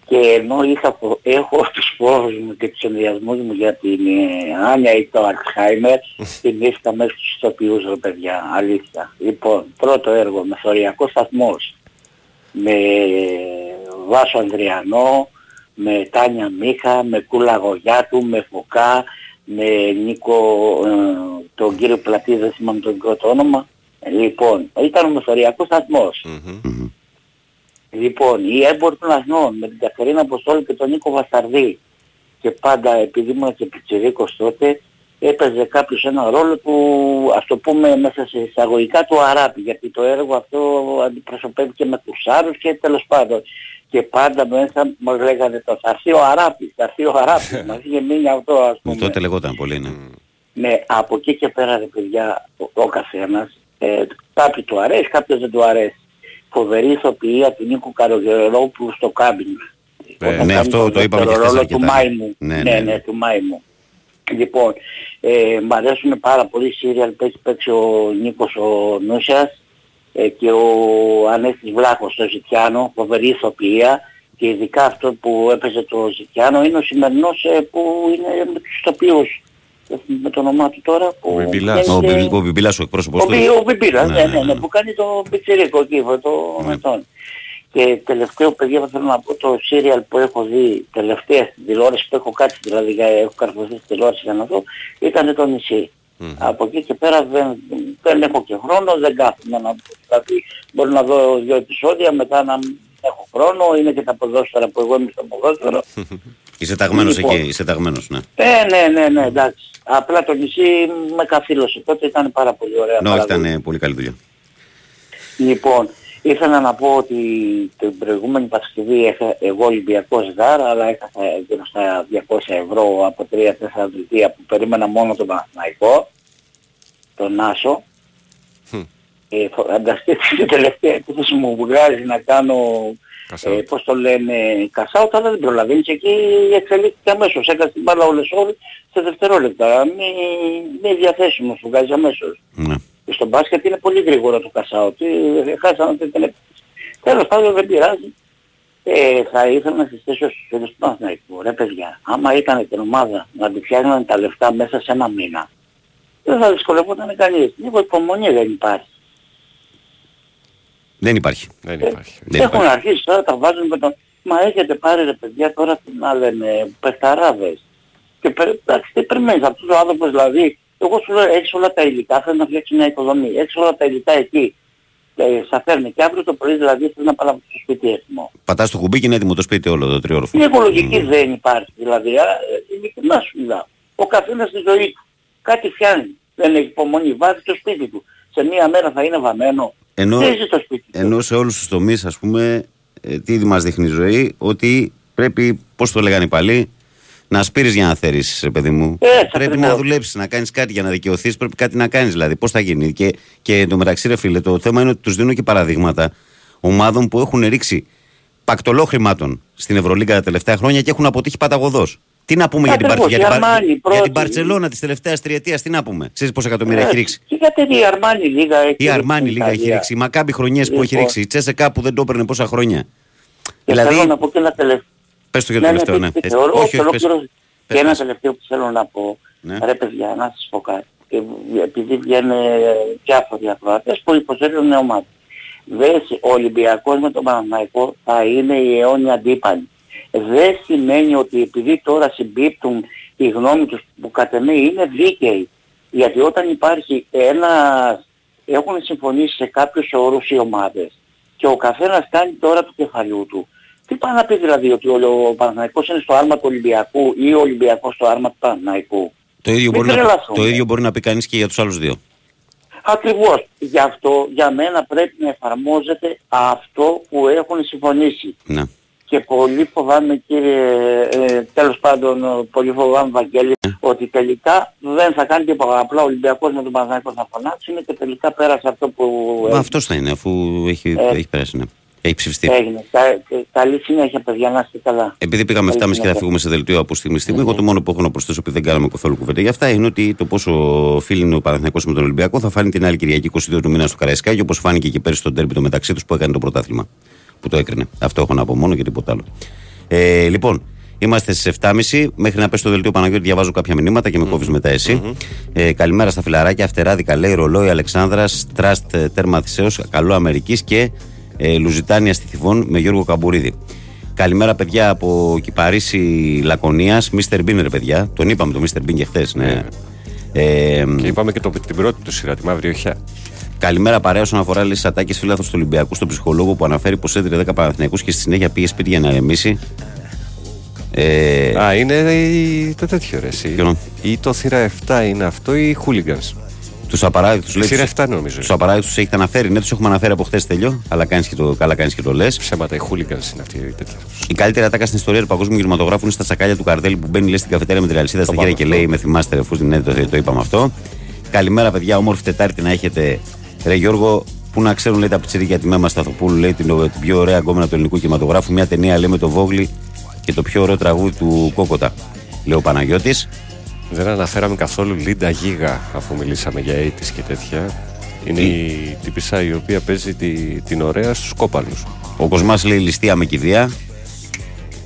και ενώ είχα, φο- έχω τους φόβους μου και τους ενδιασμούς μου για την ε, Άνια ή το Αλτσχάιμερ, θυμήθηκα μέσα στους ηθοποιούς ρε παιδιά, αλήθεια. Λοιπόν, πρώτο έργο, μεθοριακός σταθμός, με Βάσο Ανδριανό, με Τάνια Μίχα, με Κούλα Γογιάτου, με Φωκά, με Νίκο, ε, τον κύριο Πλατή, δεν θυμάμαι το πρώτο όνομα. Ε, Λοιπόν, ήταν ο μεθοριακός σταθμός. Λοιπόν, οι έμποροι των Αθνών με την Καθαρίνα Αποστόλη και τον Νίκο Βασταρδί και πάντα επειδή ήμουν και πιτσιρίκος τότε έπαιζε κάποιος ένα ρόλο του, ας το πούμε μέσα σε εισαγωγικά του Αράπη γιατί το έργο αυτό αντιπροσωπεύει και με τους Άρους και τέλος πάντων και πάντα μέσα μας λέγανε το θα έρθει ο Αράπης, θα έρθει ο Αράπης, μας είχε μείνει αυτό ας πούμε.
Τότε λεγόταν πολύ, ναι.
Ναι, από εκεί και πέρα ρε παιδιά, ο, ο καθένας, ε, κάποιοι του αρέσει, κάποιος δεν του αρέσει. Φοβερή ηθοποιία του Νίκου Καρογερόπουλου στο κάμπινγκ.
Ε,
Όταν
ναι,
κάνει
αυτό
τον
το είπαμε και
δεύτερο
χθες
ρόλο του
αρκετά.
Μάιμου.
Ναι,
Ναι,
ναι,
ναι,
ναι.
του Μάιμου. Λοιπόν, ε, μ' αρέσουν πάρα πολύ σύριαλ που έχει παίξει ο Νίκος ο Νούσιας ε, και ο Ανέστης Βλάχος στο Ζητιάνο, φοβερή ηθοποιία και ειδικά αυτό που έπαιζε το Ζητιάνο είναι ο σημερινός ε, που είναι με τους ηθοποιούς δεν θυμάμαι το όνομά του τώρα που
Ο Μπιμπιλάς.
βγαίνει
Ο,
και-
Μπιμπι- ο Μπιμπιλάς, ο εκπρόσωπος
ο,
του.
Μπι- ο Μπιμπιλάς,
Ναι,
ναι,
ναι,
ναι, ναι, που κάνει το πιτσιρίκο εκεί, το με τον. Και τελευταίο παιδιά θα θέλω να πω το σίριαλ που έχω δει τελευταία στην τηλεόραση που έχω κάτσει δηλαδή για- έχω καρφωθεί στην τηλεόραση για να δω ήταν το νησί. Από εκεί και πέρα δεν, δεν έχω και χρόνο, δεν κάθομαι να δω. Δηλαδή μπορώ να δω δύο επεισόδια, μετά να μην έχω χρόνο, είναι και τα ποδόσφαιρα που εγώ είμαι στο ποδόσφαιρο.
Είσαι ταγμένος
Λοιπόν.
εκεί, είσαι ταγμένος, ναι.
Ε, ναι, ναι, ναι, εντάξει. Απλά το νησί με καθήλωσε. Τότε ήταν πάρα πολύ ωραία.
Ναι, όχι,
παραγωγή.
ήταν ε, πολύ καλή δουλειά.
Λοιπόν, ήθελα να πω ότι την προηγούμενη Παρασκευή έχα, εγώ Ολυμπιακός Γάρα, αλλά έχασα γύρω στα 200 ευρώ από 3-4 δελτία που περίμενα μόνο τον Παναθηναϊκό, τον Άσο. Ε, φανταστείτε την τελευταία επίθεση μου βγάζει να κάνω, ε, πώς το λένε, κασάουτ, αλλά δεν προλαβαίνεις εκεί εξελίχθηκε αμέσως. Έκανε την μπάλα όλες όλες σε δευτερόλεπτα. Μη, μη διαθέσιμος σου βγάζει αμέσως.
Ναι.
Και στο μπάσκετ είναι πολύ γρήγορο το κασάουτ. Ε, Χάσαμε την επίθεση. Τέλος πάντων δεν πειράζει. Ε, θα ήθελα να συστήσω στους φίλους του Παναθηναϊκού. Ρε παιδιά, άμα ήταν την ομάδα να τη φτιάχνανε τα λεφτά μέσα σε ένα μήνα, δεν θα δυσκολευόταν κανείς. Λίγο υπομονή δεν υπάρχει.
Δεν υπάρχει.
Δεν
υπάρχει. Δεν
Έχουν
υπάρχει.
αρχίσει τώρα τα βάζουν με τον... Μα έχετε πάρει ρε παιδιά τώρα τι να λένε, πεχταράδες. Και πε- εντάξει, τι περιμένεις αυτός ο άνθρωπος δηλαδή, εγώ σου λέω έχεις όλα τα υλικά, θέλει να φτιάξεις μια οικοδομή, έχεις όλα τα υλικά εκεί. Ε, στα φέρνει και αύριο το πρωί δηλαδή θέλει να πάει από το σπίτι έτοιμο.
Πατάς το κουμπί και είναι έτοιμο το σπίτι όλο το τριόροφο.
Η οικολογική δεν υπάρχει δηλαδή, α, ε, ειλικρινά σου μιλάω. Ο καθένας στη ζωή του. Κάτι φτιάχνει. Δεν έχει υπομονή, βάζει το σπίτι του. Σε μία μέρα θα είναι βαμμένο.
Ενώ,
Δεν ζει το σπίτι του.
ενώ σε όλους τους τομείς, ας πούμε, ε, τι ήδη μας δείχνει η ζωή, ότι πρέπει, πώς το λέγανε οι παλιοί, να σπείρεις για να θέλεις, ρε παιδί μου.
Έτσι
πρέπει
ακριβώς.
να δουλέψεις, να κάνεις κάτι για να δικαιωθείς, πρέπει κάτι να κάνεις δηλαδή. Πώς θα γίνει. Και, και το μεταξύ, ρε φίλε, το θέμα είναι ότι τους δίνω και παραδείγματα ομάδων που έχουν ρίξει πακτολό χρημάτων στην Ευρωλίγκα τα τελευταία χρόνια και έχουν αποτύχει παταγωδός. Τι να πούμε για την,
Ακριβώς,
Παρ- για,
η
την, Παρ-
Αρμάνι
για
πρώτη.
την Παρσελώνα της τελευταίας τριετίας, τι να πούμε. Ξέρεις πόσα εκατομμύρια έχει
Ε,
ρίξει.
Και γιατί η Αρμάνι λίγα έχει
Η Αρμάνι λίγα έχει ρίξει. Η Μακάμπι χρονιές που έχει
Λοιπόν.
ρίξει. Η Τσέσεκα που δεν το έπαιρνε πόσα χρόνια.
Και
Δηλαδή,
θέλω να πω και ένα τελευταίο.
Πες το για το τελευταίο, ναι.
πείτε,
Έτσι.
θεωρώ
Όχι, όχι, πες.
ολόκληρο-
Πες,
Και ένα
πες.
τελευταίο που θέλω να πω.
Ναι.
Ρε παιδιά, να σας πω κάτι. Και επειδή βγαίνουν διάφοροι ακροατές που υποστηρίζουν ομάδα. Δες, ο Ολυμπιακός με τον Παναθηναϊκό θα είναι η αιώνια αντίπαλη. Δεν σημαίνει ότι επειδή τώρα συμπίπτουν οι γνώμοι τους που κατ' εμέ είναι δίκαιοι. Γιατί όταν υπάρχει ένα... έχουν συμφωνήσει σε κάποιους όρους οι ομάδες και ο καθένας κάνει τώρα του κεφαλιού του. Τι πάει να πει δηλαδή ότι ο, ο Παναθηναϊκός είναι στο άρμα του Ολυμπιακού ή ο Ολυμπιακός στο άρμα του Παναθηναϊκού;
Το ίδιο,
Μην
μπορεί να,
τρελαθούμε.
το ίδιο μπορεί να πει κανείς και για τους άλλους δύο.
Ακριβώς. Γι' αυτό για μένα πρέπει να εφαρμόζεται αυτό που έχουν συμφωνήσει.
Ναι.
Και πολύ φοβάμαι κύριε, ε, τέλος πάντων, πολύ φοβάμαι Βαγγέλη, ότι τελικά δεν θα κάνει τίποτα. Απλά ο Ολυμπιακός με τον Παναθηναϊκό θα φωνάξουν και τελικά πέρασε αυτό που
Μα αυτός θα είναι, αφού έχει,
Ε,
έχει περάσει. Ναι. Έχει ψηφιστεί.
έγινε. Κα- κα- καλή συνέχεια παιδιά, να είστε καλά.
Επειδή πήγαμε 7.30
Καλή
και θα
συνέχεια.
φύγουμε σε δελτίο από στιγμή στιγμή, εγώ το μόνο που έχω να προσθέσω, επειδή δεν κάναμε καθόλου κουβέντα για αυτά, είναι ότι το πόσο φίλοι είναι ο Παναθηναϊκός με τον Ολυμπιακό θα φάνει την άλλη Κυριακή 22 του μήνα στο Καραϊσκάκι, όπως φάνηκε και πέρυσι στο τέρμπι το μεταξύ τους που έκανε το πρωτάθλημα. Που το έκρινε. Αυτό έχω να πω μόνο και τίποτα άλλο. Ε, λοιπόν, είμαστε στις 7.30. Μέχρι να πέσει το δελτίο Παναγιώτη, διαβάζω κάποια μηνύματα και με κόβεις μετά εσύ. Ε, καλημέρα στα φιλαράκια. Αυτεράδικα λέει ρολόι Αλεξάνδρας, Τραστ ε, τέρμα Θησέω, καλό Αμερικής και ε, Λουζιτάνια στη Θιβών με Γιώργο Καμπουρίδη. Καλημέρα, παιδιά από Κυπαρίσι Λακωνίας. Μίστερ Μπίν, ρε παιδιά. Τον είπαμε το Μίστερ Μπίν και χθες. Ναι. Ε,
Και είπαμε και το, την πρώτη του σειρά, τη Μαύρη Οχιά.
Καλημέρα, παρέα όσον αφορά λύσει ατάκε φίλαθρος του Ολυμπιακού στον ψυχολόγο που αναφέρει πως έδινε 10 Παναθηναϊκούς και στη συνέχεια πήγε σπίτι για να ηρεμήσει. Ε,
Α, είναι η- το τέτοιο ρε. εσύ.
Ποιο;
Ή το θύρα 7 είναι αυτό ή οι hooligans.
Τους απαράδεκτους λέει.
Θύρα 7 νομίζω.
Τους απαράδεκτους έχετε αναφέρει. Ναι, τους έχουμε αναφέρει από χθες τελειώ, αλλά κάνεις και το, καλά κάνεις και το λες.
Ψέματα, οι hooligans είναι αυτοί οι τέτοιοι.
Η καλύτερη ατάκα στην ιστορία του παγκόσμιου κινηματογράφου είναι στα τσακάλια του καρτέλ που μπαίνει λέει, στην καφετέρια με την αλυσίδα στα χέρια και λέει: Με θυμάστε, ρε φούστη, ναι, το, το είπαμε αυτό. Καλημέρα, παιδιά. Όμορφη Τετάρτη να έχετε. Ρε Γιώργο, που να ξέρουν λέει τα πιτσιρίκια τη Μέμας Σταθοπούλου, λέει την, την πιο ωραία γκόμενα του ελληνικού κινηματογράφου. Μια ταινία λέει με το Βόγλι και το πιο ωραίο τραγούδι του Κόκοτα. Λέει ο Παναγιώτης.
Δεν αναφέραμε καθόλου Λίντα Γίγα αφού μιλήσαμε για 80's και τέτοια. Είναι η τύπησα η οποία παίζει τη, την ωραία στους κόπαλους.
Ο Κοσμάς λέει ληστεία με κηδεία.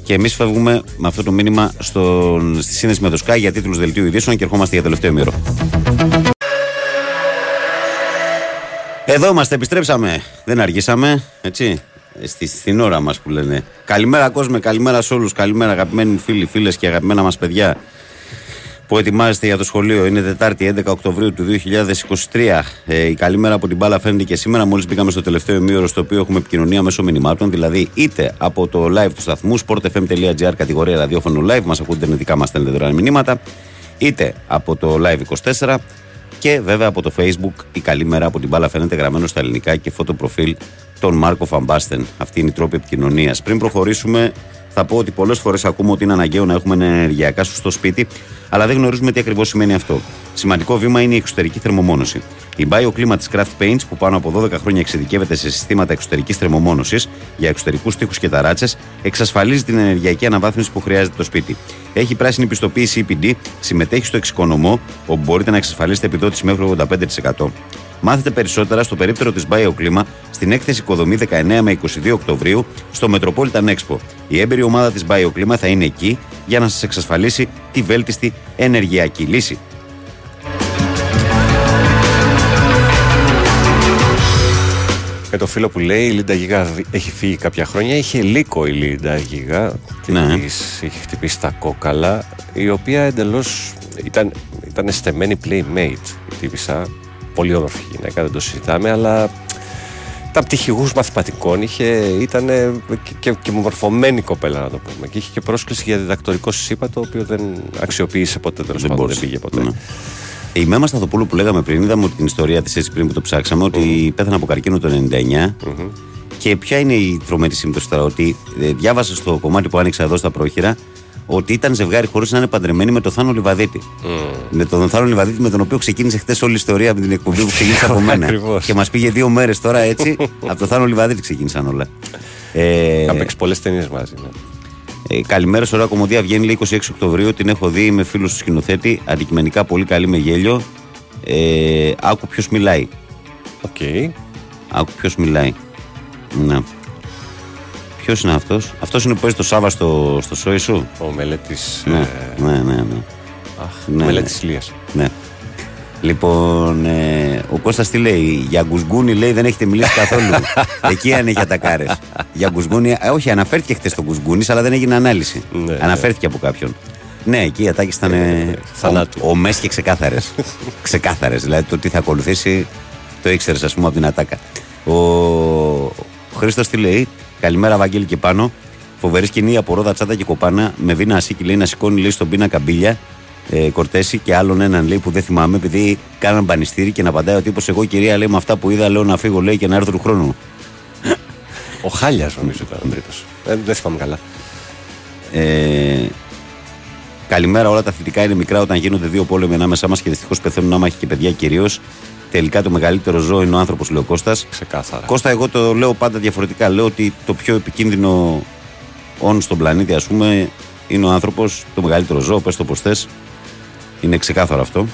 Και εμείς φεύγουμε με αυτό το μήνυμα στον, στη σύνδεση με το Sky για τίτλους δελτίου ειδήσεων και ερχόμαστε για τελευταίο μήρο. Εδώ είμαστε, επιστρέψαμε. Δεν αργήσαμε, έτσι. Ε, Στη, στην ώρα μας που λένε. Καλημέρα, κόσμο, καλημέρα σε όλους. Καλημέρα, αγαπημένοι μου φίλοι, φίλες και αγαπημένα μας παιδιά που ετοιμάζεστε για το σχολείο. Είναι Τετάρτη 11 Οκτωβρίου του 2023. Ε, η καλή μέρα από την μπάλα φαίνεται και σήμερα. Μόλις μπήκαμε στο τελευταίο ημίωρο στο οποίο έχουμε επικοινωνία μέσω μηνυμάτων. Δηλαδή είτε από το live του σταθμού sportfm.gr κατηγορία ραδιόφωνο live. Μας ακούτε ιντερνετικά, μας στέλνετε δωρεάν μηνύματα. Είτε από το live 24 και βέβαια από το facebook η καλή μέρα από την μπάλα φαίνεται γραμμένο στα ελληνικά και φωτοπροφίλ τον Μάρκο Φαμπάστεν. Αυτή είναι η τρόπη επικοινωνίας. Πριν προχωρήσουμε, θα πω ότι πολλές φορές ακούμε ότι είναι αναγκαίο να έχουμε ένα ενεργειακά σωστό σπίτι, αλλά δεν γνωρίζουμε τι ακριβώς σημαίνει αυτό. Σημαντικό βήμα είναι η εξωτερική θερμομόνωση. Η BioClima τη Craft Paints, που πάνω από 12 χρόνια εξειδικεύεται σε συστήματα εξωτερικής θερμομόνωσης για εξωτερικούς τείχου και ταράτσες, εξασφαλίζει την ενεργειακή αναβάθμιση που χρειάζεται το σπίτι. Έχει πράσινη πιστοποίηση EPD, συμμετέχει στο εξοικονομώ, όπου μπορείτε να εξασφαλίσετε επιδότηση μέχρι 85%. Μάθετε περισσότερα στο περίπτερο της BioClima στην έκθεση Οικοδομή 19 με 22 Οκτωβρίου στο Metropolitan Expo. Η έμπειρη ομάδα της BioClima θα είναι εκεί για να σας εξασφαλίσει τη βέλτιστη ενεργειακή λύση.
Με το φίλο που λέει η Λίντα Γίγα έχει φύγει κάποια χρόνια. Είχε λύκο η Λίντα Γίγα και
Ναι.
της είχε χτυπήσει τα κόκαλα, η οποία εντελώς ήταν, ήταν στεμένη playmate η τύπησα. Πολύ όμορφη γυναίκα, δεν το συζητάμε, αλλά ήταν πτυχηγού μαθηματικών, είχε, ήταν και, και, και μορφωμένη κοπέλα να το πούμε. Και είχε και πρόσκληση για διδακτορικό ΣΥΠΑ, το οποίο δεν αξιοποίησε ποτέ, τέλος πάντων, δεν
μπόρεσε.
πήγε ποτέ.
Ναι. Η Μέμα Σταθοπούλου που λέγαμε πριν, είδαμε την ιστορία της έτσι πριν που το ψάξαμε, ότι πέθανε από καρκίνο το 99. Και ποια είναι η τρομερή σύμπτωση τώρα, ότι ε, διάβασα στο κομμάτι που άνοιξα εδώ στα πρόχειρα ότι ήταν ζευγάρι χωρίς να είναι παντρεμένοι με τον Θάνο Λιβαδίτη. Με τον Θάνο Λιβαδίτη με τον οποίο ξεκίνησε χθες όλη η ιστορία από την εκπομπή που ξεκίνησε από μένα.
Ακριβώς.
και μας πήγε δύο μέρες τώρα έτσι. από τον Θάνο Λιβαδίτη ξεκίνησαν όλα. Ε,
Είχαμε παίξει πολλές ταινίες μαζί. Ναι.
ε, καλημέρα, σε ώρα κωμωδία βγαίνει λέει 26 Οκτωβρίου. Την έχω δει, είμαι φίλο του σκηνοθέτη. Αντικειμενικά πολύ καλή με γέλιο. Ε, άκου ποιος μιλάει.
Οκ.
Άκου ποιος μιλάει. Ναι. Ποιος είναι αυτός, Αυτός είναι που παίζει το Σάβα στο, στο σόι σου;
Ο Μελέτης.
Ναι, ναι, ναι. ναι.
Αχ,
Ναι,
Μελέτης
ναι.
Ηλία.
Ναι. Λοιπόν, ε, ο Κώστας τι λέει, για γκουσγκούνι λέει δεν έχετε μιλήσει καθόλου. Εκεί αν έχει ατακάρες. για γκουσγκούνι, ε, όχι, αναφέρθηκε χθε το γκουσγκούνις, αλλά δεν έγινε ανάλυση.
Ναι,
αναφέρθηκε από κάποιον. Ναι, εκεί οι ατάκες ήταν ε,
θανάτου.
ο, ομές και ξεκάθαρες. ξεκάθαρες. Δηλαδή το τι θα ακολουθήσει το ήξερες, ας πούμε, από την ατάκα. Ο, ο Χρήστος τι λέει, Καλημέρα, Βαγγέλη και πάνω. Φοβερή σκηνή από ρόδα τσάντα και κοπάνα με βίνα ασίκη λέει να σηκώνει λέει στον πίνακα μπίλια ε, Κορτέση και άλλον έναν λέει που δεν θυμάμαι επειδή κάναν πανιστήρι και να απαντάει ο τύπος εγώ κυρία λέει με αυτά που είδα λέω να φύγω λέει και να έρθω του χρόνου.
Ο Χάλιας νομίζω ήταν ο τρίτος. Ε, δεν θυμάμαι καλά.
Ε, καλημέρα, όλα τα θετικά είναι μικρά όταν γίνονται δύο πόλεμοι ανάμεσά μας και δυστυχώς πεθαίνουν άμαχοι και παιδιά κυρίως. Τελικά το μεγαλύτερο ζώο είναι ο άνθρωπος, λέει ο Κώστας.
Ξεκάθαρα.
Κώστα, εγώ το λέω πάντα διαφορετικά. Λέω ότι το πιο επικίνδυνο όν στον πλανήτη, ας πούμε, είναι ο άνθρωπος, το μεγαλύτερο ζώο, πες το πώ θες. Είναι ξεκάθαρο αυτό.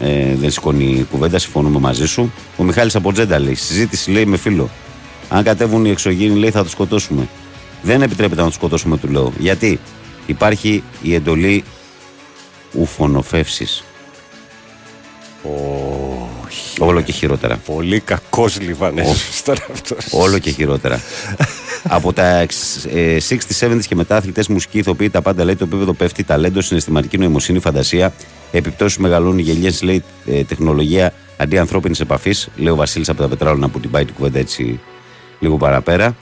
Ε, δεν σηκώνει κουβέντα, συμφωνούμε μαζί σου. Ο Μιχάλης από Τζέντα λέει: Συζήτηση λέει με φίλο. Αν κατέβουν οι εξωγήινοι, λέει θα τους σκοτώσουμε. Δεν επιτρέπεται να τους σκοτώσουμε, του λέω. Γιατί; Υπάρχει η εντολή ουφονοφεύση.
Όχι.
Όλο και χειρότερα.
Πολύ κακός Λιβανέζο τώρα αυτός.
Όλο και χειρότερα. Από τα εξ- ε, 60, 70 και μετά αθλητές, μουσικοί, ηθοποιοί, τα πάντα λέει το επίπεδο πέφτει. Ταλέντο, συναισθηματική νοημοσύνη, φαντασία. Επιπτώσεις μεγαλώνουν, γελιέ, λέει ε, τεχνολογία αντί ανθρώπινης επαφής. Λέει ο Βασίλης από τα Πετράλωνα που την πάει την κουβέντα έτσι λίγο παραπέρα.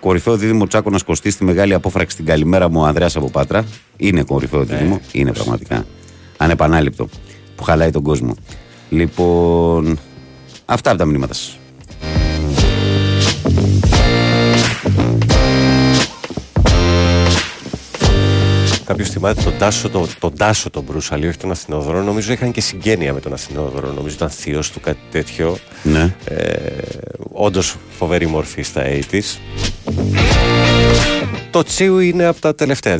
Κορυφαίο δίδυμο Τσάκονα Κωστής στη μεγάλη απόφραξη την καλημέρα μου ο Ανδρέας από Πάτρα. Είναι κορυφαίο δίδυμο. Είναι πραγματικά. Ανεπανάληπτο. Που χαλάει τον κόσμο. Λοιπόν. Αυτά από τα μηνύματα σας.
Κάποιο θυμάται τον Τάσο, τον, τον Τάσο τον Μπρούσαλη, όχι τον Αθηνόδωρο. Νομίζω είχαν και συγγένεια με τον Αθηνόδωρο. Νομίζω ήταν θείος του κάτι τέτοιο.
Ναι.
Ε, Όντως φοβερή μορφή στα 80s. Το Τσίου είναι από τα τελευταία,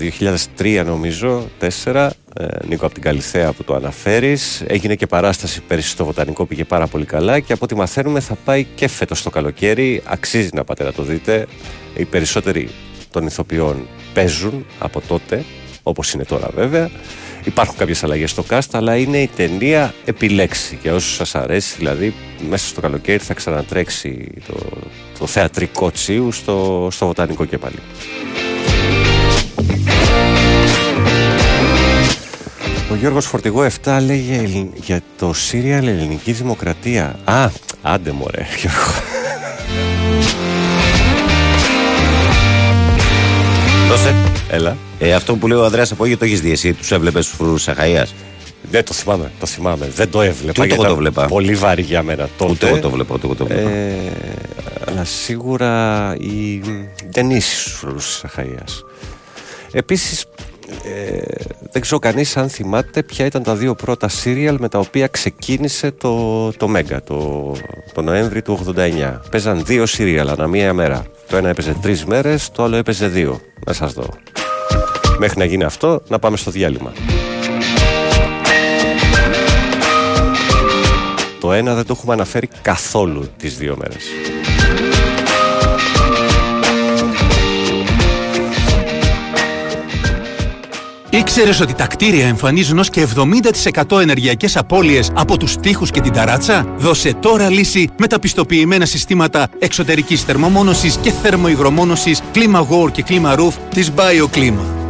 2003 νομίζω, 4. Ε, Νίκο από την Καλυθέα που το αναφέρεις. Έγινε και παράσταση πέρυσι στο Βοτανικό, πήγε πάρα πολύ καλά και από ό,τι μαθαίνουμε θα πάει και φέτος το καλοκαίρι. Αξίζει να πάτε να το δείτε. Οι περισσότεροι των ηθοποιών παίζουν από τότε, όπως είναι τώρα βέβαια. Υπάρχουν κάποιες αλλαγές στο cast, αλλά είναι η ταινία επιλέξει. Για όσους σας αρέσει, δηλαδή, μέσα στο καλοκαίρι θα ξανατρέξει το, το θεατρικό τσίου στο, στο Βοτανικό και πάλι. Ο Γιώργος Φορτηγό 7 λέγε ελλην- για το σύριαλ Ελληνική Δημοκρατία. Α, άντε μωρέ Γιώργο.
Δώσε.
Έλα.
Ε, αυτό που λέει ο Ανδρέας από το έχεις δει εσύ, τους έβλεπες στους φρουρούς Αχαΐας;
Δεν το θυμάμαι, το θυμάμαι. Δεν το έβλεπα.
Και ούτε
γιατί
εγώ το
ήταν
βλέπα.
Πολύ βαρύ για μένα τότε.
Ούτε εγώ το βλέπω, ούτε εγώ το βλέπω.
Ε, αλλά σίγουρα η... δεν είσαι στους φρουρούς της Αχαΐας. Επίσης, ε, δεν ξέρω κανείς αν θυμάται ποια ήταν τα δύο πρώτα σύριαλ με τα οποία ξεκίνησε το, το Μέγκα το, το Νοέμβρη του 89. Παίζαν δύο σύριαλ ανά μία μέρα. Το ένα έπαιζε τρεις μέρες, το άλλο έπαιζε δύο. Να σας δω. Μέχρι να γίνει αυτό, να πάμε στο διάλειμμα. Το ένα δεν το έχουμε αναφέρει καθόλου τις δύο μέρες.
Ήξερες ότι τα κτίρια εμφανίζουν ως και 70% ενεργειακές απώλειες από τους τοίχους και την ταράτσα; Δώσε τώρα λύση με τα πιστοποιημένα συστήματα εξωτερικής θερμομόνωσης και θερμοϊγρομόνωσης κλίμα War και κλίμα Roof της BioClima.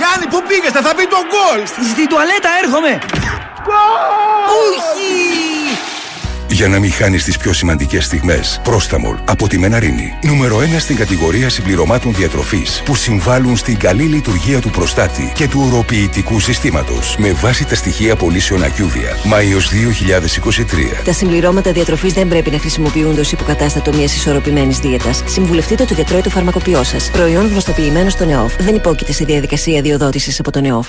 Γιάννη, πού πήγες, θα μπει το γκολ! Στη τουαλέτα έρχομαι! Όχι!
Για να μην χάνεις τις πιο σημαντικές στιγμές. Πρόσταμολ από τη Μεναρίνη. Νούμερο 1 στην κατηγορία συμπληρωμάτων διατροφής που συμβάλλουν στην καλή λειτουργία του προστάτη και του οροποιητικού συστήματος. Με βάση τα στοιχεία πωλήσεων Ακιούβια. Μάιος 2023.
Τα συμπληρώματα διατροφής δεν πρέπει να χρησιμοποιούνται ως υποκατάστατο μιας ισορροπημένης δίαιτας. Συμβουλευτείτε το γιατρό ή το φαρμακοποιό σας. Προϊόν γνωστοποιημένο στον ΕΟΦ. Δεν υπόκειται σε διαδικασία διοδότησης από τον ΕΟΦ.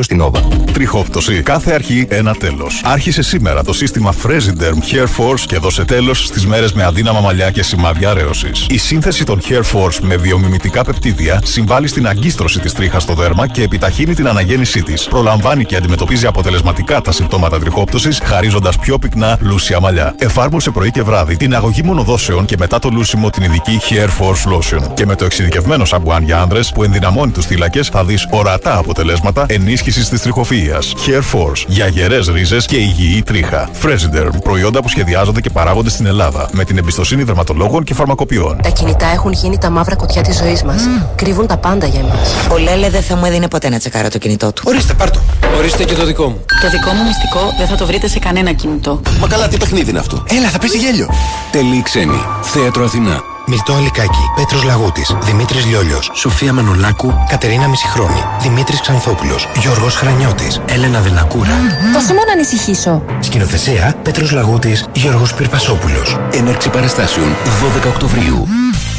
στην Nova.
Τριχόπτωση. Κάθε αρχή ένα τέλος. Άρχισε σήμερα το σύστημα Fresiderm Hair Force και δώσε τέλος στις μέρες με αδύναμα μαλλιά και σημάδια αρέωσης. Η σύνθεση των Hair Force με βιομιμητικά πεπτίδια συμβάλλει στην αγκίστρωση της τρίχας στο δέρμα και επιταχύνει την αναγέννησή της. Προλαμβάνει και αντιμετωπίζει αποτελεσματικά τα συμπτώματα τριχόπτωσης, χαρίζοντας πιο πυκνά λούσια μαλλιά. Εφάρμοσε πρωί και βράδυ την αγωγή μονοδόσεων και μετά το λούσιμο την ειδική Hair Force Lotion. Και με το εξειδικευμένο σαμπουάν για άνδρες που ενδυναμώνει τους θύλακες θα δεις ορατά αποτελέσματα ενίσχυση της τριχοφυα. Hair Force για γερέ ρίζες και υγιή τρίχα. Fresiderm προϊόντα που σχεδιάζονται και παράγονται στην Ελλάδα με την εμπιστοσύνη δερματολόγων και φαρμακοποιών.
Τα κινητά έχουν γίνει τα μαύρα κουτιά της ζωής μας. Κρύβουν τα πάντα για εμάς.
Ο Λέλε δεν θα μου έδινε ποτέ να τσεκάρω το κινητό του.
Ορίστε, πάρτο. Ορίστε και το δικό μου.
Το δικό μου μυστικό δεν θα το βρείτε σε κανένα κινητό.
Μα καλά, τι παιχνίδι είναι αυτό; Έλα, θα πέσει γέλιο.
Τελή ξένη. Θέατρο Αθηνά.
Μιλτό Αλικάκη, Πέτρος Λαγούτης, Δημήτρης Λιόλιος, Σοφία Μανολάκου, Κατερίνα Μισηχρόνη, Δημήτρης Ξανθόπουλος, Γιώργος Χρανιώτης, Έλενα Δελακούρα.
Δώσε μου να ανησυχήσω.
Σκηνοθεσία Πέτρος Λαγούτης, Γιώργος Πυρπασόπουλος.
Έναρξη παραστάσεων 12 Οκτωβρίου.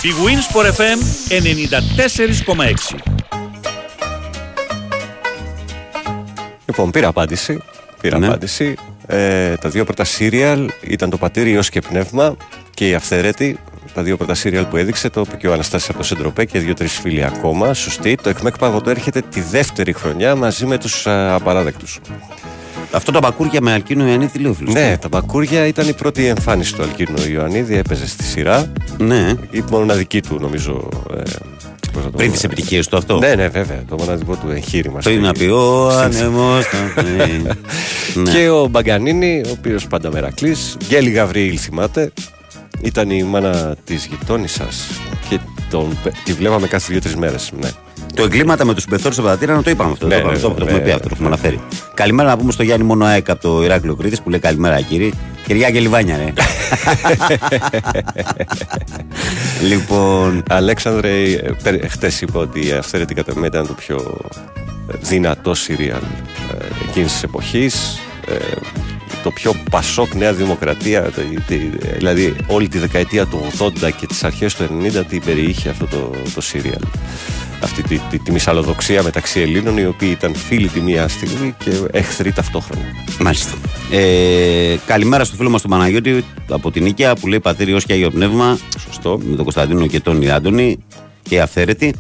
Η Winsport FM 94,6
Λοιπόν, πήρα απάντηση. Πήρα
Ναι.
απάντηση. Ε, τα δύο πρώτα σύριαλ ήταν το πατήρι Ιως και πνεύμα και η αυθαίρετη. Τα δύο πρώτα σύριαλ που έδειξε το είπε και ο Αναστάσης από το Σεντροπέ και δύο-τρει φίλοι ακόμα. Σωστή. Το εκμεκ παγωτό έρχεται τη δεύτερη χρονιά μαζί με τους απαράδεκτους.
Αυτό τα μπακούρια με Αλκίνο Ιωαννίδη λέει ο φίλος.
Ναι, τα μπακούρια ήταν η πρώτη εμφάνιση του Αλκίνου Ιωαννίδη. Έπαιζε στη σειρά.
Ναι.
Η μοναδική του, νομίζω, ε, πώς να το
Πριν
πω.
τι επιτυχίες του αυτό;
Ναι, ναι, βέβαια. Το μοναδικό του εγχείρημα.
Πριν να πει ο ανεμό. Ναι.
Και ο Μπαγκανίνη, ο οποίος πάντα μερακλής, Γκέλη Γαβριήλ θυμάται, ήταν η μάνα της γειτόνισσας και τον, τη βλέπαμε κάθε δύο-τρεις μέρες. Ναι.
Το εγκλήματα με τους συμπεθόρου σε Παδατήρα να το είπαμε αυτό.
Ναι,
το, είπαμε,
ναι,
το, το
ναι,
έχουμε
ναι,
πει αυτό, το έχουμε αναφέρει. Καλημέρα να πούμε στο Γιάννη Μόνο ΑΕΚ από το Ηράκλειο Κρήτης που λέει καλημέρα κύριε. Κυριά και Λιβάνια, ρε. λοιπόν.
Αλέξανδρε, χτες είπα ότι η αυθαίρετη κατά μένα ήταν το πιο δυνατό σύριαλ ε, εκείνης της εποχής. Το πιο πασόκ Νέα Δημοκρατία, τη- τη- δηλαδή όλη τη δεκαετία του 80 και τις αρχές του 90 την περιείχε αυτό το, το σύριαλ. Αυτή τη, τη, τη μυσαλλοδοξία μεταξύ Ελλήνων οι οποίοι ήταν φίλοι τη μία στιγμή και εχθροί ταυτόχρονα.
Μάλιστα. Ε, καλημέρα στο φίλο μας τον Παναγιώτη από την Νίκαια που λέει Πατήρι ως και Άγιο Πνεύμα.
Σωστό.
Με τον Κωνσταντίνο και τον Ιάντονη και η αυθαίρετη.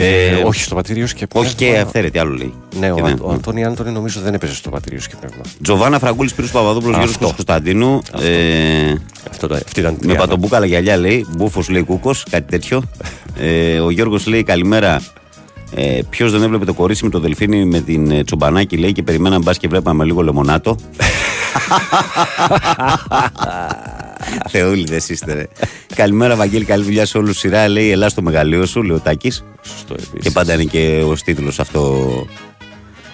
Ε, όχι στο πατήριο και
Όχι και η
πνεύμα.
αυθαίρετη, άλλο λέει.
Ναι, ο,
Και
Αν- ο Αντώνη Άντωνη νομίζω δεν έπαιζε στο πατήριο και πνεύμα.
Τζοβάνα Φραγκούλης Πύρου Παπαδόπουλος Γιώργος
Αυτό.
Κωνσταντίνου. Ε,
Αυτό, αυτή ήταν
με
τριάδα.
πατομπούκαλα γυαλιά λέει. Μπούφος λέει Κούκος, κάτι τέτοιο. ε, ο Γιώργος λέει καλημέρα. Ε, Ποιος δεν έβλεπε το κορίτσι με το δελφίνι με την ε, τσομπανάκι λέει και περιμέναμε μπας και βλέπαμε λίγο λεμονάτο. Θεούλη, δεν είστε, ρε. Καλημέρα, Βαγγέλη. Καλή δουλειά σε όλους. Σειρά λέει Ελά στο μεγαλείο σου, λέει ο Τάκης.
Σωστό επίσης.
Και πάντα είναι και ο τίτλος αυτό.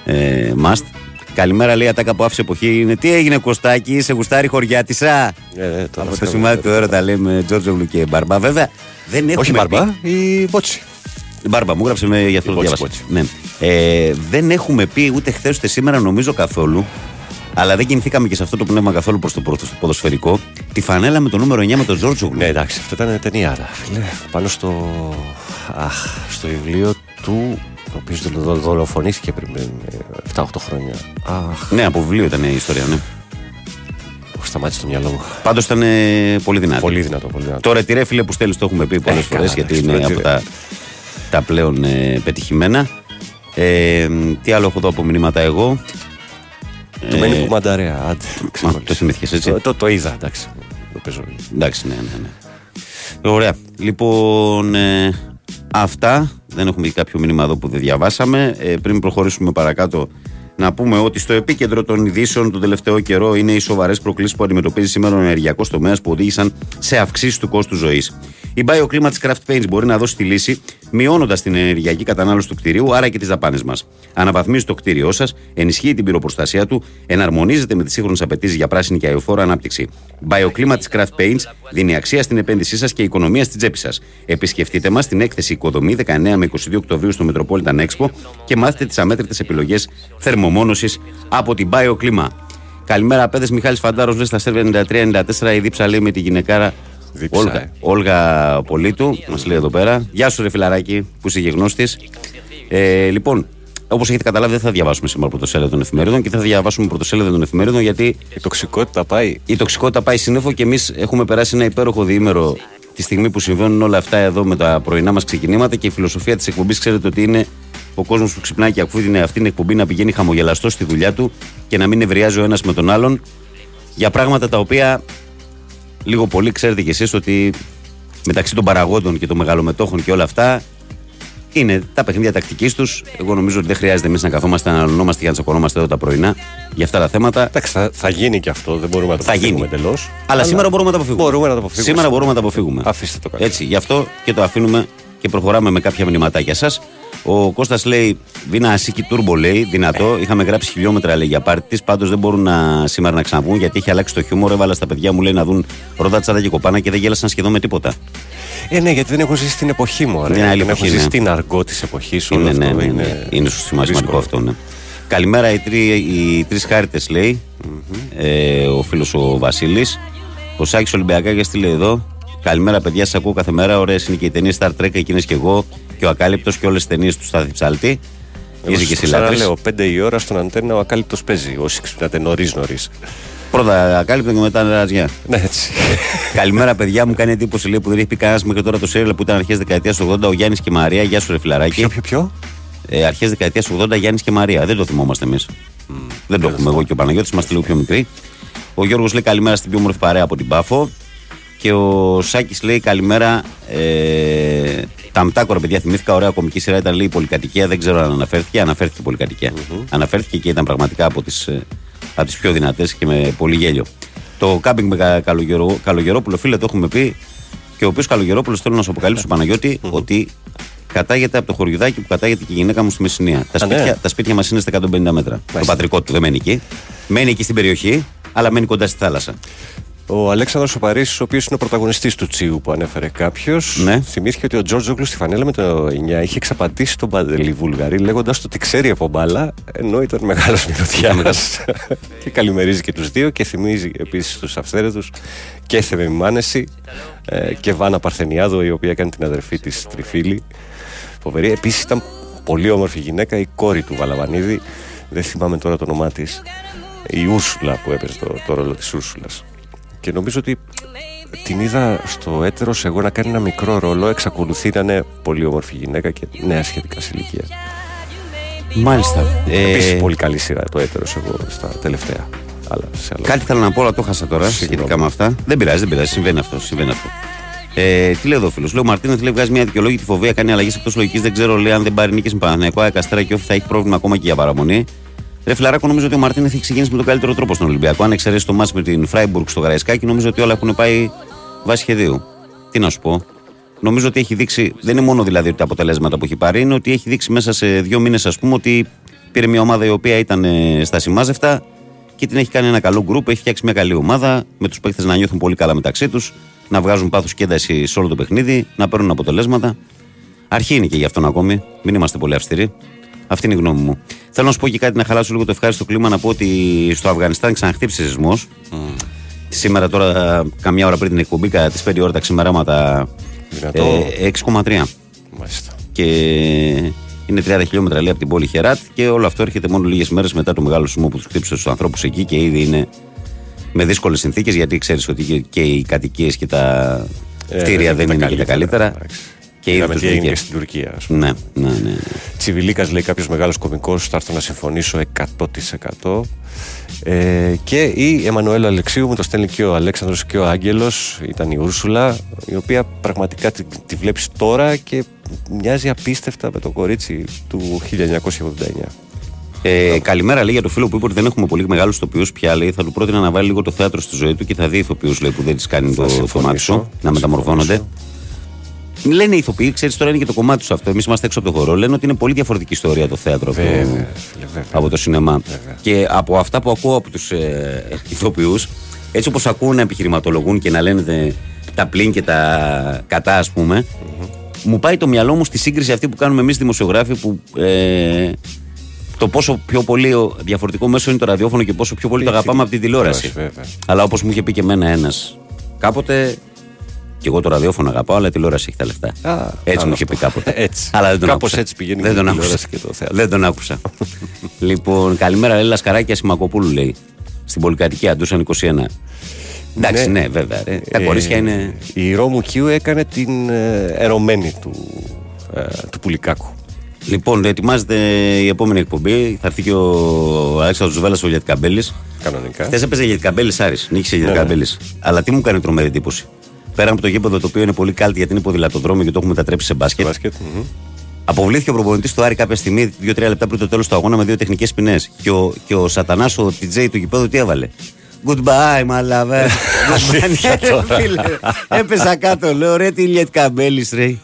Ε, must. Καλημέρα, λέει Ατάκα που άφησε εποχή. Είναι τι έγινε, Κωστάκη, σε γουστάρι χωριάτισα.
Ε, ε, τώρα
Από το
αυτό-
σημάδι του έρωτα λέμε Τζόρτζογλου και Μπαρμπά. Βέβαια δεν έχουμε.
Όχι Μπαρμπά,
πει-
η Μπότσι.
Η Μπάρμπα μου γράψε με, γι' αυτό
Η
το
Μπότσι,
διάβασα. Ναι. Ε, δεν έχουμε πει ούτε χθες ούτε σήμερα νομίζω καθόλου. Αλλά δεν κινηθήκαμε και σε αυτό το πνεύμα καθόλου προς το πρώτο στο ποδοσφαιρικό. Τη φανέλα με το νούμερο 9 με τον Τζόρτζογλου.
Ναι, εντάξει, αυτό ήταν ταινιάρα. Φίλε, πάνω στο, αχ, στο βιβλίο του, ο οποίος δολοφονήθηκε πριν ε, 7-8 χρόνια. Αχ,
Ναι, από βιβλίο ήταν η ιστορία, ναι.
σταμάτησε το μυαλό μου.
Πάντως ήταν ε, πολύ δυνατό.
Πολύ δυνατό, πολύ δυνατό.
Το ρετυρέ, φίλε, που στέλνεις, το έχουμε πει πολλές
Ε,
φορές
καλά,
γιατί
εντάξει,
είναι
το
από
ρετυρέ.
τα, τα πλέον ε, πετυχημένα. Ε, τι άλλο έχω εδώ από μηνύματα εγώ.
Το
Ε,
μένει που μανταρέα, άντε.
α,
ξεχωρίς.
το θυμήθηκες έτσι;
Το, το, το είδα, εντάξει. Το παίζω.
Εντάξει, ναι, ναι, ναι. Ωραία. Λοιπόν, ε, αυτά. Δεν έχουμε και κάποιο μήνυμα εδώ που δεν διαβάσαμε. Ε, πριν προχωρήσουμε παρακάτω, να πούμε ότι στο επίκεντρο των ειδήσεων τον τελευταίο καιρό είναι οι σοβαρές προκλήσεις που αντιμετωπίζει σήμερα ο ενεργειακός τομέας που οδήγησαν σε αυξήσεις του κόστους ζωής. Η BioClimate Craft Paints μπορεί να δώσει τη λύση, μειώνοντας την ενεργειακή κατανάλωση του κτηρίου, άρα και τις δαπάνες μας. Αναβαθμίζει το κτίριό σας, ενισχύει την πυροπροστασία του, εναρμονίζεται με τις σύγχρονες απαιτήσεις για πράσινη και αεφόρα ανάπτυξη. BioClimate Craft Paints δίνει αξία στην επένδυσή σας και οικονομία στην τσέπη σας. Επισκεφτείτε μας στην έκθεση Οικοδομή 19 με 22 Οκτωβρίου στο Metropolitan Expo και μάθετε τις αμέτρητες επιλογές θερμομόνωση από την BioClima. Καλημέρα, παιδες Μιχάλης Φαντάρος, λέει στα Σέρβια 93-94. Η δίψα λέει με τη γυναικάρα
Δίψα,
Όλγα,
ε.
Όλγα Πολίτου, μας λέει εδώ πέρα. Γεια σου, ρε φιλαράκι, που είσαι γεγνώστης. Ε, λοιπόν, όπως έχετε καταλάβει, δεν θα διαβάσουμε σήμερα πρωτοσέλιδο των εφημερίδων και δεν θα διαβάσουμε πρωτοσέλιδο των εφημερίδων γιατί
Η τοξικότητα πάει.
η τοξικότητα πάει σύννεφο και εμείς έχουμε περάσει ένα υπέροχο διήμερο τη στιγμή που συμβαίνουν όλα αυτά εδώ με τα πρωινά μας ξεκινήματα και η φιλοσοφία της εκπομπής ξέρετε ότι είναι ο κόσμος που ξυπνάει και ακούει την αυτή την εκπομπή να πηγαίνει χαμογελαστό στη δουλειά του και να μην ευριάζει ο ένας με τον άλλον για πράγματα τα οποία λίγο πολύ ξέρετε κι εσείς ότι μεταξύ των παραγόντων και των μεγαλομετόχων και όλα αυτά είναι τα παιχνίδια τακτικής τους. Εγώ νομίζω ότι δεν χρειάζεται εμείς να καθόμαστε να αναλωνόμαστε για να τσακωνόμαστε εδώ τα πρωινά για αυτά τα θέματα.
Εντάξει, θα, θα γίνει και αυτό, δεν μπορούμε να το
Θα
αποφύγουμε
γίνει.
εντελώ.
Αλλά, σήμερα μπορούμε να τα αποφύγουμε.
Μπορούμε να το αποφύγουμε.
Σήμερα μπορούμε να τα αποφύγουμε.
Αφήστε το κάτω.
Έτσι, γι' αυτό και το αφήνουμε και προχωράμε με κάποια μηνυματάκια σας. Ο Κώστας λέει: Βίνα Ασίκη Τούρμπο λέει, δυνατό. Είχαμε γράψει χιλιόμετρα λέει για πάρτις τη. Πάντως δεν μπορούν να, σήμερα να ξαναβγούν γιατί έχει αλλάξει το χιούμορ. Έβαλα στα παιδιά μου λέει να δουν ρόδα τσάδα και κοπάνα και δεν γέλασαν σχεδόν με τίποτα.
Ε, ναι, γιατί δεν έχουν ζήσει την εποχή μου. Ρε.
Είναι άλλη
δεν
εποχή,
έχουν ζήσει
ναι.
την αργό της εποχής.
Είναι, ναι, ναι, ναι. είναι σημαντικό
δύσκολο.
αυτό. Ναι. Καλημέρα, οι, τρει, οι τρεις χάρτε λέει. Ε, ο φίλος ο Βασίλης. Ο Σάκης Ολυμπιακάκια τι λέει εδώ. Καλημέρα, παιδιά, σα ακούω κάθε μέρα. Ωραίες είναι και οι ταινίες Star Trek, εκείνες και εγώ. Και ο Ακάλυπτος και όλες τις ταινίες του Στάθη Ψάλτη. Είσαι και εσύ λάτρης.
λέω 5 η ώρα στον αντένα ο ακάλυπτος παίζει. Όσοι ξυπνάτε νωρίς νωρίς.
Πρώτα Ακάλυπτο και μετά Ραζιά.
Ναι, έτσι.
Καλημέρα, παιδιά. Μου κάνει εντύπωση λέει, που δεν έχει πει κανένας μέχρι τώρα το σέριλ που ήταν αρχές δεκαετίας του 80. Ο Γιάννης και η Μαρία. Γεια σου, ρε φιλαράκι.
Ποιο, ποιο, ποιο;
Ε, αρχές δεκαετίας του 80 Γιάννης και Μαρία. Δεν το θυμόμαστε εμείς. Δεν το έχουμε εγώ και ο Παναγιώτης, είμαστε λίγο πιο μικροί. Ο Γιώργος λέει καλημέρα στην πιο όμορφη παρέα από την Πάφο. Και ο Σάκης λέει καλημέρα. Ε, Τα Μτάκορα, παιδιά, θυμήθηκα ωραία κομική σειρά ήταν λέει πολυκατοικία. Δεν ξέρω αν αναφέρθηκε. Αναφέρθηκε η πολυκατοικία. Αναφέρθηκε και ήταν πραγματικά από τις από τις πιο δυνατές και με πολύ γέλιο. Το κάμπινγκ με Κα- Καλογερό, Καλογερόπουλο, φίλε, το έχουμε πει. Και ο οποίος Καλογερόπουλος θέλω να σου αποκαλύψω, Παναγιώτη, ότι κατάγεται από το χωριουδάκι που κατάγεται και η γυναίκα μου στη Μεσσηνία. Τα
Α, ναι.
σπίτια, τα σπίτια μας είναι στα 150 μέτρα. Το πατρικό του δεν μένει εκεί. Μένει εκεί στην περιοχή, αλλά μένει κοντά στη θάλασσα.
Ο Αλέξανδρος ο Παρίσης, ο οποίος είναι ο πρωταγωνιστής του Τσίου που ανέφερε κάποιος,
Ναι.
θυμήθηκε ότι ο Τζόρτζογλου στη φανέλα με το 9 είχε εξαπατήσει τον Παντελή Βουλγαρή λέγοντας ότι ξέρει από μπάλα, ενώ ήταν μεγάλος μυρωδιάς. και καλημερίζει και τους δύο και θυμίζει επίσης τους αυθαίρετους και Θεμη Μάνεση ε, και Βάνα Παρθενιάδο, η οποία έκανε την αδερφή της Τριφίλη. Φοβερή. Επίσης ήταν πολύ όμορφη γυναίκα, η κόρη του Βαλαβανίδη. Δεν θυμάμαι τώρα το όνομά της. Η Ούρσουλα που έπαιζε το, το ρόλο της Ούρσουλας. Και νομίζω ότι την είδα στο έτερος εγώ να κάνει ένα μικρό ρόλο. Εξακολουθεί να είναι πολύ όμορφη γυναίκα και νέα σχετικά σε ηλικία.
Μάλιστα. Ε,
Επίσης πολύ καλή σειρά το έτερος εγώ στα τελευταία. Αλλά σε άλλα.
Κάτι θέλω να πω, αλλά το χάσα τώρα σχετικά με αυτά. Δεν πειράζει, δεν πειράζει. Συμβαίνει αυτό. Συμβαίνει αυτό. Ε, τι λέει εδώ ο φίλος; Λέω Μαρτίνο λέει βγάζει μια δικαιολόγητη φοβία, κάνει αλλαγές εκτός λογικής. Δεν ξέρω, λέει αν δεν πάρει νίκη με Παναθηναϊκό, ΑΕΚ, Αστέρα και όφη θα έχει πρόβλημα ακόμα και για παραμονή. Ρε φιλαράκο, νομίζω ότι ο Μαρτίνεθ έχει ξεκινήσει με τον καλύτερο τρόπο στον Ολυμπιακό. Αν εξαιρέσει το μάτς με την Φράιμπουργκ στο Γαραϊσκάκι, νομίζω ότι όλα έχουν πάει βάσει σχεδίου. Τι να σου πω. Νομίζω ότι έχει δείξει, δεν είναι μόνο δηλαδή τα αποτελέσματα που έχει πάρει, είναι ότι έχει δείξει μέσα σε δύο μήνες, ας πούμε, ότι πήρε μια ομάδα η οποία ήταν ε, στα σημάζευτα και την έχει κάνει ένα καλό γκρουπ. Έχει φτιάξει μια καλή ομάδα με τους παίχτε να νιώθουν πολύ καλά μεταξύ τους, να βγάζουν πάθος και ένταση σε όλο το παιχνίδι, να παίρνουν αποτελέσματα. Αρχή είναι και γι' αυτόν ακόμη. Μην είμαστε πολύ αυστηροί. Αυτή είναι η γνώμη μου. Θέλω να σου πω και κάτι να χαλάσω λίγο το ευχάριστο κλίμα να πω ότι στο Αφγανιστάν ξαναχτύπησε σεισμός. Σήμερα τώρα, καμιά ώρα πριν την εκπομπή, κατά τις 5 ώρα τα ξημεράματα.
Δυνατό.
ε, 6,3.
Μάλιστα.
Και είναι 30 χιλιόμετρα λέει από την πόλη Χεράτ και όλο αυτό έρχεται μόνο λίγες μέρες μετά το μεγάλο σεισμό που τους χτύπησε στους ανθρώπους εκεί και ήδη είναι με δύσκολες συνθήκες γιατί ξέρεις ότι και- και οι κατοικίες και τα
Ε,
κτίρια
δεν
δεν
είναι
είναι
τα
και τα καλύτερα. Και ήδη
Είδαμε
τους
τι έγινε
βγήκε.
και στην Τουρκία. ας
Ναι, ναι, ναι. ναι.
Τσιβιλίκας λέει κάποιος μεγάλος κωμικός, θα έρθω να συμφωνήσω 100%. Ε, και η Εμμανουέλα Αλεξίου μου το στέλνει και ο Αλέξανδρος και ο Άγγελος ήταν η Ούρσουλα η οποία πραγματικά τη, τη βλέπεις τώρα και μοιάζει απίστευτα με το κορίτσι του 1989
Ε, καλημέρα λέει για το φίλο που είπε ότι δεν έχουμε πολύ μεγάλους ηθοποιού πια. Λέει, θα του πρότεινα να βάλει λίγο το θέατρο στη ζωή του και θα δει ηθοποιούς που δεν της κάνει το, το μάτι
συμφωνήσω,
του να μεταμορφώνονται. Λένε οι ηθοποιοί, ξέρεις τώρα είναι και το κομμάτι τους αυτό. Εμείς είμαστε έξω από το χώρο. Λένε ότι είναι πολύ διαφορετική ιστορία το θέατρο από,
Βέβαια,
το,
φίλε, βέβαια.
από το σινεμά. Και από αυτά που ακούω από τους ε, ηθοποιούς, έτσι όπως ακούω να επιχειρηματολογούν και να λένε τε- τα πλήν και τα κατά, ας πούμε, μου πάει το μυαλό μου στη σύγκριση αυτή που κάνουμε εμείς δημοσιογράφοι που. Ε, το πόσο πιο πολύ ο- διαφορετικό μέσο είναι το ραδιόφωνο και πόσο πιο πολύ το αγαπάμε από την τηλεόραση.
βέβαια.
Αλλά όπως μου είχε πει και εμένα ένας κάποτε, και εγώ το ραδιόφωνο αγαπάω, αλλά η τηλεόραση έχει τα λεφτά.
Α,
έτσι
άλλο
μου είχε πει
αυτό.
κάποτε.
Έτσι.
Αλλά δεν τον
Κάπως
άκουσα.
έτσι πηγαίνει
δεν
και η
τον
τηλεόραση
άκουσα.
και το θέατρο.
Δεν τον άκουσα. λοιπόν, καλημέρα, Λέλα Σκαράκια Σιμακοπούλου λέει. Στην πολυκατοικία, Ντούσαν 21. Εντάξει, ναι, βέβαια. ρε. Τα
Ε,
κορίτσια είναι.
Η Ρώμου Κιού έκανε την ε, ερωμένη του, ε, του Πουλικάκου.
Λοιπόν, ετοιμάζεται η επόμενη εκπομπή. Θα έρθει και ο Αλέξανδρος Ζουβέλλα ο Γιατικαμπέλη.
Κανονικά.
Χθες έπαιζε Γιατικαμπέλη Άρης. Νίκησε
Ναι,
Γιατικαμπέλη. Αλλά τι μου κάνει τρομερή εντύπωση. Πέρα από το γήπεδο το οποίο είναι πολύ κάλτι γιατί είναι ποδηλατοδρόμιο και το έχουμε μετατρέψει σε μπάσκετ. Αποβλήθηκε ο προπονητής του Άρη κάποια στιγμή, 2-3 λεπτά πριν το τέλος του αγώνα, με δύο τεχνικές ποινές. Και ο, και ο Σατανάς, ο TJ του γηπέδου, τι έβαλε; Goodbye, my lover. Goodbye, ρε, φίλε. Έπεσα κάτω, λέω ρε τι Λιετ Καμπέλης, ρε.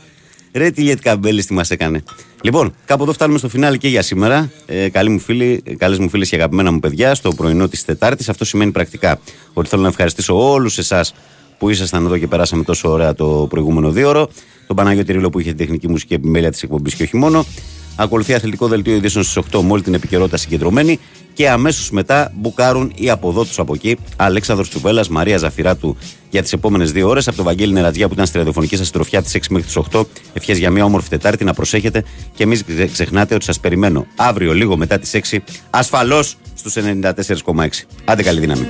Ρε τι Λιετ Καμπέλης τι μας έκανε. Λοιπόν, κάπου εδώ φτάνουμε στο φινάλι και για σήμερα. Ε, καλοί μου φίλοι, καλές μου φίλες και αγαπημένα μου παιδιά, στο πρωινό της Τετάρτης. Αυτό σημαίνει πρακτικά ότι θέλω να ευχαριστήσω όλους εσάς που ήσασταν εδώ και περάσαμε τόσο ωραία το προηγούμενο δύο ώρο. Τον Παναγιώτη Ρίλο που είχε τη τεχνική μουσική επιμέλεια της εκπομπής και όχι μόνο. Ακολουθεί αθλητικό δελτίο ειδήσεων στις 8 με όλη την επικαιρότητα συγκεντρωμένη. Και αμέσως μετά μπουκάρουν οι από εδώ του από εκεί. Αλέξανδρος Τσουβέλλα, Μαρία Ζαφυράτου για τις επόμενες δύο ώρες. Από το Βαγγέλη Νερατζιά που ήταν στη ραδιοφωνική σας τροφιά από τις 6 μέχρι τις 8. Ευχές για μια όμορφη Τετάρτη να προσέχετε. Και μην ξεχνάτε ότι σας περιμένω αύριο λίγο μετά τις 6 ασφαλώς στους 94,6. Άντε καλή δύναμη.